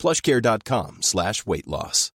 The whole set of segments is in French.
plushcare.com slash weight loss.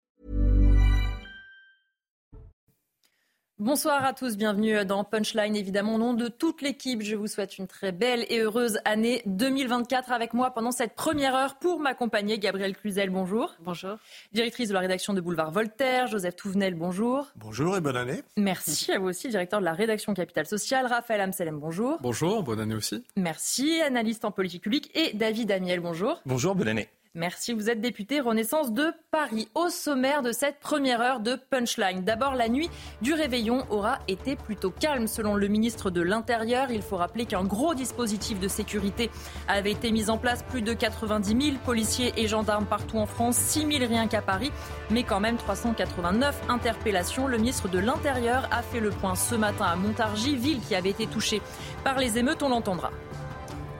Bonsoir à tous, bienvenue dans Punchline. Évidemment, au nom de toute l'équipe, je vous souhaite une très belle et heureuse année 2024 avec moi pendant cette première heure pour m'accompagner. Gabrielle Cluzel, bonjour. Bonjour. Directrice de la rédaction de Boulevard Voltaire, Joseph Touvenel, bonjour. Bonjour et bonne année. Merci à vous aussi, directeur de la rédaction Capital Social. Raphaël Amselem, bonjour. Bonjour, bonne année aussi. Merci, analyste en politique publique. Et David Amiel, bonjour. Bonjour, bonne année. Merci, vous êtes député Renaissance de Paris. Au sommaire de cette première heure de Punchline. D'abord, la nuit du réveillon aura été plutôt calme selon le ministre de l'Intérieur. Il faut rappeler qu'un gros dispositif de sécurité avait été mis en place. Plus de 90 000 policiers et gendarmes partout en France, 6 000 rien qu'à Paris, mais quand même 389 interpellations. Le ministre de l'Intérieur a fait le point ce matin à Montargis, ville qui avait été touchée par les émeutes, on l'entendra.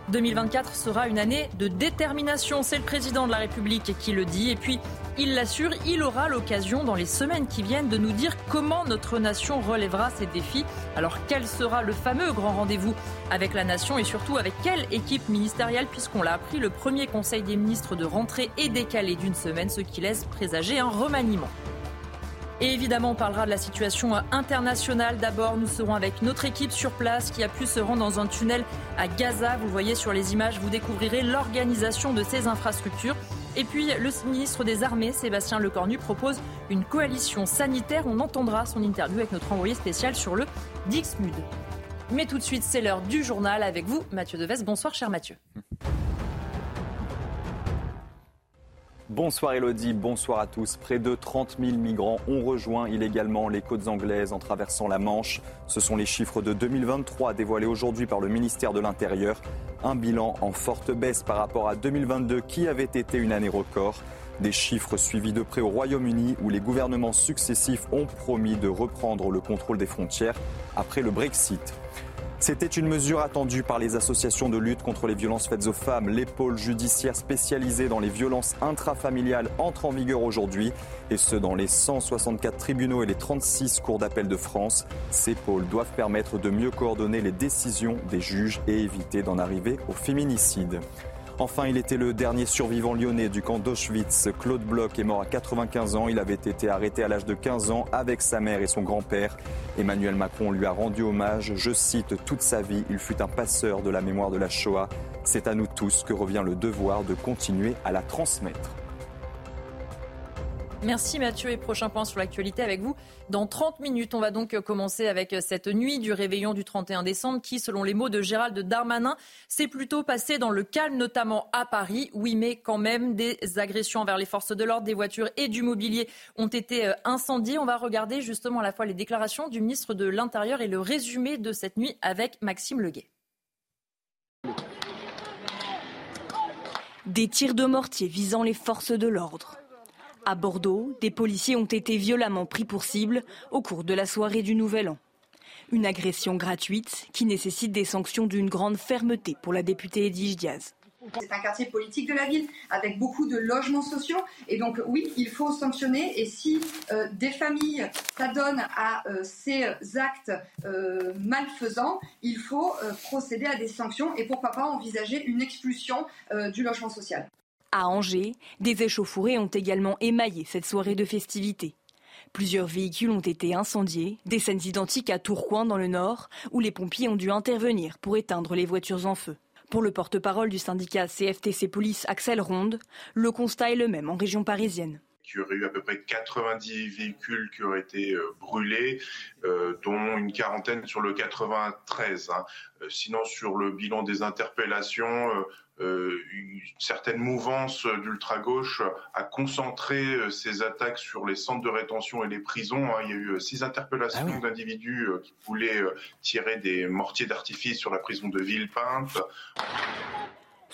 2024 sera une année de détermination. C'est le président de la République qui le dit. Et puis, il l'assure, il aura l'occasion dans les semaines qui viennent de nous dire comment notre nation relèvera ces défis. Alors, quel sera le fameux grand rendez-vous avec la nation et surtout avec quelle équipe ministérielle Puisqu'on l'a appris, le premier conseil des ministres de rentrée est décalé d'une semaine, ce qui laisse présager un remaniement. Et évidemment, on parlera de la situation internationale. D'abord, nous serons avec notre équipe sur place qui a pu se rendre dans un tunnel à Gaza. Vous voyez sur les images, vous découvrirez l'organisation de ces infrastructures. Et puis, le ministre des Armées, Sébastien Lecornu, propose une coalition sanitaire. On entendra son interview avec notre envoyé spécial sur le Dixmude. Mais tout de suite, c'est l'heure du journal avec vous, Mathieu Deves. Bonsoir, cher Mathieu. Bonsoir Elodie, bonsoir à tous. Près de 30 000 migrants ont rejoint illégalement les côtes anglaises en traversant la Manche. Ce sont les chiffres de 2023 dévoilés aujourd'hui par le ministère de l'Intérieur. Un bilan en forte baisse par rapport à 2022 qui avait été une année record. Des chiffres suivis de près au Royaume-Uni où les gouvernements successifs ont promis de reprendre le contrôle des frontières après le Brexit. C'était une mesure attendue par les associations de lutte contre les violences faites aux femmes. Les pôles judiciaires spécialisés dans les violences intrafamiliales entrent en vigueur aujourd'hui, et ce dans les 164 tribunaux et les 36 cours d'appel de France. Ces pôles doivent permettre de mieux coordonner les décisions des juges et éviter d'en arriver au féminicide. Enfin, il était le dernier survivant lyonnais du camp d'Auschwitz. Claude Bloch est mort à 95 ans. Il avait été arrêté à l'âge de 15 ans avec sa mère et son grand-père. Emmanuel Macron lui a rendu hommage. Je cite, toute sa vie, il fut un passeur de la mémoire de la Shoah. C'est à nous tous que revient le devoir de continuer à la transmettre. Merci Mathieu et prochain point sur l'actualité avec vous. Dans 30 minutes, on va donc commencer avec cette nuit du réveillon du 31 décembre qui, selon les mots de Gérald Darmanin, s'est plutôt passé dans le calme, notamment à Paris. Oui, mais quand même, des agressions envers les forces de l'ordre, des voitures et du mobilier ont été euh, incendiées. On va regarder justement à la fois les déclarations du ministre de l'Intérieur et le résumé de cette nuit avec Maxime Leguet. Des tirs de mortier visant les forces de l'ordre. À Bordeaux, des policiers ont été violemment pris pour cible au cours de la soirée du Nouvel An. Une agression gratuite qui nécessite des sanctions d'une grande fermeté pour la députée Edwige Diaz. C'est un quartier politique de la ville avec beaucoup de logements sociaux. Et donc oui, il faut sanctionner. Et si euh, des familles s'adonnent à euh, ces actes euh, malfaisants, il faut procéder à des sanctions et pourquoi pas envisager une expulsion du logement social. À Angers, des échauffourées ont également émaillé cette soirée de festivités. Plusieurs véhicules ont été incendiés, des scènes identiques à Tourcoing dans le nord, où les pompiers ont dû intervenir pour éteindre les voitures en feu. Pour le porte-parole du syndicat CFTC Police Axel Ronde, le constat est le même en région parisienne il y aurait eu à peu près 90 véhicules qui auraient été euh, brûlés, euh, dont une quarantaine sur le 93. Hein. Euh, sinon, sur le bilan des interpellations, une certaine mouvance d'ultra-gauche a concentré ses attaques sur les centres de rétention et les prisons. Hein. Il y a eu six interpellations ah d'individus qui voulaient tirer des mortiers d'artifice sur la prison de Villepinte.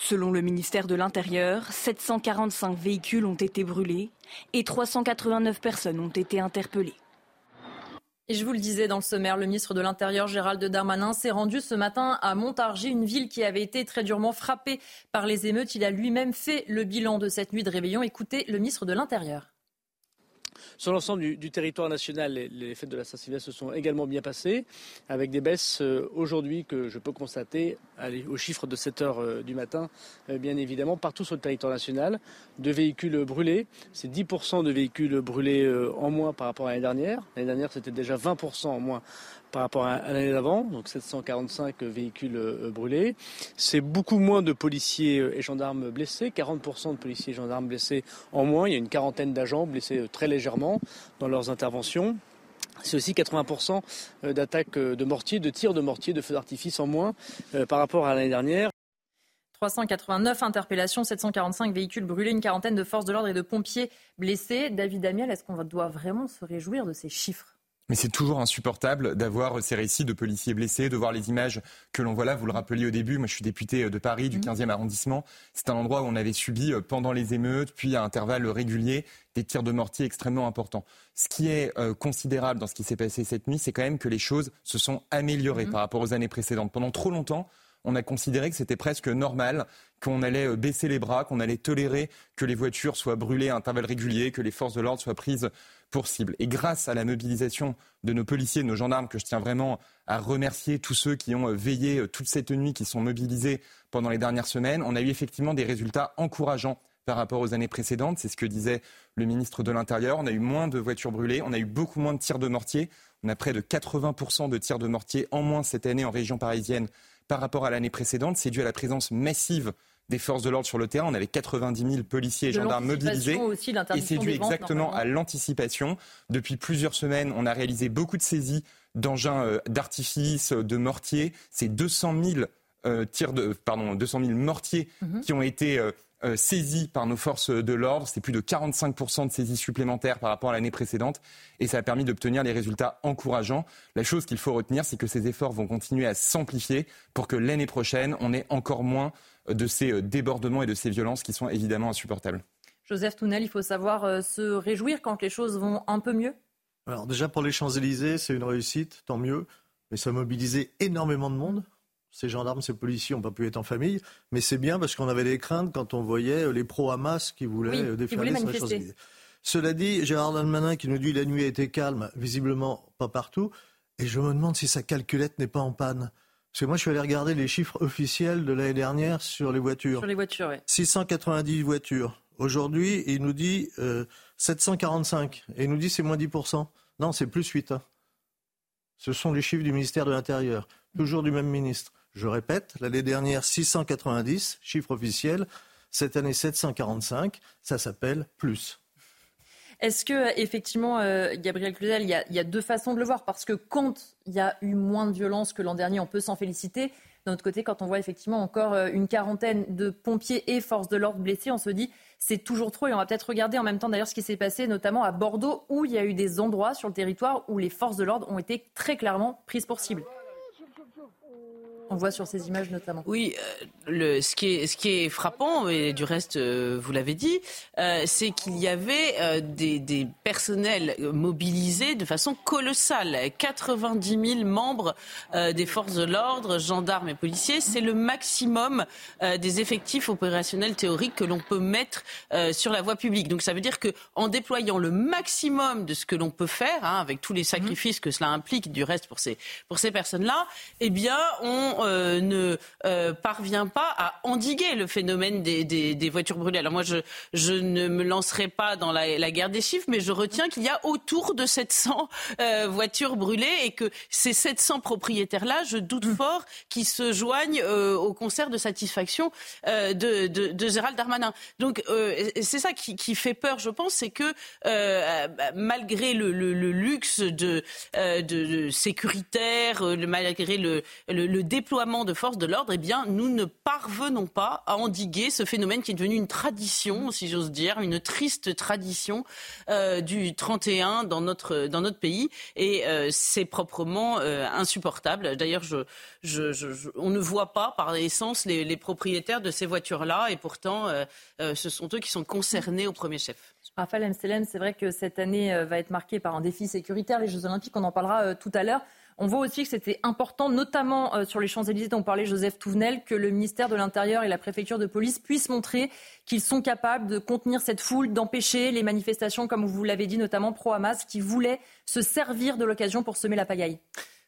Selon le ministère de l'Intérieur, 745 véhicules ont été brûlés et 389 personnes ont été interpellées. Et je vous le disais dans le sommaire, le ministre de l'Intérieur Gérald Darmanin s'est rendu ce matin à Montargis, une ville qui avait été très durement frappée par les émeutes. Il a lui-même fait le bilan de cette nuit de réveillon. Écoutez le ministre de l'Intérieur. Sur l'ensemble du, territoire national, les, fêtes de la Saint-Sylvestre se sont également bien passées, avec des baisses euh, aujourd'hui que je peux constater allez, au chiffre de 7 heures euh, du matin, euh, bien évidemment, partout sur le territoire national, de véhicules brûlés. C'est 10% de véhicules brûlés en moins par rapport à l'année dernière. L'année dernière, c'était déjà 20% en moins par rapport à, l'année d'avant, donc 745 véhicules euh, brûlés. C'est beaucoup moins de policiers euh, et gendarmes blessés, 40% de policiers et gendarmes blessés en moins. Il y a une quarantaine d'agents blessés euh, très légèrement dans leurs interventions. C'est aussi 80% d'attaques de mortiers, de tirs de mortiers, de feux d'artifice en moins par rapport à l'année dernière. 389 interpellations, 745 véhicules brûlés, une quarantaine de forces de l'ordre et de pompiers blessés. David Amiel, est-ce qu'on doit vraiment se réjouir de ces chiffres? Mais c'est toujours insupportable d'avoir ces récits de policiers blessés, de voir les images que l'on voit là. Vous le rappeliez au début, moi je suis député de Paris, du 15e mmh. arrondissement. C'est un endroit où on avait subi euh, pendant les émeutes, puis à intervalles réguliers, des tirs de mortier extrêmement importants. Ce qui est euh, considérable dans ce qui s'est passé cette nuit, c'est quand même que les choses se sont améliorées mmh. par rapport aux années précédentes. Pendant trop longtemps, on a considéré que c'était presque normal, qu'on allait euh, baisser les bras, qu'on allait tolérer que les voitures soient brûlées à intervalles réguliers, que les forces de l'ordre soient prises pour cible. Et grâce à la mobilisation de nos policiers, de nos gendarmes, que je tiens vraiment à remercier tous ceux qui ont euh, veillé euh, toute cette nuit, qui sont mobilisés pendant les dernières semaines, on a eu effectivement des résultats encourageants par rapport aux années précédentes. C'est ce que disait le ministre de l'Intérieur. On a eu moins de voitures brûlées, on a eu beaucoup moins de tirs de mortier. On a près de 80% de tirs de mortier en moins cette année en région parisienne par rapport à l'année précédente. C'est dû à la présence massive des forces de l'ordre sur le terrain. On avait 90 000 policiers et gendarmes mobilisés. et c'est dû exactement à l'anticipation. Depuis plusieurs semaines, on a réalisé beaucoup de saisies d'engins euh, d'artifice, de mortiers. C'est 200 000 euh, tirs de, pardon, 200 000 mortiers mhm. qui ont été euh, euh, saisis par nos forces de l'ordre. C'est plus de 45% de saisies supplémentaires par rapport à l'année précédente. Et ça a permis d'obtenir des résultats encourageants. La chose qu'il faut retenir, c'est que ces efforts vont continuer à s'amplifier pour que l'année prochaine, on ait encore moins de ces euh, débordements et de ces violences qui sont évidemment insupportables. Joseph Tounel, il faut savoir euh, se réjouir quand les choses vont un peu mieux? Alors déjà pour les Champs-Élysées, c'est une réussite, tant mieux. Mais ça a mobilisé énormément de monde ces gendarmes, ces policiers n'ont pas pu être en famille, mais c'est bien parce qu'on avait des craintes quand on voyait euh, les pro-Hamas qui voulaient euh, défiler sur les champs Cela dit, Gérard Dalmanin qui nous dit la nuit a été calme, visiblement pas partout, et je me demande si sa calculette n'est pas en panne. Parce que moi, je suis allé regarder les chiffres officiels de l'année dernière sur les voitures. Sur les voitures, oui. 690 voitures. Aujourd'hui, il nous dit 745. Euh, et il nous dit c'est moins 10%. Non, c'est plus 8. Hein. Ce sont les chiffres du ministère de l'Intérieur. Toujours du même ministre. Je répète, l'année dernière 690, chiffre officiel. Cette année 745, ça s'appelle plus. Est-ce que effectivement, euh, Gabriel Cluzel, il y, a, deux façons de le voir? Parce que quand il y a eu moins de violence que l'an dernier, on peut s'en féliciter. D'un autre côté, quand on voit effectivement encore euh, une quarantaine de pompiers et forces de l'ordre blessés, on se dit c'est toujours trop. Et on va peut-être regarder en même temps d'ailleurs ce qui s'est passé, notamment à Bordeaux, où il y a eu des endroits sur le territoire où les forces de l'ordre ont été très clairement prises pour cible. On voit sur ces images notamment. Oui, euh, le, ce, qui est, ce qui est frappant, et du reste, euh, vous l'avez dit, euh, c'est qu'il y avait des, des, personnels mobilisés de façon colossale. 90 000 membres des forces de l'ordre, gendarmes et policiers. C'est le maximum des effectifs opérationnels théoriques que l'on peut mettre sur la voie publique. Donc ça veut dire qu'en déployant le maximum de ce que l'on peut faire, hein, avec tous les sacrifices que cela implique du reste pour ces, pour ces personnes-là, eh bien, on euh, ne euh, parvient pas à endiguer le phénomène des, voitures brûlées. Alors moi, je, je, ne me lancerai pas dans la, guerre des chiffres, mais je retiens qu'il y a autour de 700 euh, voitures brûlées et que ces 700 propriétaires-là, je doute mmh. fort qu'ils se joignent au concert de satisfaction de, de, Gérald Darmanin. Donc c'est ça qui, fait peur, je pense, c'est que malgré le, luxe de, de, sécuritaire, malgré le, le, le déploiement déploiement de forces de l'ordre, eh bien, nous ne parvenons pas à endiguer ce phénomène qui est devenu une tradition, si j'ose dire, une triste tradition euh, du 31 dans notre, dans notre pays. Et euh, c'est proprement euh, insupportable. D'ailleurs, on ne voit pas par essence les, propriétaires de ces voitures-là. Et pourtant, ce sont eux qui sont concernés au premier chef. Raphaël Amstelem, c'est vrai que cette année va être marquée par un défi sécuritaire. Les Jeux Olympiques, on en parlera tout à l'heure. On voit aussi que c'était important, notamment euh, sur les Champs-Élysées dont parlait Joseph Touvenel, que le ministère de l'Intérieur et la préfecture de police puissent montrer qu'ils sont capables de contenir cette foule, d'empêcher les manifestations, comme vous l'avez dit, notamment pro-Hamas, qui voulaient se servir de l'occasion pour semer la pagaille.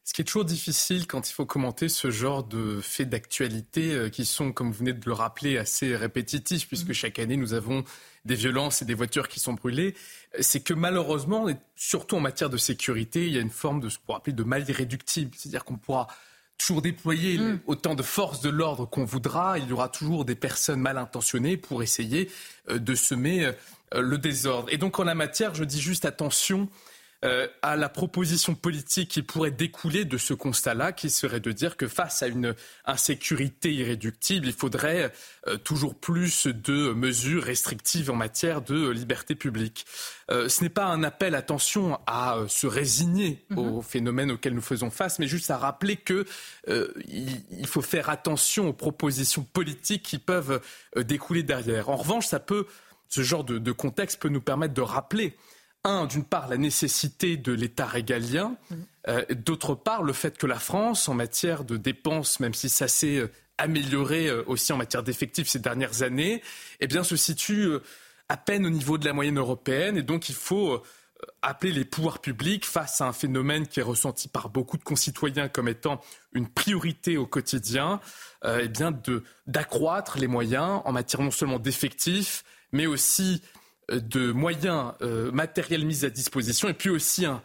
Ce qui est toujours difficile quand il faut commenter ce genre de faits d'actualité euh, qui sont, comme vous venez de le rappeler, assez répétitifs, puisque mmh. chaque année nous avons des violences et des voitures qui sont brûlées, c'est que malheureusement, et surtout en matière de sécurité, il y a une forme de ce qu'on appeler de mal irréductible. C'est-à-dire qu'on pourra toujours déployer mm. autant de forces de l'ordre qu'on voudra, il y aura toujours des personnes mal intentionnées pour essayer euh, de semer euh, le désordre. Et donc en la matière, je dis juste attention euh, à la proposition politique qui pourrait découler de ce constat-là, qui serait de dire que face à une insécurité irréductible, il faudrait euh, toujours plus de mesures restrictives en matière de liberté publique. Euh, ce n'est pas un appel, attention, à se résigner mm-hmm. aux phénomènes auxquels nous faisons face, mais juste à rappeler que il, faut faire attention aux propositions politiques qui peuvent découler derrière. En revanche, ça peut, ce genre de, de contexte peut nous permettre de rappeler un, d'une part, la nécessité de l'État régalien, mm. euh, d'autre part, le fait que la France, en matière de dépenses, même si ça s'est euh, amélioré euh, aussi en matière d'effectifs ces dernières années, eh bien, se situe à peine au niveau de la moyenne européenne. Et donc, il faut appeler les pouvoirs publics face à un phénomène qui est ressenti par beaucoup de concitoyens comme étant une priorité au quotidien, eh bien, d'accroître les moyens en matière non seulement d'effectifs, mais aussi de moyens euh, matériels mis à disposition et puis aussi un,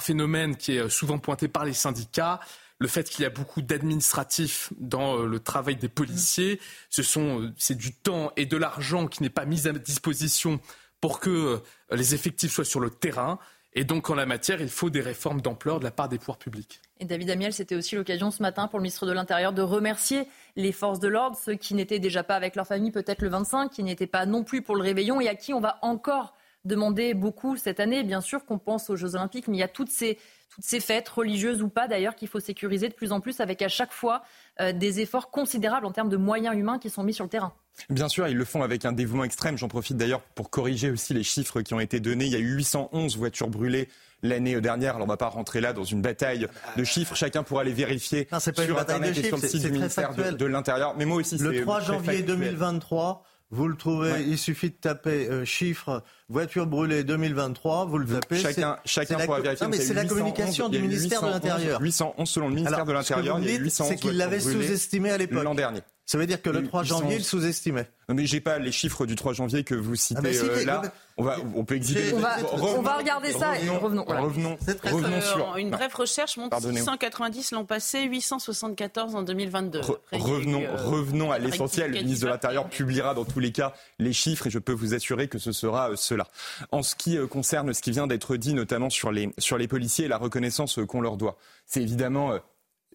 phénomène qui est souvent pointé par les syndicats, le fait qu'il y a beaucoup d'administratifs dans euh, le travail des policiers. Ce sont, euh, c'est du temps et de l'argent qui n'est pas mis à disposition pour que les effectifs soient sur le terrain. Et donc, en la matière, il faut des réformes d'ampleur de la part des pouvoirs publics. Et David Amiel, c'était aussi l'occasion ce matin pour le ministre de l'Intérieur de remercier les forces de l'ordre, ceux qui n'étaient déjà pas avec leur famille peut-être le 25, qui n'étaient pas non plus pour le réveillon et à qui on va encore demander beaucoup cette année. Bien sûr qu'on pense aux Jeux Olympiques, mais il y a toutes ces, toutes ces fêtes, religieuses ou pas d'ailleurs, qu'il faut sécuriser de plus en plus avec à chaque fois euh, des efforts considérables en termes de moyens humains qui sont mis sur le terrain. Bien sûr, ils le font avec un dévouement extrême. J'en profite d'ailleurs pour corriger aussi les chiffres qui ont été donnés. Il y a eu 811 voitures brûlées l'année dernière. Alors on ne va pas rentrer là dans une bataille de chiffres. Chacun pourra les vérifier sur Internet et sur le site du ministère de, l'Intérieur. Mais moi aussi, le 3 janvier 2023. Vous le trouvez, il suffit de taper euh, chiffre voiture brûlée 2023, vous le tapez. Chacun, chacun pourra vérifier. Non, mais c'est la communication du ministère de l'Intérieur. 811 selon le ministère de l'Intérieur. C'est qu'il l'avait sous-estimé à l'époque. L'an dernier. Ça veut dire que le 3 janvier, il sous-estimait. Non, mais j'ai pas les chiffres du 3 janvier que vous citez ah, euh, là. On, va, on peut exhiber. On va, on va regarder ça et revenons. Revenons, revenons sur. Une brève recherche montre 690 l'an passé, 874 en 2022. revenons, euh, revenons à l'essentiel. Le ministre de l'Intérieur publiera dans tous les cas les chiffres et je peux vous assurer que ce sera euh, cela. En ce qui concerne ce qui vient d'être dit, notamment sur les, sur les policiers et la reconnaissance qu'on leur doit, c'est évidemment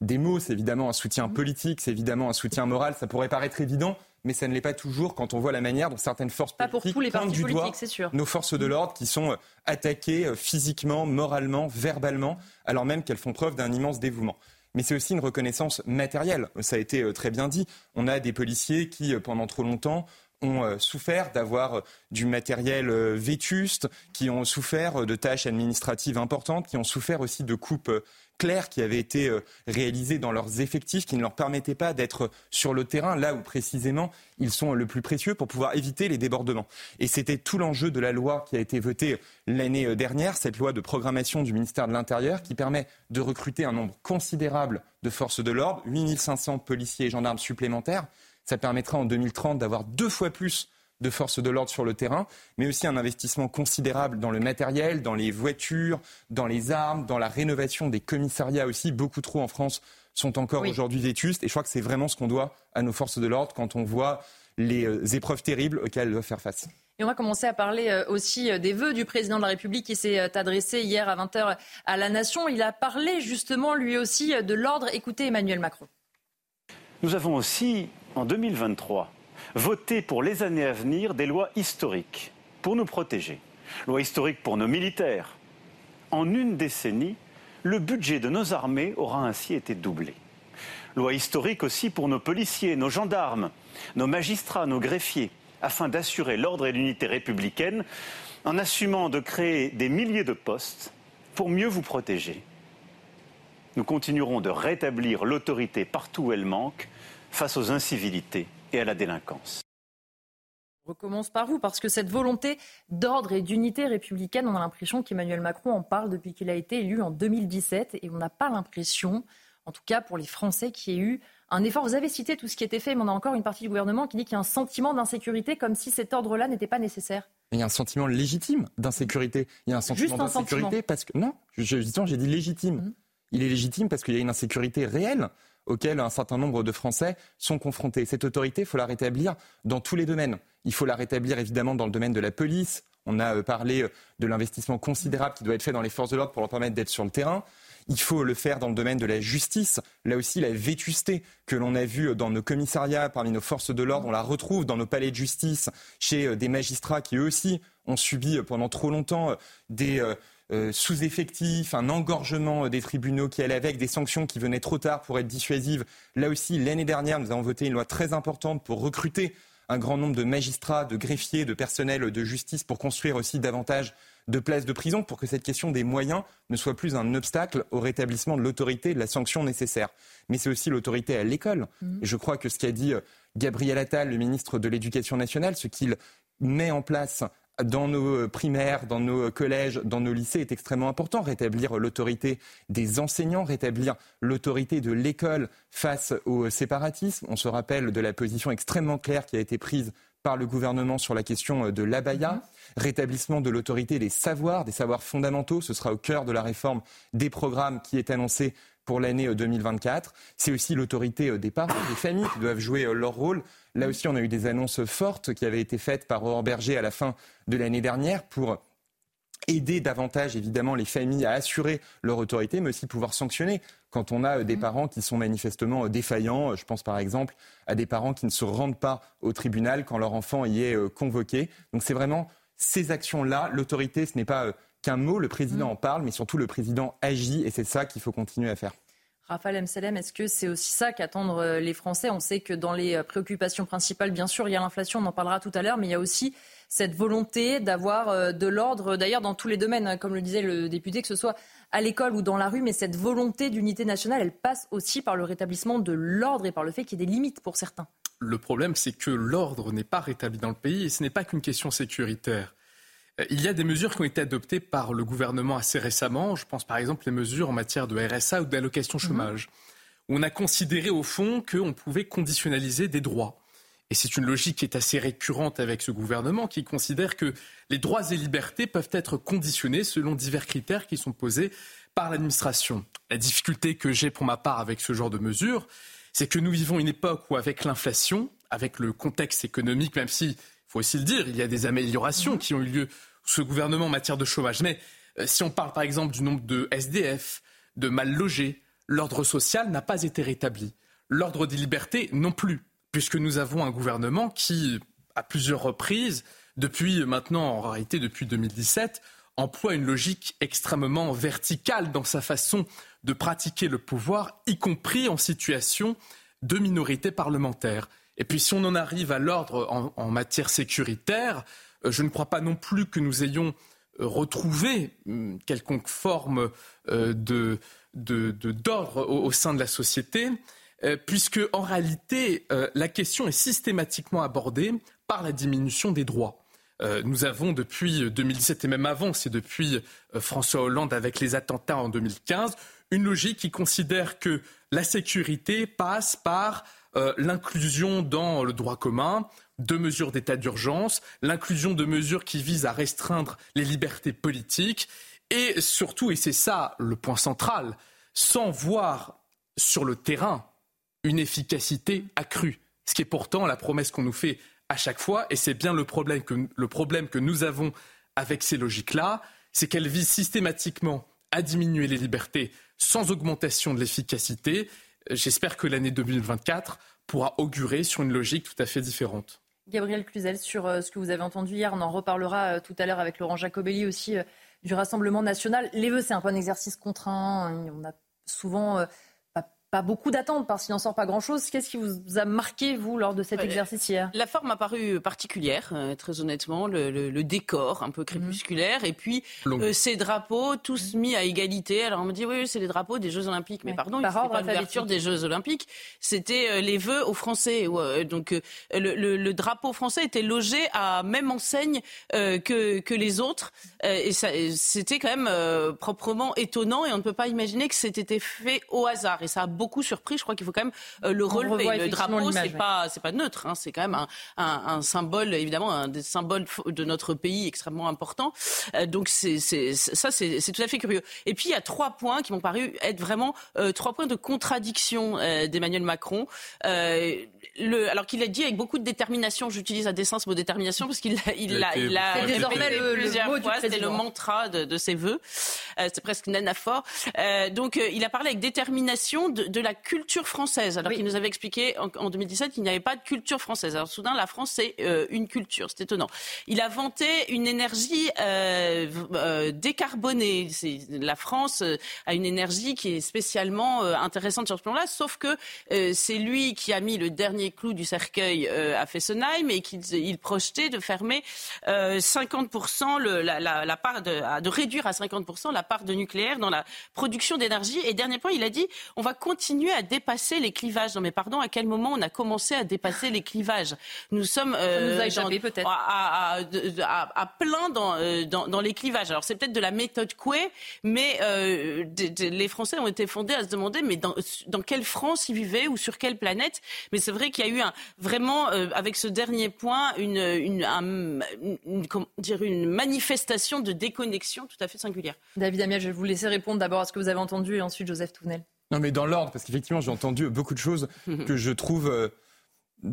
des mots, c'est évidemment un soutien mmh. politique, c'est évidemment un soutien moral. Ça pourrait paraître évident, mais ça ne l'est pas toujours quand on voit la manière dont certaines forces pas politiques pour tous les partis du doigt sûr. nos forces de mmh. l'ordre qui sont euh, attaquées euh, physiquement, moralement, verbalement, alors même qu'elles font preuve d'un immense dévouement. Mais c'est aussi une reconnaissance matérielle. Ça a été euh, très bien dit. On a des policiers qui, pendant trop longtemps, ont souffert d'avoir du matériel vétuste, qui ont souffert de tâches administratives importantes, qui ont souffert aussi de coupes claires qui avaient été euh, réalisées dans leurs effectifs, qui ne leur permettaient pas d'être sur le terrain, là où précisément ils sont le plus précieux pour pouvoir éviter les débordements. Et c'était tout l'enjeu de la loi qui a été votée l'année euh, dernière, cette loi de programmation du ministère de l'Intérieur, qui permet de recruter un nombre considérable de forces de l'ordre, 8500 policiers et gendarmes supplémentaires. Ça permettra en 2030 d'avoir deux fois plus de forces de l'ordre sur le terrain, mais aussi un investissement considérable dans le matériel, dans les voitures, dans les armes, dans la rénovation des commissariats aussi. Beaucoup trop en France sont encore aujourd'hui vétustes. Et je crois que c'est vraiment ce qu'on doit à nos forces de l'ordre quand on voit les euh, épreuves terribles auxquelles elles doivent faire face. Et on va commencer à parler euh, aussi euh, des vœux du président de la République qui s'est adressé hier à 20h à la Nation. Il a parlé justement lui aussi de l'ordre. Écoutez Emmanuel Macron. Nous avons aussi, en 2023, voté pour les années à venir des lois historiques pour nous protéger. Loi historique pour nos militaires. En une décennie, le budget de nos armées aura ainsi été doublé. Loi historique aussi pour nos policiers, nos gendarmes, nos magistrats, nos greffiers, afin d'assurer l'ordre et l'unité républicaine en assumant de créer des milliers de postes pour mieux vous protéger. Nous continuerons de rétablir l'autorité partout où elle manque face aux incivilités et à la délinquance. On recommence par vous, parce que cette volonté d'ordre et d'unité républicaine, on a l'impression qu'Emmanuel Macron en parle depuis qu'il a été élu en 2017, et on n'a pas l'impression, en tout cas pour les Français, qu'il y ait eu un effort. Vous avez cité tout ce qui était fait, mais on a encore une partie du gouvernement qui dit qu'il y a un sentiment d'insécurité, comme si cet ordre-là n'était pas nécessaire. Il y a un sentiment légitime d'insécurité. Il y a un sentiment d'insécurité parce que non, justement, j'ai dit légitime. Mmh. Il est légitime parce qu'il y a une insécurité réelle auquel un certain nombre de Français sont confrontés. Cette autorité, il faut la rétablir dans tous les domaines. Il faut la rétablir évidemment dans le domaine de la police. On a euh, parlé euh, de l'investissement considérable qui doit être fait dans les forces de l'ordre pour leur permettre d'être sur le terrain. Il faut le faire dans le domaine de la justice. Là aussi, la vétusté que l'on a vue dans nos commissariats, parmi nos forces de l'ordre, on la retrouve dans nos palais de justice, chez euh, des magistrats qui eux aussi ont subi pendant trop longtemps des euh, sous-effectifs, un engorgement des tribunaux qui allait avec, des sanctions qui venaient trop tard pour être dissuasives. Là aussi, l'année dernière, nous avons voté une loi très importante pour recruter un grand nombre de magistrats, de greffiers, de personnel de justice pour construire aussi davantage de places de prison pour que cette question des moyens ne soit plus un obstacle au rétablissement de l'autorité de la sanction nécessaire. Mais c'est aussi l'autorité à l'école. Mmh. Je crois que ce qu'a dit euh, Gabriel Attal, le ministre de l'Éducation nationale, ce qu'il met en place dans nos euh, primaires, dans nos collèges, dans nos lycées est extrêmement important. Rétablir l'autorité des enseignants, rétablir l'autorité de l'école face au séparatisme. On se rappelle de la position extrêmement claire qui a été prise par le gouvernement sur la question euh, de l'abaya, mm-hmm. rétablissement de l'autorité des savoirs, des savoirs fondamentaux. Ce sera au cœur de la réforme des programmes qui est annoncée pour l'année 2024. Euh, C'est aussi l'autorité des parents, des familles qui doivent jouer leur rôle. Là aussi, on a eu des annonces fortes qui avaient été faites par Aurore Berger à la fin de l'année dernière pour aider davantage évidemment les familles à assurer leur autorité, mais aussi pouvoir sanctionner quand on a euh, des mmh. parents qui sont manifestement euh, défaillants. Je pense par exemple à des parents qui ne se rendent pas au tribunal quand leur enfant y est euh, convoqué. Donc c'est vraiment ces actions-là. L'autorité, ce n'est pas qu'un mot, le président mmh. en parle, mais surtout le président agit et c'est ça qu'il faut continuer à faire. Raphaël Mselem, est-ce que c'est aussi ça qu'attendent euh, les Français? On sait que dans les euh, préoccupations principales, bien sûr, il y a l'inflation, on en parlera tout à l'heure, mais il y a aussi cette volonté d'avoir euh, de l'ordre, d'ailleurs dans tous les domaines, hein, comme le disait le député, que ce soit à l'école ou dans la rue, mais cette volonté d'unité nationale, elle passe aussi par le rétablissement de l'ordre et par le fait qu'il y ait des limites pour certains. Le problème, c'est que l'ordre n'est pas rétabli dans le pays et ce n'est pas qu'une question sécuritaire. Euh, il y a des mesures qui ont été adoptées par le gouvernement assez récemment. Je pense par exemple les mesures en matière de RSA ou d'allocation mhm. chômage. On a considéré au fond qu'on pouvait conditionnaliser des droits. C'est une logique qui est assez récurrente avec ce gouvernement qui considère que les droits et libertés peuvent être conditionnés selon divers critères qui sont posés par l'administration. La difficulté que j'ai pour ma part avec ce genre de mesures, c'est que nous vivons une époque où avec l'inflation, avec le contexte économique, même si faut aussi le dire, il y a des améliorations qui ont eu lieu sous ce gouvernement en matière de chômage. Mais euh, si on parle par exemple du nombre de SDF, de mal logés, l'ordre social n'a pas été rétabli. L'ordre des libertés non plus, puisque nous avons un gouvernement qui, à plusieurs reprises, depuis maintenant, en réalité depuis 2017, emploie une logique extrêmement verticale dans sa façon de pratiquer le pouvoir, y compris en situation de minorité parlementaire. Et puis si on en arrive à l'ordre en, matière sécuritaire, euh, je ne crois pas non plus que nous ayons euh, retrouvé hum, quelconque forme euh, d'ordre au, sein de la société, puisque en réalité, la question est systématiquement abordée par la diminution des droits. nous avons depuis 2017 et même avant, c'est depuis François Hollande avec les attentats en 2015, une logique qui considère que la sécurité passe par euh, l'inclusion dans le droit commun de mesures d'état d'urgence, l'inclusion de mesures qui visent à restreindre les libertés politiques et surtout, et c'est ça le point central, sans voir sur le terrain une efficacité accrue, ce qui est pourtant la promesse qu'on nous fait à chaque fois, et c'est bien le problème que, le problème que nous avons avec ces logiques-là, c'est qu'elles visent systématiquement à diminuer les libertés sans augmentation de l'efficacité J'espère que l'année 2024 pourra augurer sur une logique tout à fait différente. Gabriel Cluzel, sur ce que vous avez entendu hier, on en reparlera tout à l'heure avec Laurent Jacobelli aussi du Rassemblement national. Les vœux, c'est un peu un exercice contraint. On a souvent pas beaucoup d'attentes parce qu'il n'en sort pas grand-chose. Qu'est-ce qui vous a marqué, vous, lors de cet exercice hier? La forme a paru particulière, euh, très honnêtement, le, décor un peu crépusculaire, et puis euh, ces drapeaux tous mis à égalité. Alors on me dit, oui, c'est les drapeaux des Jeux Olympiques, mais pardon, Par pas l'ouverture des Jeux Olympiques, c'était euh, les vœux aux Français. donc le, drapeau français était logé à même enseigne que, que les autres, et c'était quand même proprement étonnant, et on ne peut pas imaginer que c'était fait au hasard, et ça a beaucoup surpris. Je crois qu'il faut quand même euh, le relever. Le drapeau, c'est pas, c'est pas neutre. Hein. C'est quand même un, un, symbole, évidemment, un des symboles de notre pays extrêmement important. Euh, donc c'est, c'est, ça, c'est, tout à fait curieux. Et puis il y a trois points qui m'ont paru être vraiment euh, trois points de contradiction d'Emmanuel Macron. Le, alors qu'il a dit avec beaucoup de détermination, j'utilise à dessein ce mot détermination parce qu'il il l'a, il a, c'est désormais le, plusieurs le fois, c'était le mantra de, de ses voeux. c'est presque une anaphore. donc il a parlé avec détermination de, de la culture française, alors qu'il nous avait expliqué en, 2017 qu'il n'y avait pas de culture française. Alors soudain, la France, c'est euh, une culture. C'est étonnant. Il a vanté une énergie euh, euh décarbonée. La France a une énergie qui est spécialement intéressante sur ce plan-là, sauf que c'est lui qui a mis le dernier clou du cercueil à Fessenheim et qu'il projetait de fermer 50% le, la, la, la, part de, de réduire à 50% la part de nucléaire dans la production d'énergie. Et dernier point, il a dit on va continuer continuer à dépasser les clivages. Non mais pardon, à quel moment on a commencé à dépasser les clivages? Nous sommes euh, à, à, plein dans, euh, dans, dans, les clivages. Alors c'est peut-être de la méthode Coué, mais euh, les Français ont été fondés à se demander mais dans, dans quelle France ils vivaient ou sur quelle planète? Mais c'est vrai qu'il y a eu un, vraiment euh, avec ce dernier point une, une, une, comment dire, une manifestation de déconnexion tout à fait singulière. David Amiel, je vais vous laisser répondre d'abord à ce que vous avez entendu et ensuite Joseph Touvenel. Non, mais dans l'ordre, parce qu'effectivement, j'ai entendu beaucoup de choses que je trouve euh,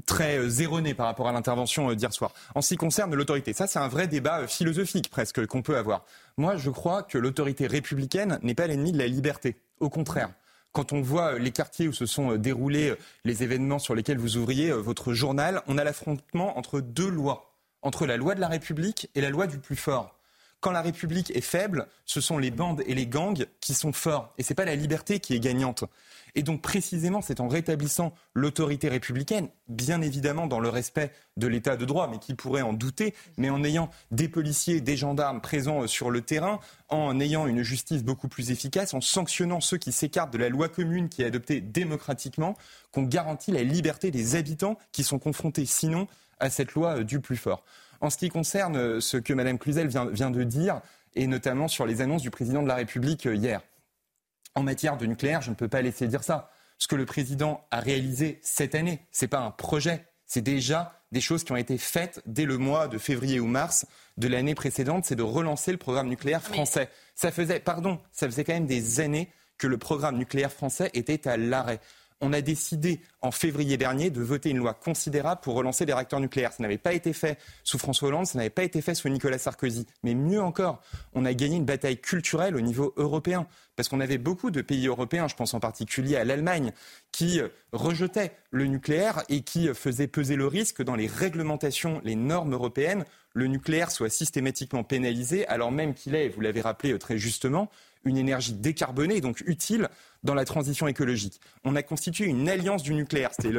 très euh, erronées par rapport à l'intervention euh, d'hier soir. En ce qui concerne l'autorité, ça, c'est un vrai débat philosophique presque qu'on peut avoir. Moi, je crois que l'autorité républicaine n'est pas l'ennemi de la liberté. Au contraire. Quand on voit les quartiers où se sont déroulés les événements sur lesquels vous ouvriez votre journal, on a l'affrontement entre deux lois, entre la loi de la République et la loi du plus fort. Quand la République est faible, ce sont les bandes et les gangs qui sont forts. Et ce n'est pas la liberté qui est gagnante. Et donc précisément, c'est en rétablissant l'autorité républicaine, bien évidemment dans le respect de l'état de droit, mais qui pourrait en douter, mais en ayant des policiers, des gendarmes présents sur le terrain, en ayant une justice beaucoup plus efficace, en sanctionnant ceux qui s'écartent de la loi commune qui est adoptée démocratiquement, qu'on garantit la liberté des habitants qui sont confrontés sinon à cette loi du plus fort. En ce qui concerne euh, ce que Mme Cluzel vient, de dire, et notamment sur les annonces du président de la République euh, hier, en matière de nucléaire, je ne peux pas laisser dire ça. Ce que le président a réalisé cette année, ce n'est pas un projet, c'est déjà des choses qui ont été faites dès le mois de février ou mars de l'année précédente, c'est de relancer le programme nucléaire français. Ça faisait, pardon, ça faisait quand même des années que le programme nucléaire français était à l'arrêt on a décidé en février dernier de voter une loi considérable pour relancer les réacteurs nucléaires. Ça n'avait pas été fait sous François Hollande, ça n'avait pas été fait sous Nicolas Sarkozy. Mais mieux encore, on a gagné une bataille culturelle au niveau européen. Parce qu'on avait beaucoup de pays européens, je pense en particulier à l'Allemagne, qui euh, rejetaient le nucléaire et qui euh, faisaient peser le risque dans les réglementations, les normes européennes, le nucléaire soit systématiquement pénalisé, alors même qu'il est, vous l'avez rappelé euh, très justement, une énergie décarbonée, donc utile dans la transition écologique. On a constitué une alliance du nucléaire. C'était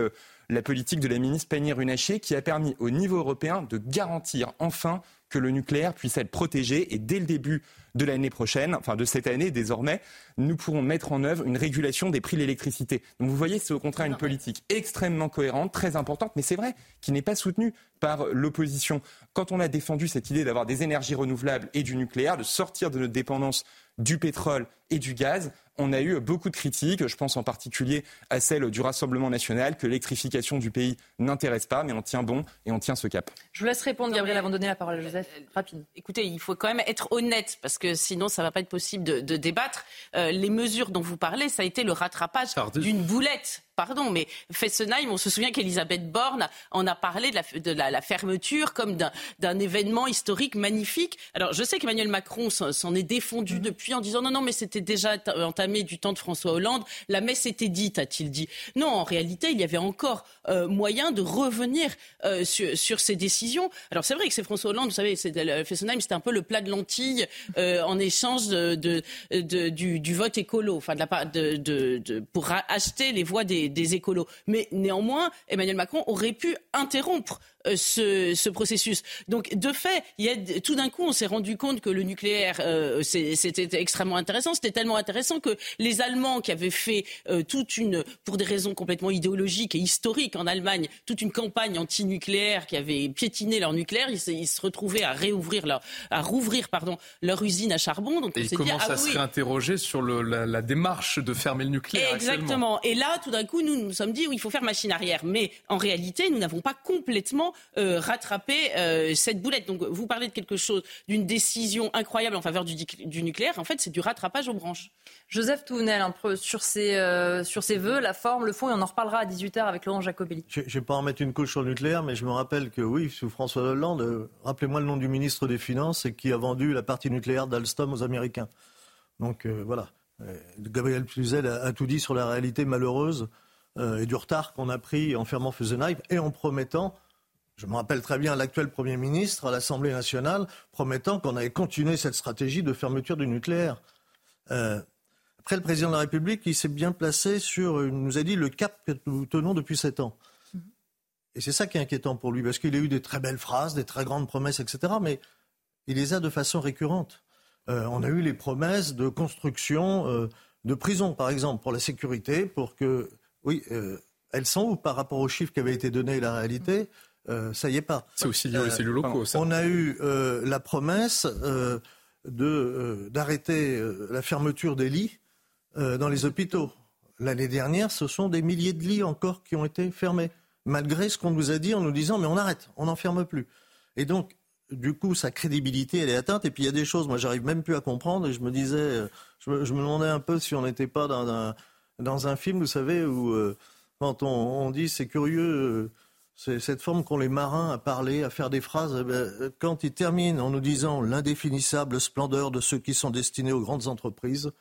la politique de la ministre Pannier-Runacher qui a permis au niveau européen de garantir enfin que le nucléaire puisse être protégé. Et dès le début de l'année prochaine, enfin de cette année désormais, nous pourrons mettre en œuvre une régulation des prix de l'électricité. Donc vous voyez, c'est au contraire une politique extrêmement cohérente, très importante, mais c'est vrai, qui n'est pas soutenue par l'opposition. Quand on a défendu cette idée d'avoir des énergies renouvelables et du nucléaire, de sortir de notre dépendance du pétrole et du gaz, on a eu beaucoup de critiques, je pense en particulier à celle du Rassemblement national, que l'électrification du pays n'intéresse pas, mais on tient bon et on tient ce cap. Je vous laisse répondre, Gabriel, avant de donner la parole à Joseph. Rapide. Écoutez, il faut quand même être honnête, parce que sinon, ça ne va pas être possible de, débattre. Euh, les mesures dont vous parlez, ça a été le rattrapage d'une boulette pardon, mais Fessenheim, on se souvient qu'Elisabeth Borne en a parlé de la, fermeture comme d'un événement historique magnifique. Alors, je sais qu'Emmanuel Macron s'en est défendu mm. depuis en disant non, non, mais c'était déjà entamé du temps de François Hollande. La messe était dite, a-t-il dit. Non, en réalité, il y avait encore euh, moyen de revenir euh, sur, ces décisions. Alors, c'est vrai que c'est François Hollande, vous savez, Fessenheim, c'était un peu le plat de lentilles euh, en échange de, du, vote écolo, enfin, de la, de, pour acheter les voix des, des écolos. Mais néanmoins, Emmanuel Macron aurait pu interrompre euh, ce, processus. Donc, de fait, il y a, tout d'un coup, on s'est rendu compte que le nucléaire, euh, c'était extrêmement intéressant. C'était tellement intéressant que les Allemands qui avaient fait euh, toute une, pour des raisons complètement idéologiques et historiques en Allemagne, toute une campagne anti-nucléaire qui avait piétiné leur nucléaire, ils, se retrouvaient à réouvrir leur, à rouvrir pardon leur usine à charbon. Donc, et ils commencent ah à se réinterroger sur le, la, démarche de fermer le nucléaire. Exactement. Et là, tout d'un coup, nous nous sommes dit, oui, il faut faire machine arrière. Mais en réalité, nous n'avons pas complètement euh, rattraper euh, cette boulette. Donc vous parlez de quelque chose, d'une décision incroyable en faveur du, nucléaire. En fait, c'est du rattrapage aux branches. Joseph Touvenel, un peu sur ses, euh, sur ses voeux, la forme, le fond, et on en reparlera à 18h avec Laurent Jacobelli. Je ne vais pas en mettre une couche sur le nucléaire, mais je me rappelle que oui, sous François Hollande, rappelez-moi le nom du ministre des Finances et qui a vendu la partie nucléaire d'Alstom aux Américains. Donc voilà. Gabriel Cluzel a, tout dit sur la réalité malheureuse et du retard qu'on a pris en fermant Fessenheim et en promettant je me rappelle très bien l'actuel Premier ministre à l'Assemblée nationale promettant qu'on allait continuer cette stratégie de fermeture du nucléaire. Euh, après, le président de la République, il s'est bien placé sur, il nous a dit, le cap que nous tenons depuis sept ans. Mm-hmm. Et c'est ça qui est inquiétant pour lui, parce qu'il a eu des très belles phrases, des très grandes promesses, etc. Mais il les a de façon récurrente. Euh, on a eu les promesses de construction euh, de prisons, par exemple, pour la sécurité, pour que, oui, elles sont où par rapport aux chiffres qui avaient été donnés et la réalité? Euh, ça y est pas. C'est aussi lié aux cellules locaux. Ça. On a eu euh, la promesse euh, de d'arrêter la fermeture des lits dans les hôpitaux. L'année dernière, ce sont des milliers de lits encore qui ont été fermés, malgré ce qu'on nous a dit en nous disant mais on arrête, on n'en ferme plus. Et donc, du coup, sa crédibilité, elle est atteinte. Et puis il y a des choses, moi, j'arrive même plus à comprendre. Et je me disais, je me, demandais un peu si on n'était pas dans un, dans un film, vous savez, où quand on, on dit c'est curieux c'est cette forme qu'ont les marins à parler, à faire des phrases. Eh ben, quand ils terminent en nous disant l'indéfinissable splendeur de ceux qui sont destinés aux grandes entreprises,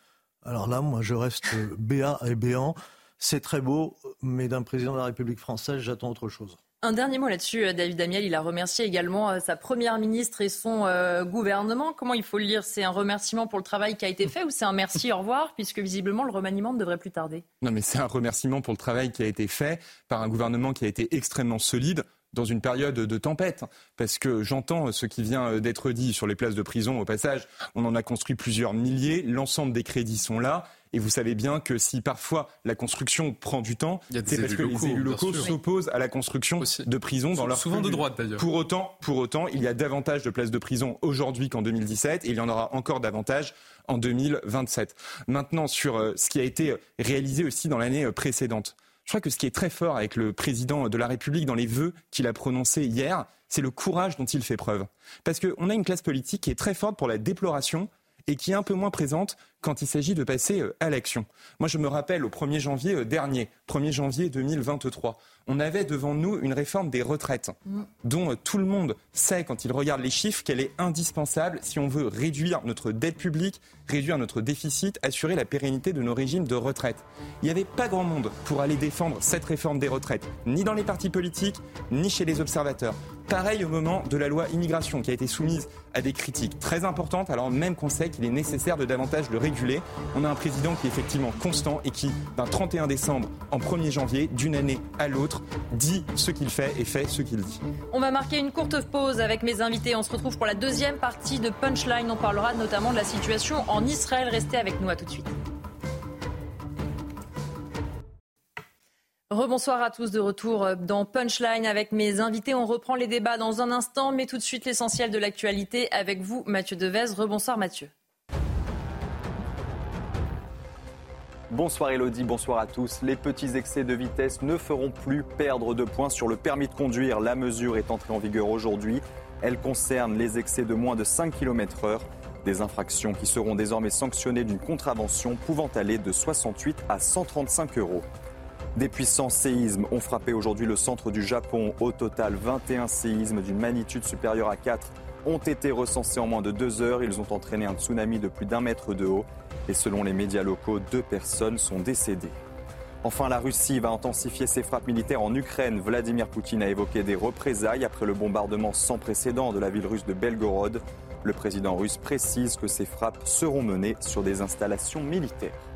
alors là, moi, je reste béat et béant. C'est très beau, mais d'un président de la République française, j'attends autre chose. Un dernier mot là-dessus, euh, David Amiel. Il a remercié également euh, sa première ministre et son euh, gouvernement. Comment il faut le lire? C'est un remerciement pour le travail qui a été fait ou c'est un merci, au revoir, puisque visiblement le remaniement ne devrait plus tarder Non, mais c'est un remerciement pour le travail qui a été fait par un gouvernement qui a été extrêmement solide dans une période de tempête. Parce que j'entends ce qui vient d'être dit sur les places de prison. Au passage, on en a construit plusieurs milliers. L'ensemble des crédits sont là. Et vous savez bien que si parfois la construction prend du temps, c'est parce que les élus locaux s'opposent à la construction de prisons dans leur souvent de droite d'ailleurs. Pour autant, pour autant, il y a davantage de places de prison aujourd'hui qu'en 2017 et il y en aura encore davantage en 2027. Maintenant sur euh, ce qui a été réalisé aussi dans l'année euh, précédente. Je crois que ce qui est très fort avec le président de la République dans les vœux qu'il a prononcés hier, c'est le courage dont il fait preuve. Parce qu'on a une classe politique qui est très forte pour la déploration et qui est un peu moins présente quand il s'agit de passer euh, à l'action. Moi, je me rappelle au 1er janvier euh, dernier, 1er janvier 2023, on avait devant nous une réforme des retraites mm. dont euh, tout le monde sait, quand il regarde les chiffres, qu'elle est indispensable si on veut réduire notre dette publique, réduire notre déficit, assurer la pérennité de nos régimes de retraite. Il n'y avait pas grand monde pour aller défendre cette réforme des retraites, ni dans les partis politiques, ni chez les observateurs. Pareil au moment de la loi immigration qui a été soumise à des critiques très importantes, alors même qu'on sait qu'il est nécessaire de davantage le On a un président qui est effectivement constant et qui, d'un 31 décembre en 1er janvier, d'une année à l'autre, dit ce qu'il fait et fait ce qu'il dit. On va marquer une courte pause avec mes invités. On se retrouve pour la deuxième partie de Punchline. On parlera notamment de la situation en Israël. Restez avec nous à tout de suite. Rebonsoir à tous de retour dans Punchline avec mes invités. On reprend les débats dans un instant, mais tout de suite l'essentiel de l'actualité avec vous, Mathieu Devez. Rebonsoir Mathieu. Bonsoir Elodie, bonsoir à tous. Les petits excès de vitesse ne feront plus perdre de points sur le permis de conduire. La mesure est entrée en vigueur aujourd'hui. Elle concerne les excès de moins de 5 km heure. Des infractions qui seront désormais sanctionnées d'une contravention pouvant aller de 68 à 135 euros. Des puissants séismes ont frappé aujourd'hui le centre du Japon. Au total, 21 séismes d'une magnitude supérieure à 4 ont été recensés en moins de deux heures. Ils ont entraîné un tsunami de plus d'un mètre de haut. Et selon les médias locaux, deux personnes sont décédées. Enfin, la Russie va intensifier ses frappes militaires en Ukraine. Vladimir Poutine a évoqué des représailles après le bombardement sans précédent de la ville russe de Belgorod. Le président russe précise que ces frappes seront menées sur des installations militaires.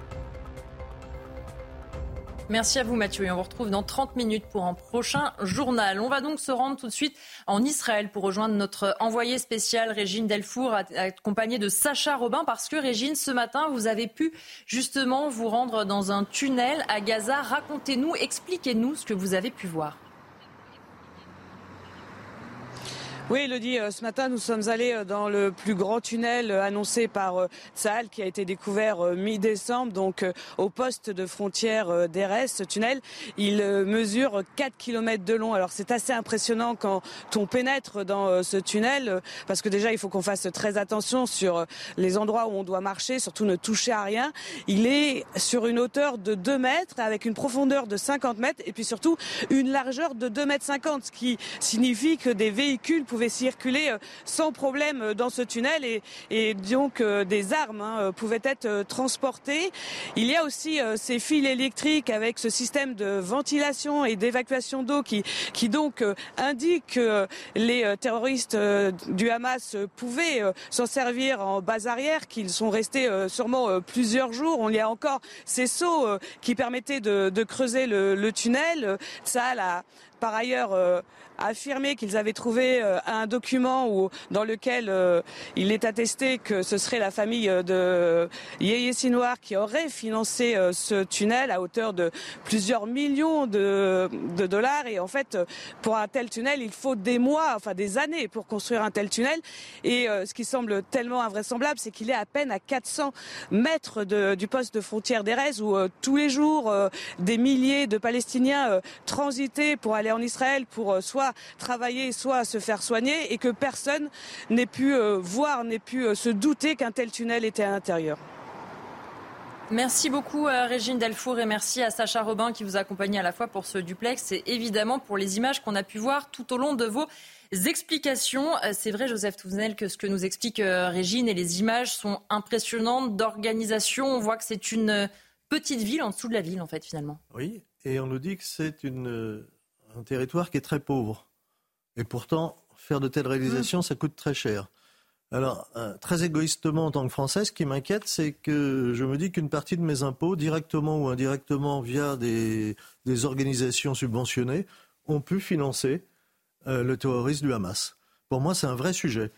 Merci à vous Mathieu et on vous retrouve dans 30 minutes pour un prochain journal. On va donc se rendre tout de suite en Israël pour rejoindre notre envoyé spécial Régine Delfour accompagnée de Sacha Robin parce que Régine ce matin vous avez pu justement vous rendre dans un tunnel à Gaza. Racontez-nous, expliquez-nous ce que vous avez pu voir. Oui, Elodie, euh, ce matin, nous sommes allés euh, dans le plus grand tunnel euh, annoncé par Tsahal qui a été découvert mi-décembre, donc au poste de frontière d'Erez. Ce tunnel, il mesure 4 km de long. Alors c'est assez impressionnant quand on pénètre dans ce tunnel, parce que déjà, il faut qu'on fasse très attention sur les endroits où on doit marcher, surtout ne toucher à rien. Il est sur une hauteur de 2 mètres, avec une profondeur de 50 mètres, et puis surtout une largeur de 2 mètres 50, ce qui signifie que des véhicules pouvaient circuler euh, sans problème euh, dans ce tunnel et, donc euh, des armes hein, pouvaient être transportées. Il y a aussi ces fils électriques avec ce système de ventilation et d'évacuation d'eau qui, qui donc indique que les terroristes du Hamas pouvaient s'en servir en base arrière, qu'ils sont restés sûrement plusieurs jours. On y a encore ces seaux qui permettaient de, creuser le, tunnel. Ça par ailleurs affirmé qu'ils avaient trouvé euh, un document où, dans lequel euh, il est attesté que ce serait la famille euh, de Yeye Sinoir qui aurait financé ce tunnel à hauteur de plusieurs millions de, de, dollars. Et en fait, pour un tel tunnel, il faut des mois, enfin des années pour construire un tel tunnel. Et ce qui semble tellement invraisemblable, c'est qu'il est à peine à 400 mètres de, du poste de frontière d'Erez où tous les jours, des milliers de Palestiniens transitaient pour aller en Israël pour soit travailler, soit se faire soigner, et que personne n'ait pu euh, voir, n'ait pu euh, se douter qu'un tel tunnel était à l'intérieur. Merci beaucoup euh, Régine Delfour et merci à Sacha Robin qui vous a accompagné à la fois pour ce duplex et évidemment pour les images qu'on a pu voir tout au long de vos explications. C'est vrai Joseph Touvenel que ce que nous explique Régine et les images sont impressionnantes d'organisation. On voit que c'est une petite ville en dessous de la ville en fait finalement. Oui, et on nous dit que c'est une un territoire qui est très pauvre. Et pourtant, faire de telles réalisations, ça coûte très cher. Alors, euh, très égoïstement en tant que Français, ce qui m'inquiète, c'est que je me dis qu'une partie de mes impôts, directement ou indirectement via des, organisations subventionnées, ont pu financer euh, le terrorisme du Hamas. Pour moi, c'est un vrai sujet.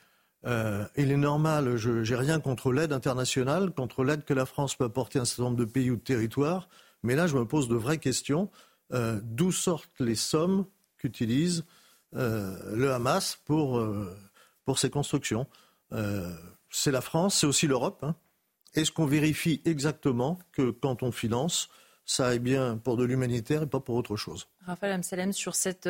Euh, il est normal, je n'ai rien contre l'aide internationale, contre l'aide que la France peut apporter à un certain nombre de pays ou de territoires, mais là, je me pose de vraies questions. Euh, d'où sortent les sommes qu'utilise euh, le Hamas pour, euh, pour ces constructions. c'est la France, c'est aussi l'Europe. Hein. Est-ce qu'on vérifie exactement que quand on finance, ça est bien pour de l'humanitaire et pas pour autre chose? Raphaël Amsalem, sur cette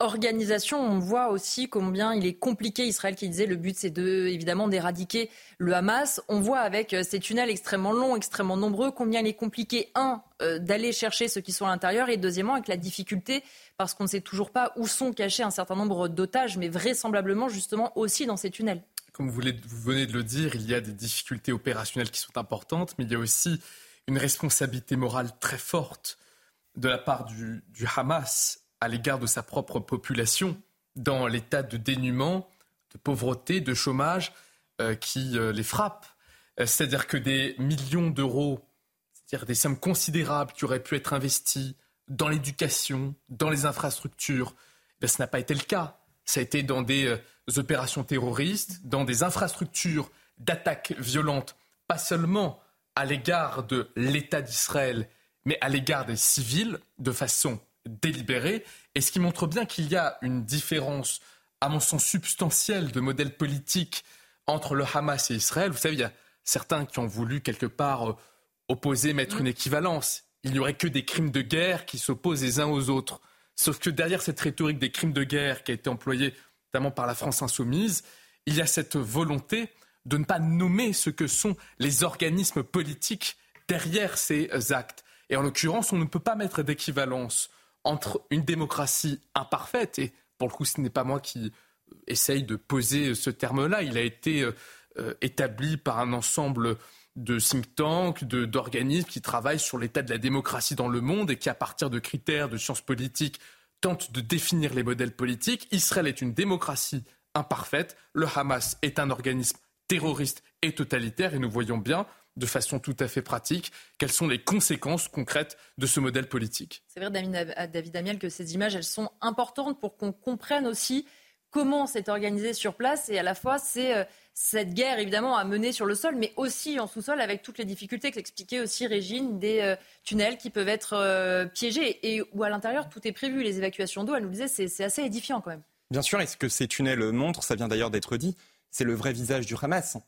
organisation, on voit aussi combien il est compliqué. Israël qui disait le but c'est de évidemment d'éradiquer le Hamas. On voit avec euh, ces tunnels extrêmement longs, extrêmement nombreux, combien il est compliqué un euh, d'aller chercher ceux qui sont à l'intérieur et deuxièmement avec la difficulté parce qu'on ne sait toujours pas où sont cachés un certain nombre d'otages, mais vraisemblablement justement aussi dans ces tunnels. Comme vous, venez de le dire, il y a des difficultés opérationnelles qui sont importantes, mais il y a aussi une responsabilité morale très forte de la part du Hamas à l'égard de sa propre population dans l'état de dénuement, de pauvreté, de chômage euh, qui euh, les frappe. Euh, c'est-à-dire que des millions d'euros, c'est-à-dire des sommes considérables qui auraient pu être investies dans l'éducation, dans les infrastructures, eh ce n'a pas été le cas. Ça a été dans des opérations terroristes, dans des infrastructures d'attaques violentes, pas seulement à l'égard de l'État d'Israël, mais à l'égard des civils, de façon délibéré, et ce qui montre bien qu'il y a une différence, à mon sens, substantielle de modèle politique entre le Hamas et Israël. Vous savez, il y a certains qui ont voulu quelque part euh, opposer, mettre une équivalence. Il n'y aurait que des crimes de guerre qui s'opposent les uns aux autres. Sauf que derrière cette rhétorique des crimes de guerre qui a été employée notamment par la France insoumise, il y a cette volonté de ne pas nommer ce que sont les organismes politiques derrière ces actes. Et en l'occurrence, on ne peut pas mettre d'équivalence entre une démocratie imparfaite, et pour le coup, ce n'est pas moi qui essaye de poser ce terme-là, il a été euh, établi par un ensemble de think tanks, d'organismes qui travaillent sur l'état de la démocratie dans le monde et qui, à partir de critères de sciences politiques, tentent de définir les modèles politiques. Israël est une démocratie imparfaite, le Hamas est un organisme terroriste et totalitaire, et nous voyons bien de façon tout à fait pratique quelles sont les conséquences concrètes de ce modèle politique? C'est vrai, David Amiel, que ces images, elles sont importantes pour qu'on comprenne aussi comment c'est organisé sur place et à la fois c'est euh, cette guerre évidemment à mener sur le sol, mais aussi en sous-sol avec toutes les difficultés qu'expliquait aussi Régine, des euh, tunnels qui peuvent être euh, piégés et où à l'intérieur tout est prévu, les évacuations d'eau, elle nous disait c'est assez édifiant quand même. Bien sûr, et ce que ces tunnels montrent, ça vient d'ailleurs d'être dit, c'est le vrai visage du Hamas.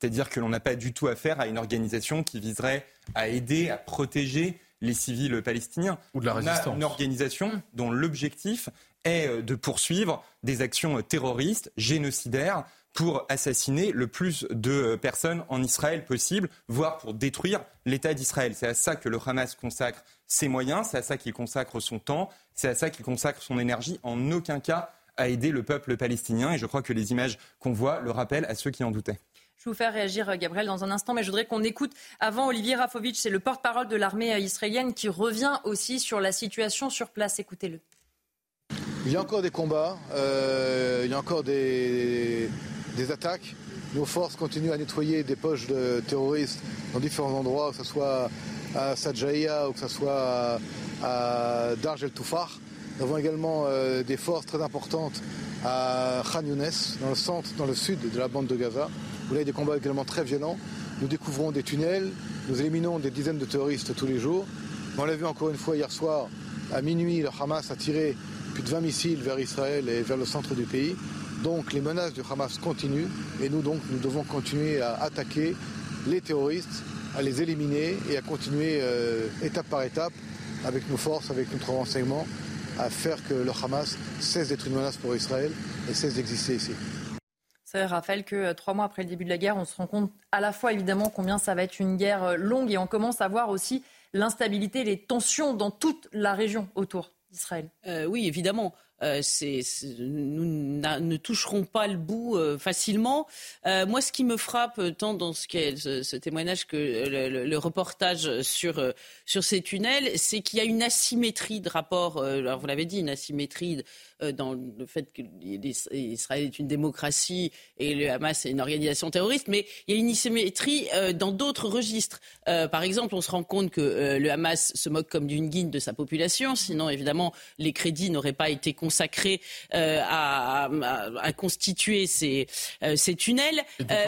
C'est-à-dire que l'on n'a pas du tout affaire à une organisation qui viserait à aider, à protéger les civils palestiniens. Ou de la résistance. On a une organisation dont l'objectif est euh, de poursuivre des actions terroristes, génocidaires, pour assassiner le plus de euh, personnes en Israël possible, voire pour détruire l'État d'Israël. C'est à ça que le Hamas consacre ses moyens, c'est à ça qu'il consacre son temps, c'est à ça qu'il consacre son énergie, en aucun cas à aider le peuple palestinien. Et je crois que les images qu'on voit le rappellent à ceux qui en doutaient. Je vais vous faire réagir, euh, Gabriel, dans un instant, mais je voudrais qu'on écoute avant Olivier Rafovitch, c'est le porte-parole de l'armée israélienne qui revient aussi sur la situation sur place. Écoutez-le. Il y a encore des combats, euh, il y a encore des, attaques. Nos forces continuent à nettoyer des poches de terroristes dans différents endroits, que ce soit à Sadjaïa ou que ce soit à, Darj el Toufar. Nous avons également euh, des forces très importantes à Khan Younes, dans le centre, dans le sud de la bande de Gaza, y a des combats également très violents. Nous découvrons des tunnels, nous éliminons des dizaines de terroristes tous les jours. On l'a vu encore une fois hier soir, à minuit, le Hamas a tiré plus de 20 missiles vers Israël et vers le centre du pays. Donc les menaces du Hamas continuent et nous donc nous devons continuer à attaquer les terroristes, à les éliminer et à continuer euh, étape par étape avec nos forces, avec notre renseignement, à faire que le Hamas cesse d'être une menace pour Israël et cesse d'exister ici. C'est Raphaël que euh, trois mois après le début de la guerre, on se rend compte à la fois évidemment combien ça va être une guerre euh, longue et on commence à voir aussi l'instabilité, les tensions dans toute la région autour. Euh, oui, évidemment. Euh, nous ne toucherons pas le bout euh, facilement. moi, ce qui me frappe tant dans ce, témoignage que le, reportage sur, sur ces tunnels, c'est qu'il y a une asymétrie de rapport, vous l'avez dit, une asymétrie euh, dans le fait qu'Israël est une démocratie et le Hamas est une organisation terroriste, mais il y a une asymétrie euh, dans d'autres registres. Euh, par exemple, on se rend compte que le Hamas se moque comme d'une guine de sa population, sinon évidemment les crédits n'auraient pas été consacrés à, constituer ces, ces tunnels.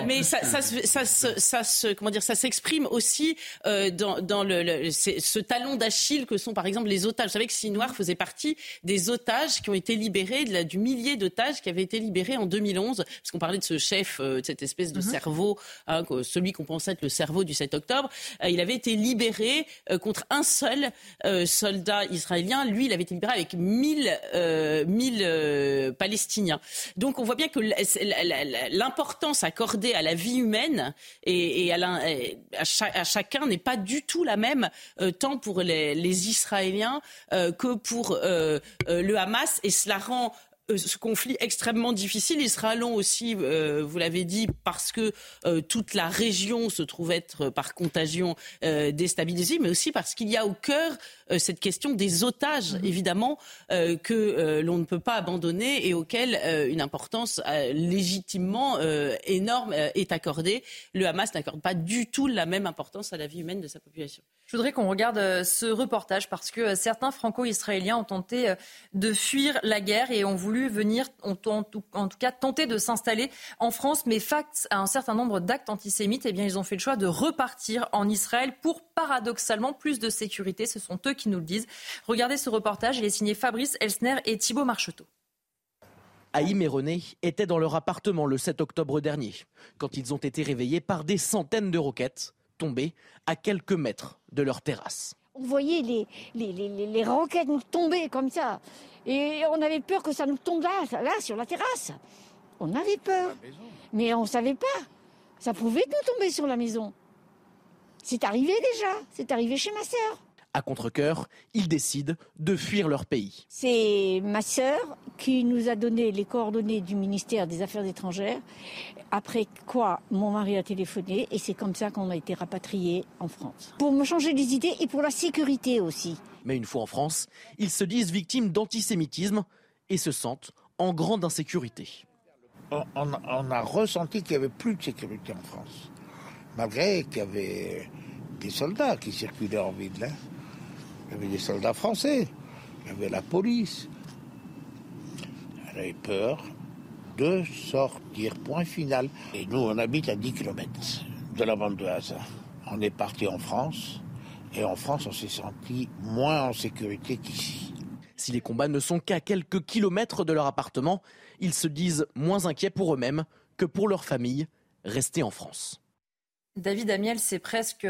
mais ça, ça, ça, ça, comment dire, ça s'exprime aussi dans, dans le, ce talon d'Achille que sont par exemple les otages. Vous savez que Sinoir faisait partie des otages qui ont été libéré de la, du millier d'otages qui avaient été libérés en 2011, parce qu'on parlait de ce chef, euh, de cette espèce de mhm. cerveau, hein, celui qu'on pensait être le cerveau du 7 octobre. Euh, il avait été libéré euh, contre un seul soldat israélien. Lui, il avait été libéré avec 1000, 1000 Palestiniens. Donc on voit bien que l'importance accordée à la vie humaine et, à, chacun n'est pas du tout la même, tant pour les, les Israéliens que pour le Hamas. Et cela rend euh, ce conflit extrêmement difficile. Il sera long aussi, euh, vous l'avez dit, parce que euh, toute la région se trouve être par contagion déstabilisée, mais aussi parce qu'il y a au cœur cette question des otages, mhm. évidemment, que l'on ne peut pas abandonner et auxquels une importance légitimement énorme est accordée. Le Hamas n'accorde pas du tout la même importance à la vie humaine de sa population. Je voudrais qu'on regarde euh, ce reportage parce que euh, certains franco-israéliens ont tenté euh, de fuir la guerre et ont voulu venir, ont en tout, cas tenté de s'installer en France, mais face à un certain nombre d'actes antisémites, eh ils ont fait le choix de repartir en Israël pour paradoxalement plus de sécurité. Ce sont eux qui nous le disent. Regardez ce reportage, il est signé Fabrice Elsner et Thibault Marcheteau. Haïm et René étaient dans leur appartement le 7 octobre dernier, quand ils ont été réveillés par des centaines de roquettes à quelques mètres de leur terrasse. On voyait les, les, les, les roquettes nous tomber comme ça. Et on avait peur que ça nous tombe là, là sur la terrasse. On avait peur. Mais on ne savait pas. Ça pouvait nous tomber sur la maison. C'est arrivé déjà. C'est arrivé chez ma sœur. À contre-coeur, ils décident de fuir leur pays. C'est ma sœur qui nous a donné les coordonnées du ministère des Affaires étrangères, après quoi mon mari a téléphoné et c'est comme ça qu'on a été rapatriés en France. Pour me changer les idées et pour la sécurité aussi. Mais une fois en France, ils se disent victimes d'antisémitisme et se sentent en grande insécurité. On, a ressenti qu'il n'y avait plus de sécurité en France, malgré qu'il y avait des soldats qui circulaient en ville. Hein. Il y avait des soldats français, il y avait la police. Elle avait peur de sortir, point final. Et nous, on habite à 10 km de la bande de Gaza. On est parti en France, et en France, on s'est senti moins en sécurité qu'ici. Si les combats ne sont qu'à quelques kilomètres de leur appartement, ils se disent moins inquiets pour eux-mêmes que pour leur famille restée en France. David Amiel, c'est presque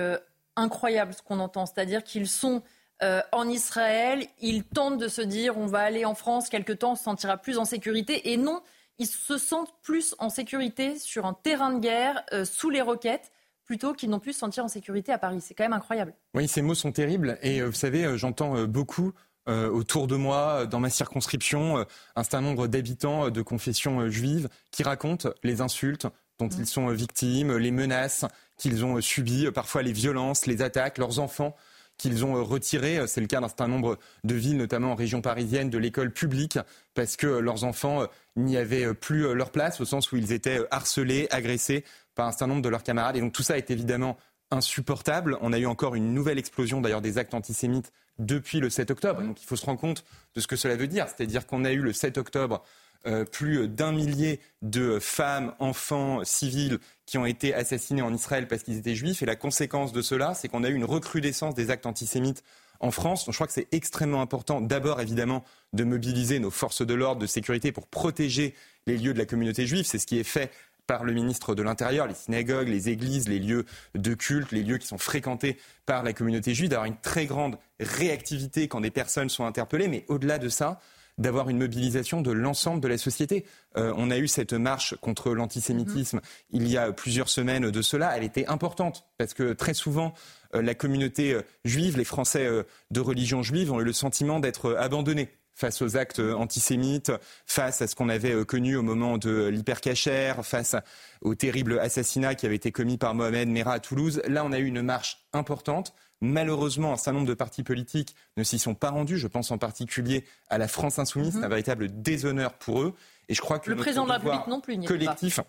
incroyable ce qu'on entend, c'est-à-dire qu'ils sont euh, en Israël, ils tentent de se dire on va aller en France quelque temps, on se sentira plus en sécurité, et non, ils se sentent plus en sécurité sur un terrain de guerre, euh, sous les roquettes, plutôt qu'ils n'ont pu se sentir en sécurité à Paris. C'est quand même incroyable. Oui, ces mots sont terribles, et euh, vous savez, j'entends beaucoup autour de moi, dans ma circonscription, un certain nombre d'habitants de confession juive qui racontent les insultes dont mmh. ils sont victimes, les menaces qu'ils ont subies, parfois les violences, les attaques, leurs enfants qu'ils ont euh, retiré. C'est le cas d'un certain nombre de villes, notamment en région parisienne, de l'école publique, parce que leurs enfants euh, n'y avaient plus euh, leur place, au sens où ils étaient harcelés, agressés par un certain nombre de leurs camarades. Et donc tout ça est évidemment insupportable. On a eu encore une nouvelle explosion d'ailleurs des actes antisémites depuis le 7 octobre. Donc il faut se rendre compte de ce que cela veut dire. C'est-à-dire qu'on a eu le 7 octobre euh, plus d'un millier de femmes, enfants, civils qui ont été assassinés en Israël parce qu'ils étaient juifs. Et la conséquence de cela, c'est qu'on a eu une recrudescence des actes antisémites en France. Donc, je crois que c'est extrêmement important, d'abord évidemment, de mobiliser nos forces de l'ordre, de sécurité pour protéger les lieux de la communauté juive. C'est ce qui est fait par le ministre de l'Intérieur, les synagogues, les églises, les lieux de culte, les lieux qui sont fréquentés par la communauté juive, d'avoir une très grande réactivité quand des personnes sont interpellées. Mais au-delà de ça, d'avoir une mobilisation de l'ensemble de la société. Euh, on a eu cette marche contre l'antisémitisme mm-hmm. il y a plusieurs semaines de cela. Elle était importante parce que très souvent, euh, la communauté euh, juive, les Français de religion juive ont eu le sentiment d'être abandonnés face aux actes antisémites, face à ce qu'on avait connu au moment de l'hypercachère, face au terrible assassinat qui avait été commis par Mohamed Merah à Toulouse. Là, on a eu une marche importante Malheureusement, un certain nombre de partis politiques ne s'y sont pas rendus. Je pense en particulier à la France Insoumise. C'est un véritable déshonneur pour eux. Et je crois que le président de la République non plus collectif.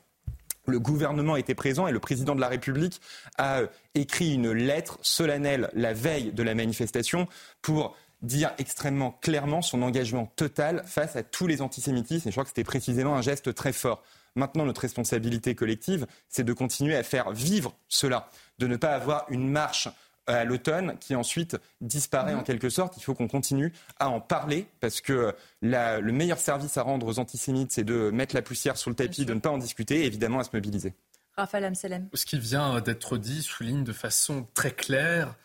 Le gouvernement était présent et le président de la République a euh, écrit une lettre solennelle la veille de la manifestation pour dire extrêmement clairement son engagement total face à tous les antisémitismes. Et je crois que c'était précisément un geste très fort. Maintenant, notre responsabilité collective, c'est de continuer à faire vivre cela, de ne pas avoir une marche à l'automne qui ensuite disparaît en mhm. quelque sorte. Il faut qu'on continue à en parler parce que le meilleur service à rendre aux antisémites, c'est de mettre la poussière sur le tapis, de ne pas en discuter et évidemment à se mobiliser. Raphaël Amselem. Ce qui vient d'être dit souligne de façon très claire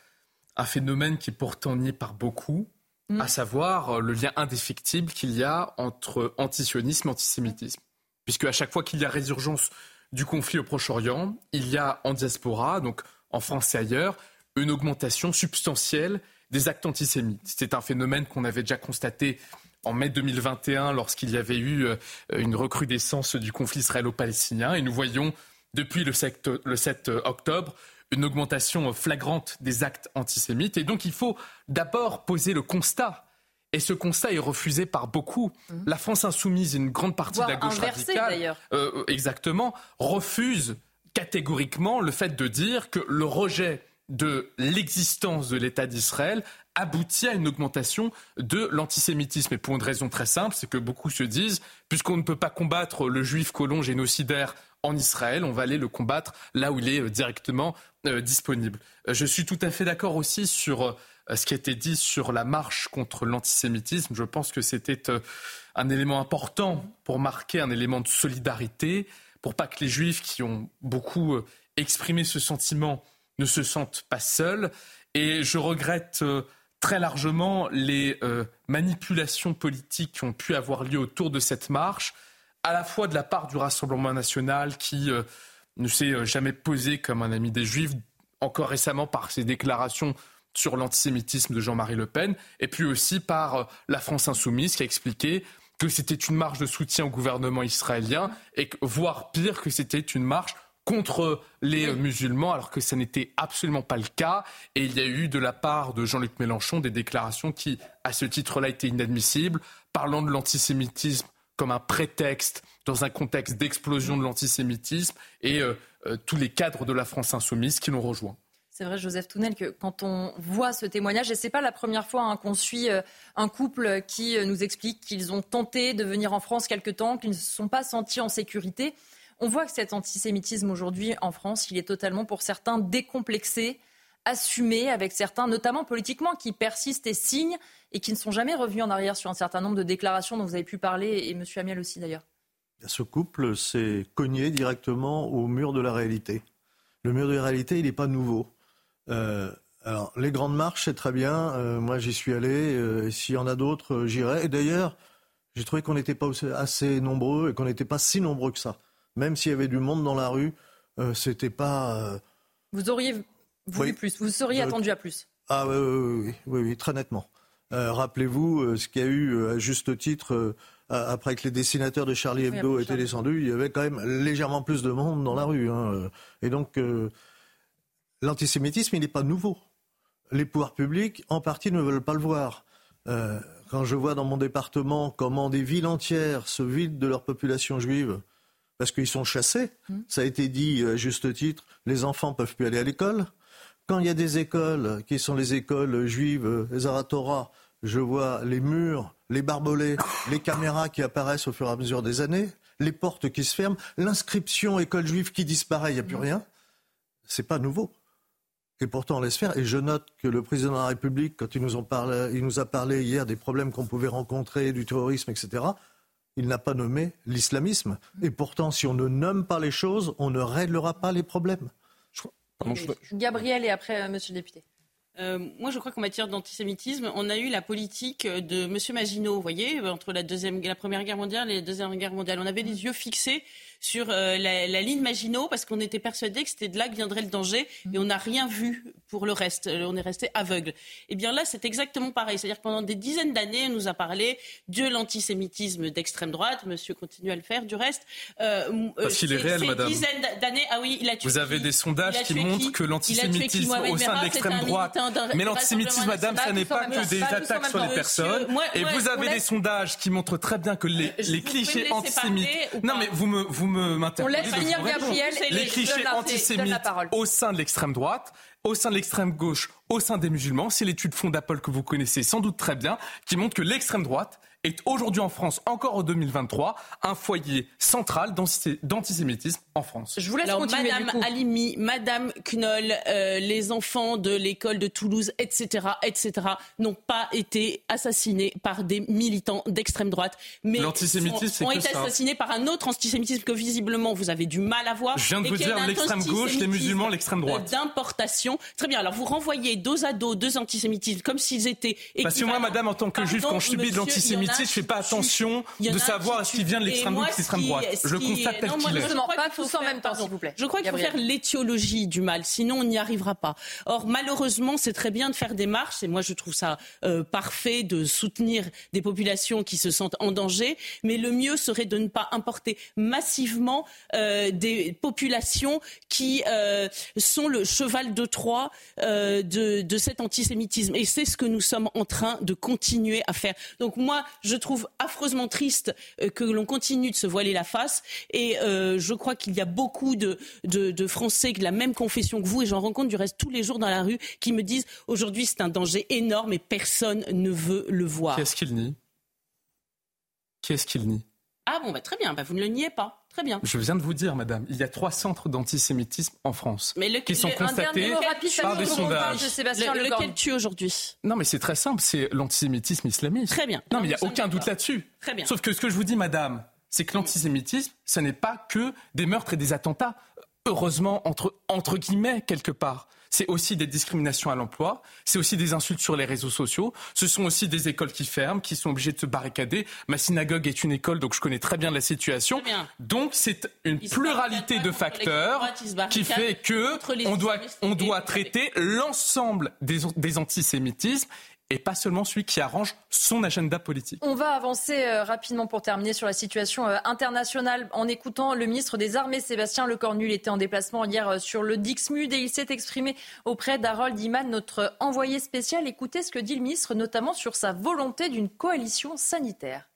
un phénomène qui est pourtant nié par beaucoup, mm. à savoir le lien indéfectible qu'il y a entre antisionisme et antisémitisme. Puisque à chaque fois qu'il y a résurgence du conflit au Proche-Orient, il y a en diaspora, donc en France et ailleurs, une augmentation substantielle des actes antisémites. C'est un phénomène qu'on avait déjà constaté en mai 2021 lorsqu'il y avait eu euh, une recrudescence du conflit israélo-palestinien. Et nous voyons depuis le 7, octobre une augmentation flagrante des actes antisémites. Et donc il faut d'abord poser le constat. Et ce constat est refusé par beaucoup. Mhm. La France insoumise et une grande partie de la gauche radicale, euh, exactement, refuse catégoriquement le fait de dire que le rejet de l'existence de l'État d'Israël aboutit à une augmentation de l'antisémitisme. Et pour une raison très simple, c'est que beaucoup se disent, puisqu'on ne peut pas combattre le juif colon génocidaire en Israël, on va aller le combattre là où il est euh, directement euh, disponible. Euh, je suis tout à fait d'accord aussi sur ce qui a été dit sur la marche contre l'antisémitisme. Je pense que c'était un élément important pour marquer un élément de solidarité, pour pas que les juifs qui ont beaucoup exprimé ce sentiment ne se sentent pas seuls. Et je regrette euh, très largement les euh, manipulations politiques qui ont pu avoir lieu autour de cette marche, à la fois de la part du Rassemblement national qui euh, ne s'est jamais posé comme un ami des Juifs, encore récemment par ses déclarations sur l'antisémitisme de Jean-Marie Le Pen, et puis aussi par la France insoumise qui a expliqué que c'était une marche de soutien au gouvernement israélien, et voire pire que c'était une marche contre les musulmans, alors que ça n'était absolument pas le cas. Et il y a eu de la part de Jean-Luc Mélenchon des déclarations qui, à ce titre-là, étaient inadmissibles, parlant de l'antisémitisme comme un prétexte dans un contexte d'explosion de l'antisémitisme et euh, euh, tous les cadres de la France insoumise qui l'ont rejoint. C'est vrai, Joseph Tounel, que quand on voit ce témoignage, et c'est pas la première fois hein, qu'on suit euh, un couple qui nous explique qu'ils ont tenté de venir en France quelque temps, qu'ils ne se sont pas sentis en sécurité. On voit que cet antisémitisme aujourd'hui en France, il est totalement pour certains décomplexé, assumé avec certains, notamment politiquement, qui persistent et signent et qui ne sont jamais revenus en arrière sur un certain nombre de déclarations dont vous avez pu parler, et M. Amiel aussi d'ailleurs. Ce couple s'est cogné directement au mur de la réalité. Le mur de la réalité, il n'est pas nouveau. Euh, alors, les grandes marches, c'est très bien. Euh, moi, j'y suis allé. Euh, s'il y en a d'autres, j'irai. Et d'ailleurs, j'ai trouvé qu'on n'était pas assez nombreux et qu'on n'était pas si nombreux que ça. Même s'il y avait du monde dans la rue, c'était pas. Vous auriez voulu plus. Vous seriez attendu à plus. Ah oui, oui, oui, oui très nettement. Rappelez-vous ce qu'il y a eu à juste titre après que les dessinateurs de Charlie Hebdo étaient descendus, il y avait quand même légèrement plus de monde dans la rue. Hein. Et donc, euh, l'antisémitisme, il n'est pas nouveau. Les pouvoirs publics, en partie, ne veulent pas le voir. Euh, quand je vois dans mon département comment des villes entières se vident de leur population juive, parce qu'ils sont chassés, mmh. ça a été dit à juste titre, les enfants peuvent plus aller à l'école. Quand il y a des écoles qui sont les écoles juives, les Zaratora, je vois les murs, les barbelés, les caméras qui apparaissent au fur et à mesure des années, les portes qui se ferment, l'inscription école juive qui disparaît, il n'y a plus rien. C'est pas nouveau. Et pourtant, on laisse faire. Et je note que le président de la République, quand il nous, il nous a parlé hier des problèmes qu'on pouvait rencontrer, du terrorisme, etc., il n'a pas nommé l'islamisme. Et pourtant, si on ne nomme pas les choses, on ne réglera pas les problèmes. Gabriel et après, euh, monsieur le député. Euh, moi, je crois qu'en matière d'antisémitisme, on a eu la politique de M. Maginot, vous voyez, entre la, deuxième, la Première Guerre mondiale et la Deuxième Guerre mondiale. On avait les yeux fixés sur euh, la, ligne Maginot parce qu'on était persuadé que c'était de là que viendrait le danger et on n'a rien vu pour le reste. On est resté aveugle. Et eh bien là, c'est exactement pareil. C'est-à-dire que pendant des dizaines d'années, on nous a parlé de l'antisémitisme d'extrême droite. Monsieur continue à le faire, du reste. Euh, parce qu'il est réel, madame. Dizaines d'années. Ah oui, il a tué Vous avez des sondages qui montrent que l'antisémitisme au sein de l'extrême droite. Mais l'antisémitisme, madame, ça n'est pas que des attaques sur les personnes. Et vous avez des sondages qui montrent très bien que les clichés antisémites. Non, mais vous me on laisse finir Gabriel les clichés antisémites au sein de l'extrême droite au sein de l'extrême gauche, au sein des musulmans. C'est l'étude Fondapol que vous connaissez sans doute très bien, qui montre que l'extrême droite est aujourd'hui en France, encore en 2023, un foyer central d'antisémitisme en France. Je vous laisse Alors, Madame Alimi, Madame Knoll, euh, les enfants de l'école de Toulouse, etc., etc., n'ont pas été assassinés par des militants d'extrême droite, mais l'antisémitisme, ont, été assassinés par un autre antisémitisme que visiblement vous avez du mal à voir. Je viens de vous dire l'extrême gauche, les musulmans, l'extrême droite. D'importation. Très bien. Alors vous renvoyez dos à dos deux antisémitismes comme s'ils étaient. Parce que moi, Madame, en tant que juif, quand je subis de l'antisémitisme je ne fais pas attention de savoir ce qui vient de l'extrême gauche ou de l'extrême droite. Je constate tel qu'il est. Pas tous en même temps, s'il vous plaît. Je crois qu'il faut faire l'étiologie du mal, sinon on n'y arrivera pas. Or, malheureusement, c'est très bien de faire des marches, et moi je trouve ça euh, parfait de soutenir des populations qui se sentent en danger, mais le mieux serait de ne pas importer massivement euh, des populations qui euh, sont le cheval de Troie de, de cet antisémitisme. Et c'est ce que nous sommes en train de continuer à faire. Donc moi, je trouve affreusement triste euh, que l'on continue de se voiler la face. Et euh, je crois qu'il y a beaucoup de, de, Français de la même confession que vous, et j'en rencontre du reste tous les jours dans la rue, qui me disent aujourd'hui c'est un danger énorme et personne ne veut le voir. Qu'est-ce qu'il nie? Qu'est-ce qu'il nie? Ah bon, bah, très bien, bah, vous ne le niez pas. Très bien. Je viens de vous dire, madame, il y a trois centres d'antisémitisme en France qui sont constatés par des sondages. Le, lequel tue aujourd'hui? Non, mais c'est très simple, c'est l'antisémitisme islamiste. Très bien. Non, mais il n'y a aucun doute là-dessus. Très bien. Sauf que ce que je vous dis, madame, c'est que l'antisémitisme, ce n'est pas que des meurtres et des attentats. Heureusement, entre, entre guillemets, quelque part. C'est aussi des discriminations à l'emploi, c'est aussi des insultes sur les réseaux sociaux, ce sont aussi des écoles qui ferment, qui sont obligées de se barricader. Ma synagogue est une école, donc je connais très bien la situation. Donc c'est une pluralité de facteurs qui fait que on doit, on doit traiter l'ensemble des, des antisémitismes et pas seulement celui qui arrange son agenda politique. On va avancer euh, rapidement pour terminer sur la situation euh, internationale en écoutant le ministre des Armées, Sébastien Lecornu. Il était en déplacement hier euh, sur le Dixmude et il s'est exprimé auprès d'Harold Iman, notre envoyé spécial. Écoutez ce que dit le ministre, notamment sur sa volonté d'une coalition sanitaire.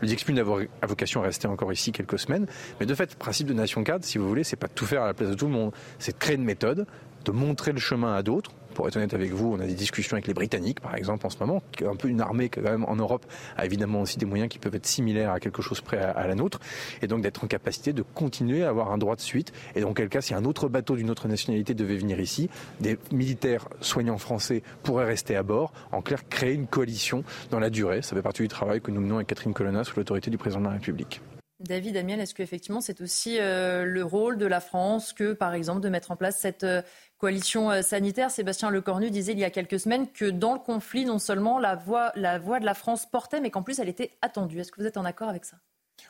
Le Dixmude a vocation à rester encore ici quelques semaines, mais de fait, le principe de nation cadre, si vous voulez, c'est pas de tout faire à la place de tout le monde, c'est de créer une méthode, de montrer le chemin à d'autres, pour être honnête avec vous, on a des discussions avec les Britanniques, par exemple, en ce moment, un peu une armée quand même en Europe a évidemment aussi des moyens qui peuvent être similaires à quelque chose près à, la nôtre, et donc d'être en capacité de continuer à avoir un droit de suite. Et dans quel cas, si un autre bateau d'une autre nationalité devait venir ici, des militaires soignants français pourraient rester à bord. En clair, créer une coalition dans la durée. Ça fait partie du travail que nous menons avec Catherine Colonna sous l'autorité du président de la République. David Amiel, est-ce qu'effectivement c'est aussi euh, le rôle de la France que, par exemple, de mettre en place cette euh, coalition euh, sanitaire. Sébastien Lecornu disait il y a quelques semaines que dans le conflit, non seulement la voix, la voix de la France portait, mais qu'en plus elle était attendue. Est-ce que vous êtes en accord avec ça?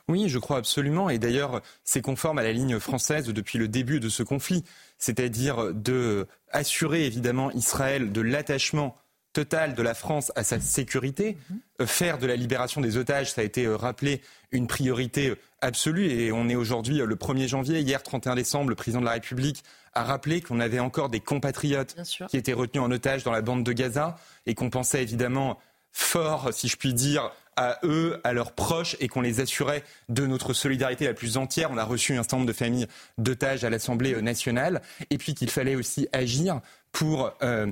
Oui, je crois absolument. Et d'ailleurs, c'est conforme à la ligne française depuis le début de ce conflit, c'est-à-dire de assurer évidemment Israël de l'attachement total de la France à sa sécurité, mhm. faire de la libération des otages, ça a été euh, rappelé, une priorité absolue. Et on est aujourd'hui euh, le 1er janvier. Hier, 31 décembre, le président de la République a rappelé qu'on avait encore des compatriotes qui étaient retenus en otage dans la bande de Gaza et qu'on pensait évidemment fort, si je puis dire, à eux, à leurs proches et qu'on les assurait de notre solidarité la plus entière. On a reçu un certain nombre de familles d'otages à l'Assemblée nationale et puis qu'il fallait aussi agir pour euh,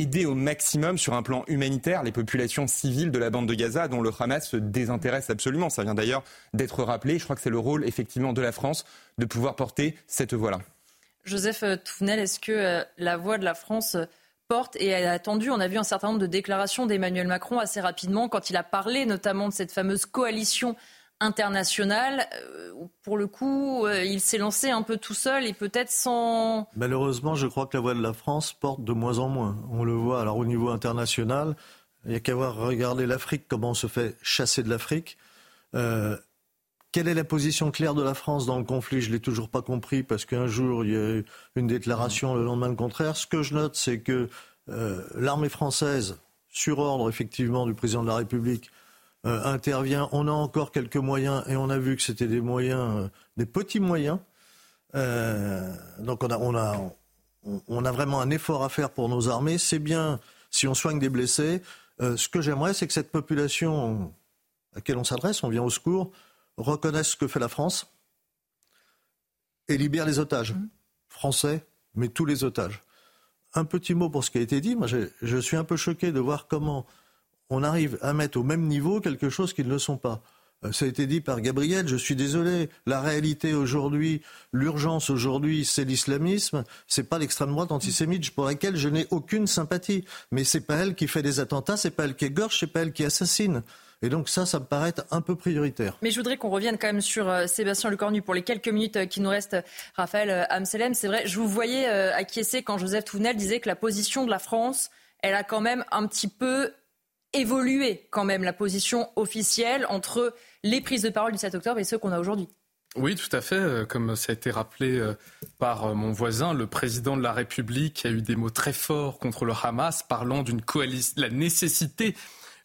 aider au maximum sur un plan humanitaire les populations civiles de la bande de Gaza dont le Hamas se désintéresse absolument. Ça vient d'ailleurs d'être rappelé. Je crois que c'est le rôle effectivement de la France de pouvoir porter cette voie-là. Joseph Touvenel, est-ce que euh, la voix de la France porte et est attendue On a vu un certain nombre de déclarations d'Emmanuel Macron assez rapidement quand il a parlé notamment de cette fameuse coalition internationale. Euh, pour le coup, euh, il s'est lancé un peu tout seul et peut-être sans. Malheureusement, je crois que la voix de la France porte de moins en moins. On le voit alors au niveau international. Il n'y a qu'à voir regarder l'Afrique, comment on se fait chasser de l'Afrique. Quelle est la position claire de la France dans le conflit? Je ne l'ai toujours pas compris parce qu'un jour, il y a eu une déclaration, le lendemain le contraire. Ce que je note, c'est que euh, l'armée française, sur ordre effectivement du président de la République, euh, intervient. On a encore quelques moyens et on a vu que c'était des moyens, euh, des petits moyens. donc on a, on, a, on a vraiment un effort à faire pour nos armées. C'est bien si on soigne des blessés. ce que j'aimerais, c'est que cette population à laquelle on s'adresse, on vient au secours, reconnaissent ce que fait la France et libèrent les otages. Mmh. Français, mais tous les otages. Un petit mot pour ce qui a été dit. Moi, je suis un peu choqué de voir comment on arrive à mettre au même niveau quelque chose qui ne le sont pas. Euh, ça a été dit par Gabriel, je suis désolé. La réalité aujourd'hui, l'urgence aujourd'hui, c'est l'islamisme. C'est pas l'extrême droite antisémite pour laquelle je n'ai aucune sympathie. Mais c'est pas elle qui fait des attentats, c'est pas elle qui égorge, c'est pas elle qui assassine. Et donc ça, ça me paraît un peu prioritaire. Mais je voudrais qu'on revienne quand même sur euh, Sébastien Lecornu pour les quelques minutes euh, qui nous restent. Raphaël euh, Amselem, c'est vrai, je vous voyais acquiescer quand Joseph Touvenel disait que la position de la France, elle a quand même un petit peu évolué, quand même, la position officielle entre les prises de parole du 7 octobre et ceux qu'on a aujourd'hui. Oui, tout à fait. Comme ça a été rappelé par mon voisin, le président de la République a eu des mots très forts contre le Hamas, parlant d'une la nécessité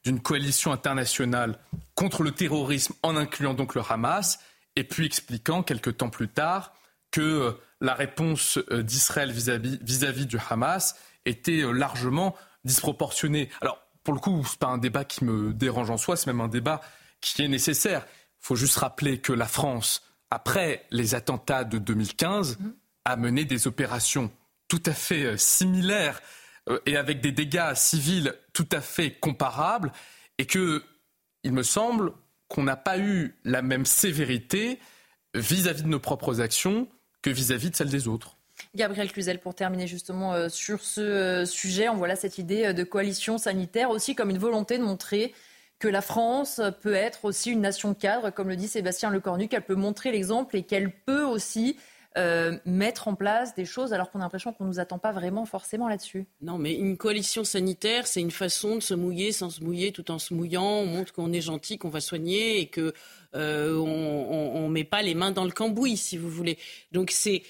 d'une coalition internationale contre le terrorisme en incluant donc le Hamas, et puis expliquant quelques temps plus tard que euh, la réponse euh, d'Israël vis-à-vis du Hamas était euh, largement disproportionnée. Alors, pour le coup, ce n'est pas un débat qui me dérange en soi, c'est même un débat qui est nécessaire. Il faut juste rappeler que la France, après les attentats de 2015, a mené des opérations tout à fait similaires euh, et avec des dégâts civils tout à fait comparables, et que, il me semble, qu'on n'a pas eu la même sévérité vis-à-vis de nos propres actions que vis-à-vis de celles des autres. Gabriel Cluzel, pour terminer justement euh, sur ce euh, sujet, on voit là cette idée de coalition sanitaire aussi comme une volonté de montrer que la France peut être aussi une nation cadre, comme le dit Sébastien Lecornu, qu'elle peut montrer l'exemple et qu'elle peut aussi euh, mettre en place des choses alors qu'on a l'impression qu'on ne nous attend pas vraiment forcément là-dessus Non, mais une coalition sanitaire, c'est une façon de se mouiller sans se mouiller tout en se mouillant. On montre qu'on est gentil, qu'on va soigner et que euh, on ne met pas les mains dans le cambouis, si vous voulez. Donc c'est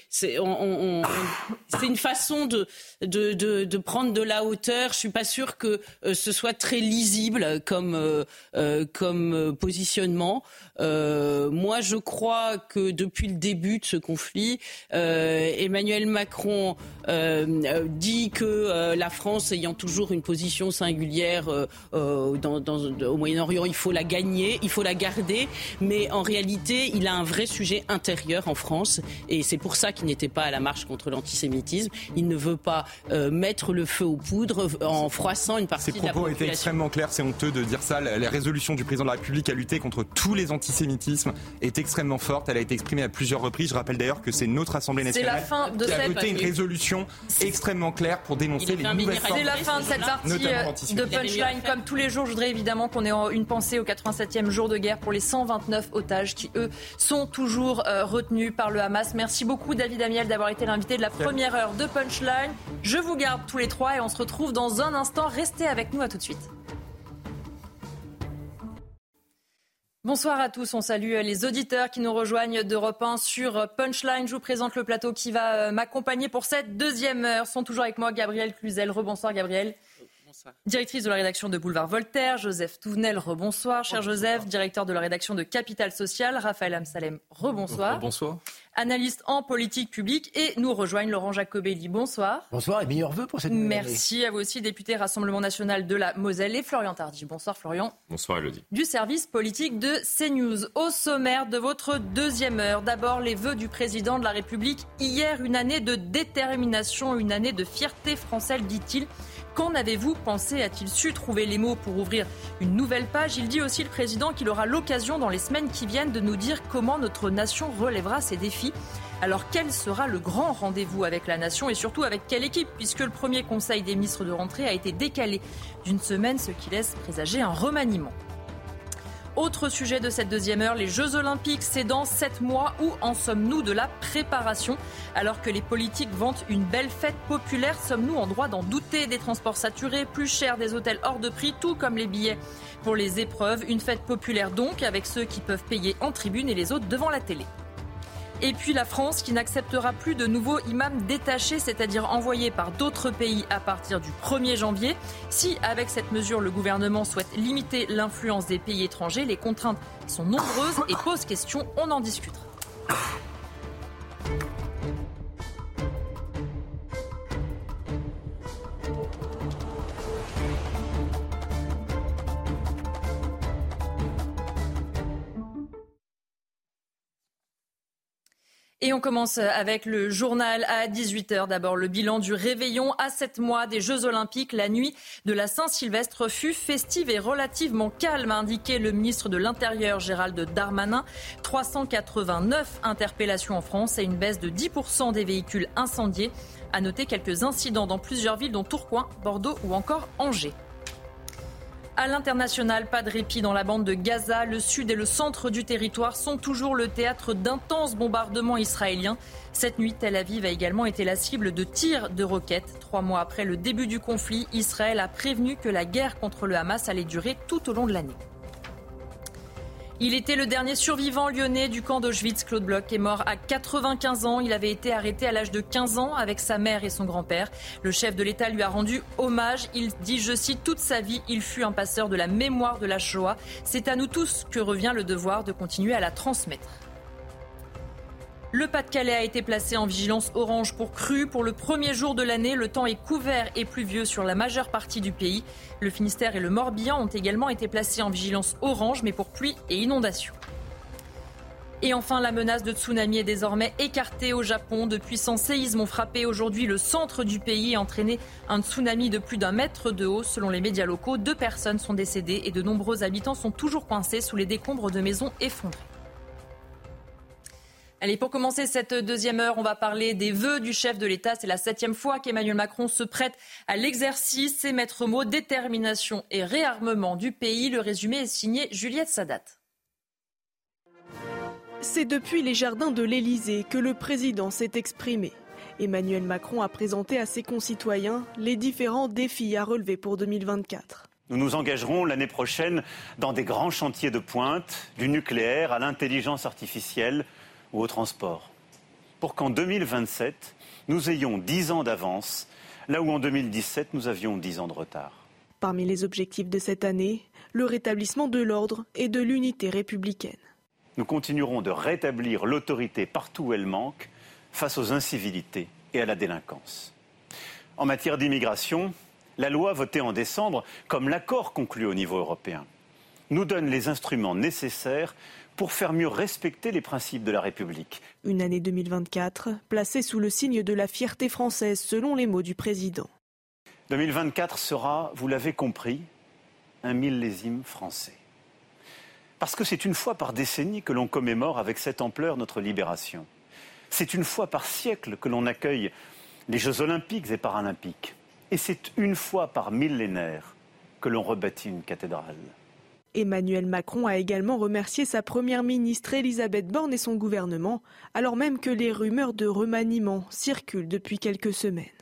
une façon de, de, de, prendre de la hauteur. Je suis pas sûre que euh, ce soit très lisible comme, euh, comme positionnement. moi, je crois que depuis le début de ce conflit, Emmanuel Macron dit que la France ayant toujours une position singulière au Moyen-Orient, il faut la gagner, il faut la garder mais en réalité, il a un vrai sujet intérieur en France, et c'est pour ça qu'il n'était pas à la marche contre l'antisémitisme. Il ne veut pas euh, mettre le feu aux poudres en froissant une partie de la population. Ses propos étaient extrêmement clairs, c'est honteux de dire ça. La, résolution du président de la République à lutter contre tous les antisémitismes est extrêmement forte. Elle a été exprimée à plusieurs reprises. Je rappelle d'ailleurs que c'est notre Assemblée nationale qui a voté une résolution extrêmement claire pour dénoncer les nouvelles C'est la fin de cette partie euh, de Punchline. Comme tous les jours, je voudrais évidemment qu'on ait une pensée au 87e jour de guerre pour les 129 otages qui, eux, sont toujours euh, retenus par le Hamas. Merci beaucoup, David Amiel, d'avoir été l'invité de la première heure de Punchline. Je vous garde tous les trois et on se retrouve dans un instant. Restez avec nous, à tout de suite. Bonsoir à tous, on salue les auditeurs qui nous rejoignent d'Europe 1 sur Punchline. Je vous présente le plateau qui va euh, m'accompagner pour cette deuxième heure. Sont toujours avec moi Gabriel Cluzel. Rebonsoir Gabriel. Directrice de la rédaction de Boulevard Voltaire, Joseph Touvenel, rebonsoir. Cher Joseph, directeur de la rédaction de Capital Social, Raphaël Amsalem, rebonsoir. Bonsoir. Analyste en politique publique et nous rejoignent Laurent Jacobelli, bonsoir. Bonsoir et meilleurs vœux pour cette nouvelle Merci à vous aussi, député Rassemblement National de la Moselle et Florian Tardy. Bonsoir Florian. Bonsoir Elodie. Du service politique de CNews. Au sommaire de votre deuxième heure, d'abord les vœux du président de la République. Hier, une année de détermination, une année de fierté française, dit-il. Qu'en avez-vous pensé? A-t-il su trouver les mots pour ouvrir une nouvelle page? Il dit aussi le président qu'il aura l'occasion dans les semaines qui viennent de nous dire comment notre nation relèvera ces défis. Alors quel sera le grand rendez-vous avec la nation et surtout avec quelle équipe? Puisque le premier conseil des ministres de rentrée a été décalé d'une semaine, ce qui laisse présager un remaniement. Autre sujet de cette deuxième heure, les Jeux Olympiques, c'est dans sept mois. Où en sommes-nous de la préparation? Alors que les politiques vantent une belle fête populaire, sommes-nous en droit d'en douter? Des transports saturés, plus chers, des hôtels hors de prix, tout comme les billets pour les épreuves. Une fête populaire donc, avec ceux qui peuvent payer en tribune et les autres devant la télé. Et puis la France qui n'acceptera plus de nouveaux imams détachés, c'est-à-dire envoyés par d'autres pays à partir du 1er janvier. Si avec cette mesure le gouvernement souhaite limiter l'influence des pays étrangers, les contraintes sont nombreuses et posent question, on en discutera. Et on commence avec le journal à 18h. D'abord, le bilan du réveillon à 7 mois des Jeux Olympiques. La nuit de la Saint-Sylvestre fut festive et relativement calme, a indiqué le ministre de l'Intérieur Gérald Darmanin. 389 interpellations en France et une baisse de 10% des véhicules incendiés. À noter quelques incidents dans plusieurs villes, dont Tourcoing, Bordeaux ou encore Angers. À l'international, pas de répit dans la bande de Gaza. Le sud et le centre du territoire sont toujours le théâtre d'intenses bombardements israéliens. Cette nuit, Tel Aviv a également été la cible de tirs de roquettes. Trois mois après le début du conflit, Israël a prévenu que la guerre contre le Hamas allait durer tout au long de l'année. Il était le dernier survivant lyonnais du camp d'Auschwitz. Claude Bloch est mort à 95 ans. Il avait été arrêté à l'âge de 15 ans avec sa mère et son grand-père. Le chef de l'État lui a rendu hommage. Il dit, je cite, toute sa vie, il fut un passeur de la mémoire de la Shoah. C'est à nous tous que revient le devoir de continuer à la transmettre. Le Pas-de-Calais a été placé en vigilance orange pour crue. Pour le premier jour de l'année, le temps est couvert et pluvieux sur la majeure partie du pays. Le Finistère et le Morbihan ont également été placés en vigilance orange, mais pour pluie et inondations. Et enfin, la menace de tsunami est désormais écartée au Japon. De puissants séismes ont frappé aujourd'hui le centre du pays et entraîné un tsunami de plus d'un mètre de haut. Selon les médias locaux, deux personnes sont décédées et de nombreux habitants sont toujours coincés sous les décombres de maisons effondrées. Allez, pour commencer cette deuxième heure, on va parler des vœux du chef de l'État. C'est la septième fois qu'Emmanuel Macron se prête à l'exercice. Ses maîtres mots, détermination et réarmement du pays. Le résumé est signé Juliette Sadat. C'est depuis les jardins de l'Élysée que le président s'est exprimé. Emmanuel Macron a présenté à ses concitoyens les différents défis à relever pour 2024. Nous nous engagerons l'année prochaine dans des grands chantiers de pointe, du nucléaire à l'intelligence artificielle ou au transport. Pour qu'en 2027, nous ayons 10 ans d'avance, là où en 2017, nous avions 10 ans de retard. Parmi les objectifs de cette année, le rétablissement de l'ordre et de l'unité républicaine. Nous continuerons de rétablir l'autorité partout où elle manque face aux incivilités et à la délinquance. En matière d'immigration, la loi votée en décembre, comme l'accord conclu au niveau européen, nous donne les instruments nécessaires pour faire mieux respecter les principes de la République. Une année 2024 placée sous le signe de la fierté française, selon les mots du président. 2024 sera, vous l'avez compris, un millésime français. Parce que c'est une fois par décennie que l'on commémore avec cette ampleur notre libération. C'est une fois par siècle que l'on accueille les Jeux olympiques et paralympiques. Et c'est une fois par millénaire que l'on rebâtit une cathédrale. Emmanuel Macron a également remercié sa première ministre Elisabeth Borne et son gouvernement, alors même que les rumeurs de remaniement circulent depuis quelques semaines.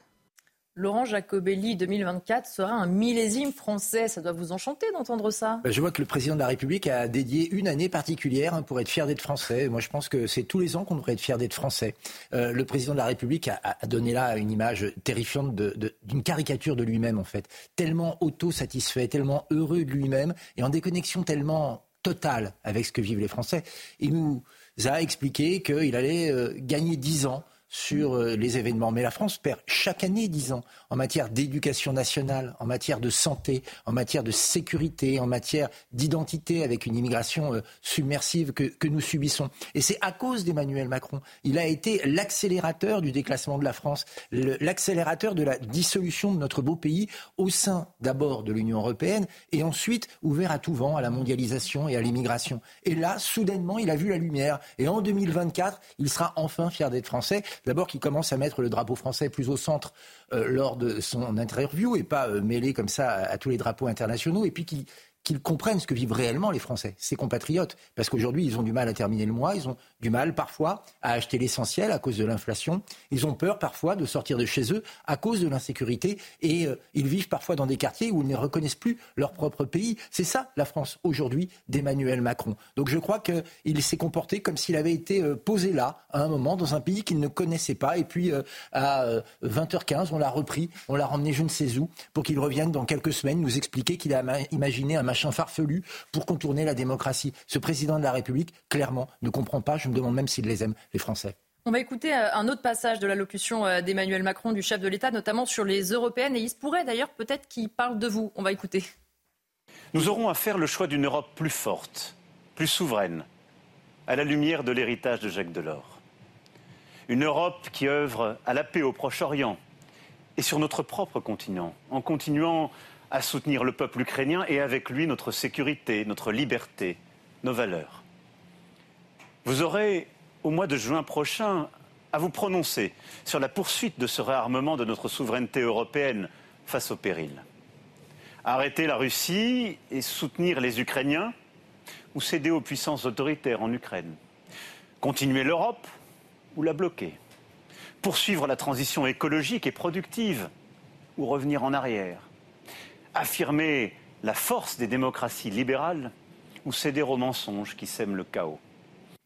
Laurent Jacobelli 2024 sera un millésime français. Ça doit vous enchanter d'entendre ça. Bah, je vois que le président de la République a dédié une année particulière hein, pour être fier d'être français. Moi, je pense que c'est tous les ans qu'on devrait être fier d'être français. Euh, le président de la République a, donné là une image terrifiante d'une caricature de lui-même, en fait. Tellement autosatisfait, tellement heureux de lui-même et en déconnexion tellement totale avec ce que vivent les Français. Il nous a expliqué qu'il allait euh, gagner dix ans sur euh, les événements. Mais la France perd chaque année 10 ans en matière d'éducation nationale, en matière de santé, en matière de sécurité, en matière d'identité avec une immigration euh, submersive que, que nous subissons. Et c'est à cause d'Emmanuel Macron. Il a été l'accélérateur du déclassement de la France, l'accélérateur de la dissolution de notre beau pays au sein d'abord de l'Union européenne et ensuite ouvert à tout vent à la mondialisation et à l'immigration. Et là, soudainement, il a vu la lumière. Et en 2024, il sera enfin fier d'être français. D'abord qu'il commence à mettre le drapeau français plus au centre euh, lors de son interview et pas euh, mêlé comme ça à, tous les drapeaux internationaux. Et puis qu'il qu'ils comprennent ce que vivent réellement les Français, ses compatriotes. Parce qu'aujourd'hui, ils ont du mal à terminer le mois, ils ont du mal parfois à acheter l'essentiel à cause de l'inflation, ils ont peur parfois de sortir de chez eux à cause de l'insécurité, et euh, ils vivent parfois dans des quartiers où ils ne reconnaissent plus leur propre pays. C'est ça la France aujourd'hui d'Emmanuel Macron. Donc je crois qu'il s'est comporté comme s'il avait été euh, posé là, à un moment, dans un pays qu'il ne connaissait pas, et puis euh, à 20h15, on l'a repris, on l'a ramené je ne sais où, pour qu'il revienne dans quelques semaines nous expliquer qu'il a imaginé un machin farfelu pour contourner la démocratie. Ce président de la République, clairement, ne comprend pas. Je me demande même s'il les aime, les Français. On va écouter euh, un autre passage de l'allocution euh, d'Emmanuel Macron, du chef de l'État, notamment sur les européennes. Et il se pourrait d'ailleurs peut-être qu'il parle de vous. On va écouter. Nous aurons à faire le choix d'une Europe plus forte, plus souveraine, à la lumière de l'héritage de Jacques Delors. Une Europe qui œuvre à la paix au Proche-Orient et sur notre propre continent, en continuant à soutenir le peuple ukrainien et avec lui notre sécurité, notre liberté, nos valeurs. Vous aurez, au mois de juin prochain, à vous prononcer sur la poursuite de ce réarmement de notre souveraineté européenne face au péril. Arrêter la Russie et soutenir les Ukrainiens ou céder aux puissances autoritaires en Ukraine. Continuer l'Europe ou la bloquer. Poursuivre la transition écologique et productive ou revenir en arrière affirmer la force des démocraties libérales ou céder aux mensonges qui sèment le chaos.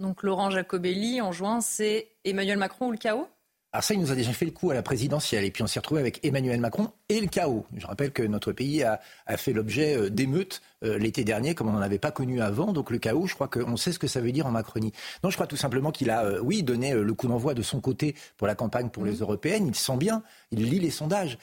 Donc Laurent Jacobelli, en juin, c'est Emmanuel Macron ou le chaos? Alors ça, il nous a déjà fait le coup à la présidentielle. Et puis on s'est retrouvé avec Emmanuel Macron et le chaos. Je rappelle que notre pays a, fait l'objet euh, d'émeutes euh, l'été dernier, comme on n'en avait pas connu avant. Donc le chaos, je crois qu'on sait ce que ça veut dire en Macronie. Non, je crois tout simplement qu'il a, euh, oui, donné le coup d'envoi de son côté pour la campagne pour les mmh. européennes. Il sent bien, il lit les sondages,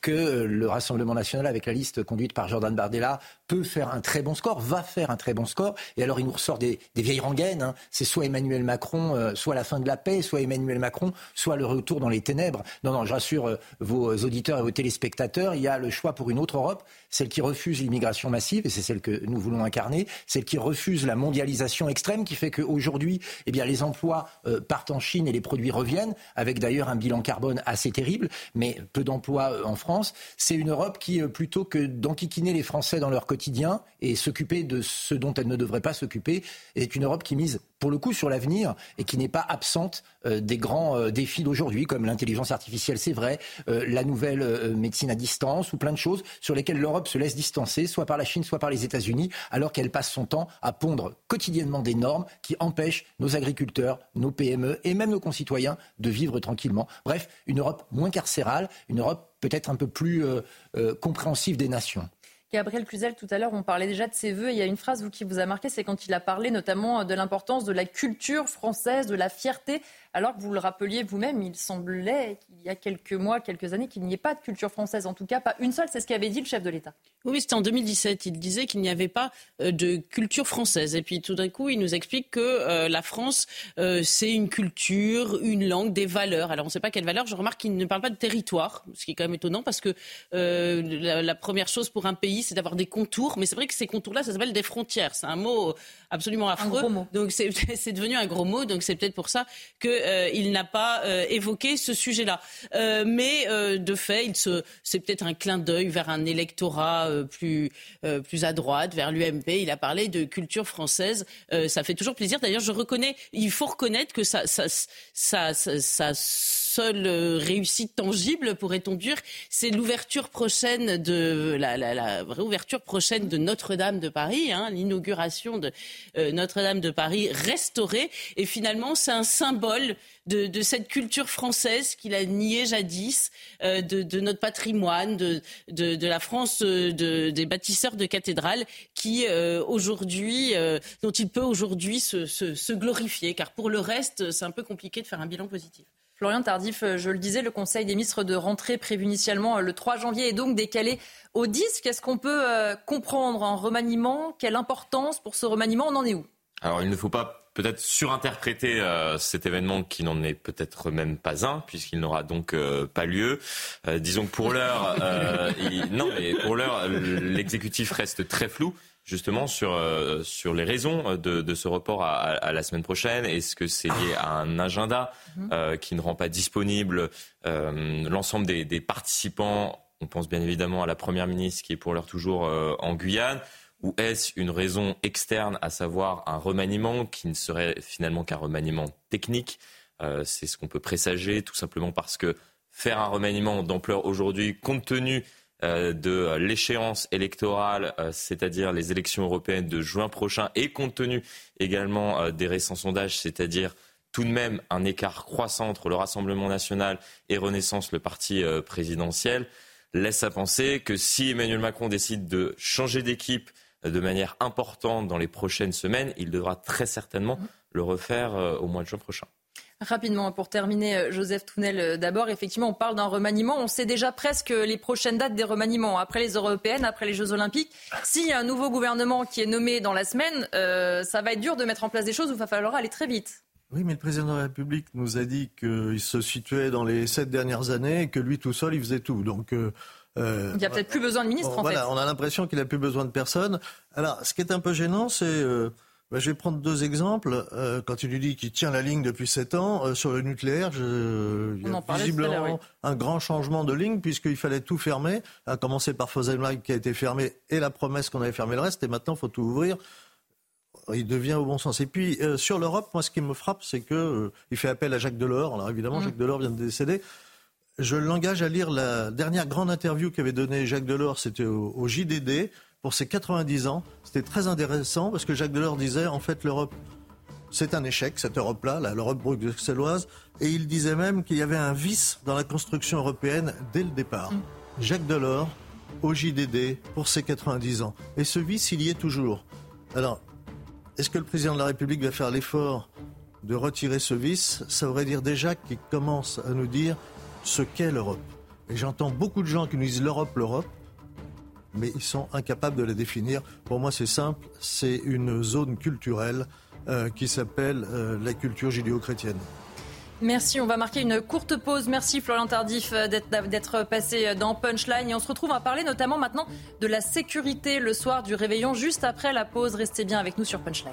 que le Rassemblement national, avec la liste conduite par Jordan Bardella, peut faire un très bon score, va faire un très bon score. Et alors il nous ressort des, vieilles rengaines. Hein. C'est soit Emmanuel Macron, soit la fin de la paix, soit Emmanuel Macron, soit le retour dans les ténèbres. Non, non, je rassure euh, vos auditeurs et vos téléspectateurs, il y a le choix pour une autre Europe, celle qui refuse l'immigration massive et c'est celle que nous voulons incarner, celle qui refuse la mondialisation extrême, qui fait qu'aujourd'hui, eh bien, les emplois euh, partent en Chine et les produits reviennent, avec d'ailleurs un bilan carbone assez terrible, mais peu d'emplois euh, en France. C'est une Europe qui, euh, plutôt que d'enquiquiner les Français dans leur quotidien et s'occuper de ce dont elle ne devrait pas s'occuper, est une Europe qui mise pour le coup sur l'avenir et qui n'est pas absente des grands défis d'aujourd'hui, comme l'intelligence artificielle, c'est vrai, la nouvelle médecine à distance ou plein de choses sur lesquelles l'Europe se laisse distancer, soit par la Chine, soit par les États-Unis, alors qu'elle passe son temps à pondre quotidiennement des normes qui empêchent nos agriculteurs, nos PME et même nos concitoyens de vivre tranquillement. Bref, une Europe moins carcérale, une Europe peut-être un peu plus compréhensive des nations. Gabriel Cluzel, tout à l'heure, on parlait déjà de ses voeux. il y a une phrase vous, qui vous a marqué, c'est quand il a parlé notamment de l'importance de la culture française, de la fierté alors que vous le rappeliez vous-même, il semblait qu'il y a quelques mois, quelques années, qu'il n'y ait pas de culture française, en tout cas pas une seule, c'est ce qu'avait dit le chef de l'État. Oui, c'était en 2017, il disait qu'il n'y avait pas euh, de culture française. Et puis tout d'un coup, il nous explique que euh, la France, euh, c'est une culture, une langue, des valeurs. Alors on ne sait pas quelles valeurs, je remarque qu'il ne parle pas de territoire, ce qui est quand même étonnant parce que la, première chose pour un pays, c'est d'avoir des contours. Mais c'est vrai que ces contours-là, ça s'appelle des frontières. C'est un mot absolument affreux. Un gros mot. Donc c'est devenu un gros mot, donc c'est peut-être pour ça que euh, il n'a pas euh, évoqué ce sujet-là. Euh, mais de fait, c'est peut-être un clin d'œil vers un électorat plus, plus à droite, vers l'UMP. Il a parlé de culture française. ça fait toujours plaisir. D'ailleurs, je reconnais, il faut reconnaître que ça, ça, ça, ça seule euh, réussite tangible, pourrait-on dire, c'est l'ouverture prochaine de la, prochaine de Notre-Dame de Paris, hein, l'inauguration de euh, Notre-Dame de Paris restaurée. Et finalement, c'est un symbole de, cette culture française qu'il a nié jadis, euh, de, notre patrimoine, de, la France des bâtisseurs de cathédrales, qui aujourd'hui, dont il peut aujourd'hui se glorifier. Car pour le reste, c'est un peu compliqué de faire un bilan positif. Florian Tardif, euh, je le disais, le Conseil des ministres de rentrée prévu initialement euh, le 3 janvier est donc décalé au 10. Qu'est-ce qu'on peut euh, comprendre en remaniement? Quelle importance pour ce remaniement? On en est où? Alors, il ne faut pas peut-être surinterpréter cet événement qui n'en est peut-être même pas un, puisqu'il n'aura donc pas lieu. disons que pour l'heure, non, mais pour l'heure, l'exécutif reste très flou justement sur, euh, sur les raisons euh, de, de ce report à, à, la semaine prochaine. Est-ce que c'est lié à un agenda mhm. euh, qui ne rend pas disponible euh, l'ensemble des, des, participants? On pense bien évidemment à la Première ministre qui est pour l'heure toujours en Guyane. Ou est-ce une raison externe, à savoir un remaniement qui ne serait finalement qu'un remaniement technique? C'est ce qu'on peut présager, tout simplement parce que faire un remaniement d'ampleur aujourd'hui, compte tenu de l'échéance électorale, euh, c'est-à-dire les élections européennes de juin prochain, et compte tenu également euh, des récents sondages, c'est-à-dire tout de même un écart croissant entre le Rassemblement national et Renaissance, le parti présidentiel, laisse à penser que si Emmanuel Macron décide de changer d'équipe de manière importante dans les prochaines semaines, il devra très certainement le refaire au mois de juin prochain. Rapidement, pour terminer, euh, Joseph Tounel, euh, d'abord, effectivement, on parle d'un remaniement. On sait déjà presque les prochaines dates des remaniements. Après les européennes, après les Jeux Olympiques. S'il y a un nouveau gouvernement qui est nommé dans la semaine, euh, ça va être dur de mettre en place des choses où il va falloir aller très vite. Oui, mais le président de la République nous a dit qu'il se situait dans les sept dernières années et que lui tout seul, il faisait tout. Donc. il n'y a peut-être plus besoin de ministre, en fait. On a l'impression qu'il n'a plus besoin de personne. Alors, ce qui est un peu gênant, c'est bah, je vais prendre deux exemples. Euh, quand il lui dit qu'il tient la ligne depuis sept ans, euh, sur le nucléaire, je, il y a visiblement un grand changement de ligne puisqu'il fallait tout fermer, à commencer par Fosenheim qui a été fermé et la promesse qu'on avait fermé le reste, et maintenant il faut tout ouvrir. Il devient au bon sens. Et puis euh, sur l'Europe, moi ce qui me frappe, c'est que il fait appel à Jacques Delors. Alors évidemment, mmh. Jacques Delors vient de décéder. Je l'engage à lire la dernière grande interview qu'avait donnée Jacques Delors, c'était au JDD, pour ses 90 ans. C'était très intéressant parce que Jacques Delors disait en fait l'Europe c'est un échec, cette Europe-là, l'Europe bruxelloise. Et il disait même qu'il y avait un vice dans la construction européenne dès le départ. Mm. Jacques Delors, au JDD, pour ses 90 ans. Et ce vice, il y est toujours. Alors, est-ce que le président de la République va faire l'effort de retirer ce vice? Ça voudrait dire déjà qu'il commence à nous dire ce qu'est l'Europe. Et j'entends beaucoup de gens qui nous disent l'Europe, l'Europe mais ils sont incapables de la définir. Pour moi, c'est simple, c'est une zone culturelle euh, qui s'appelle euh, la culture judéo-chrétienne. Merci, on va marquer une courte pause. Merci Florian Tardif euh, d'être passé dans Punchline. Et on se retrouve à parler notamment maintenant de la sécurité le soir du réveillon, juste après la pause. Restez bien avec nous sur Punchline.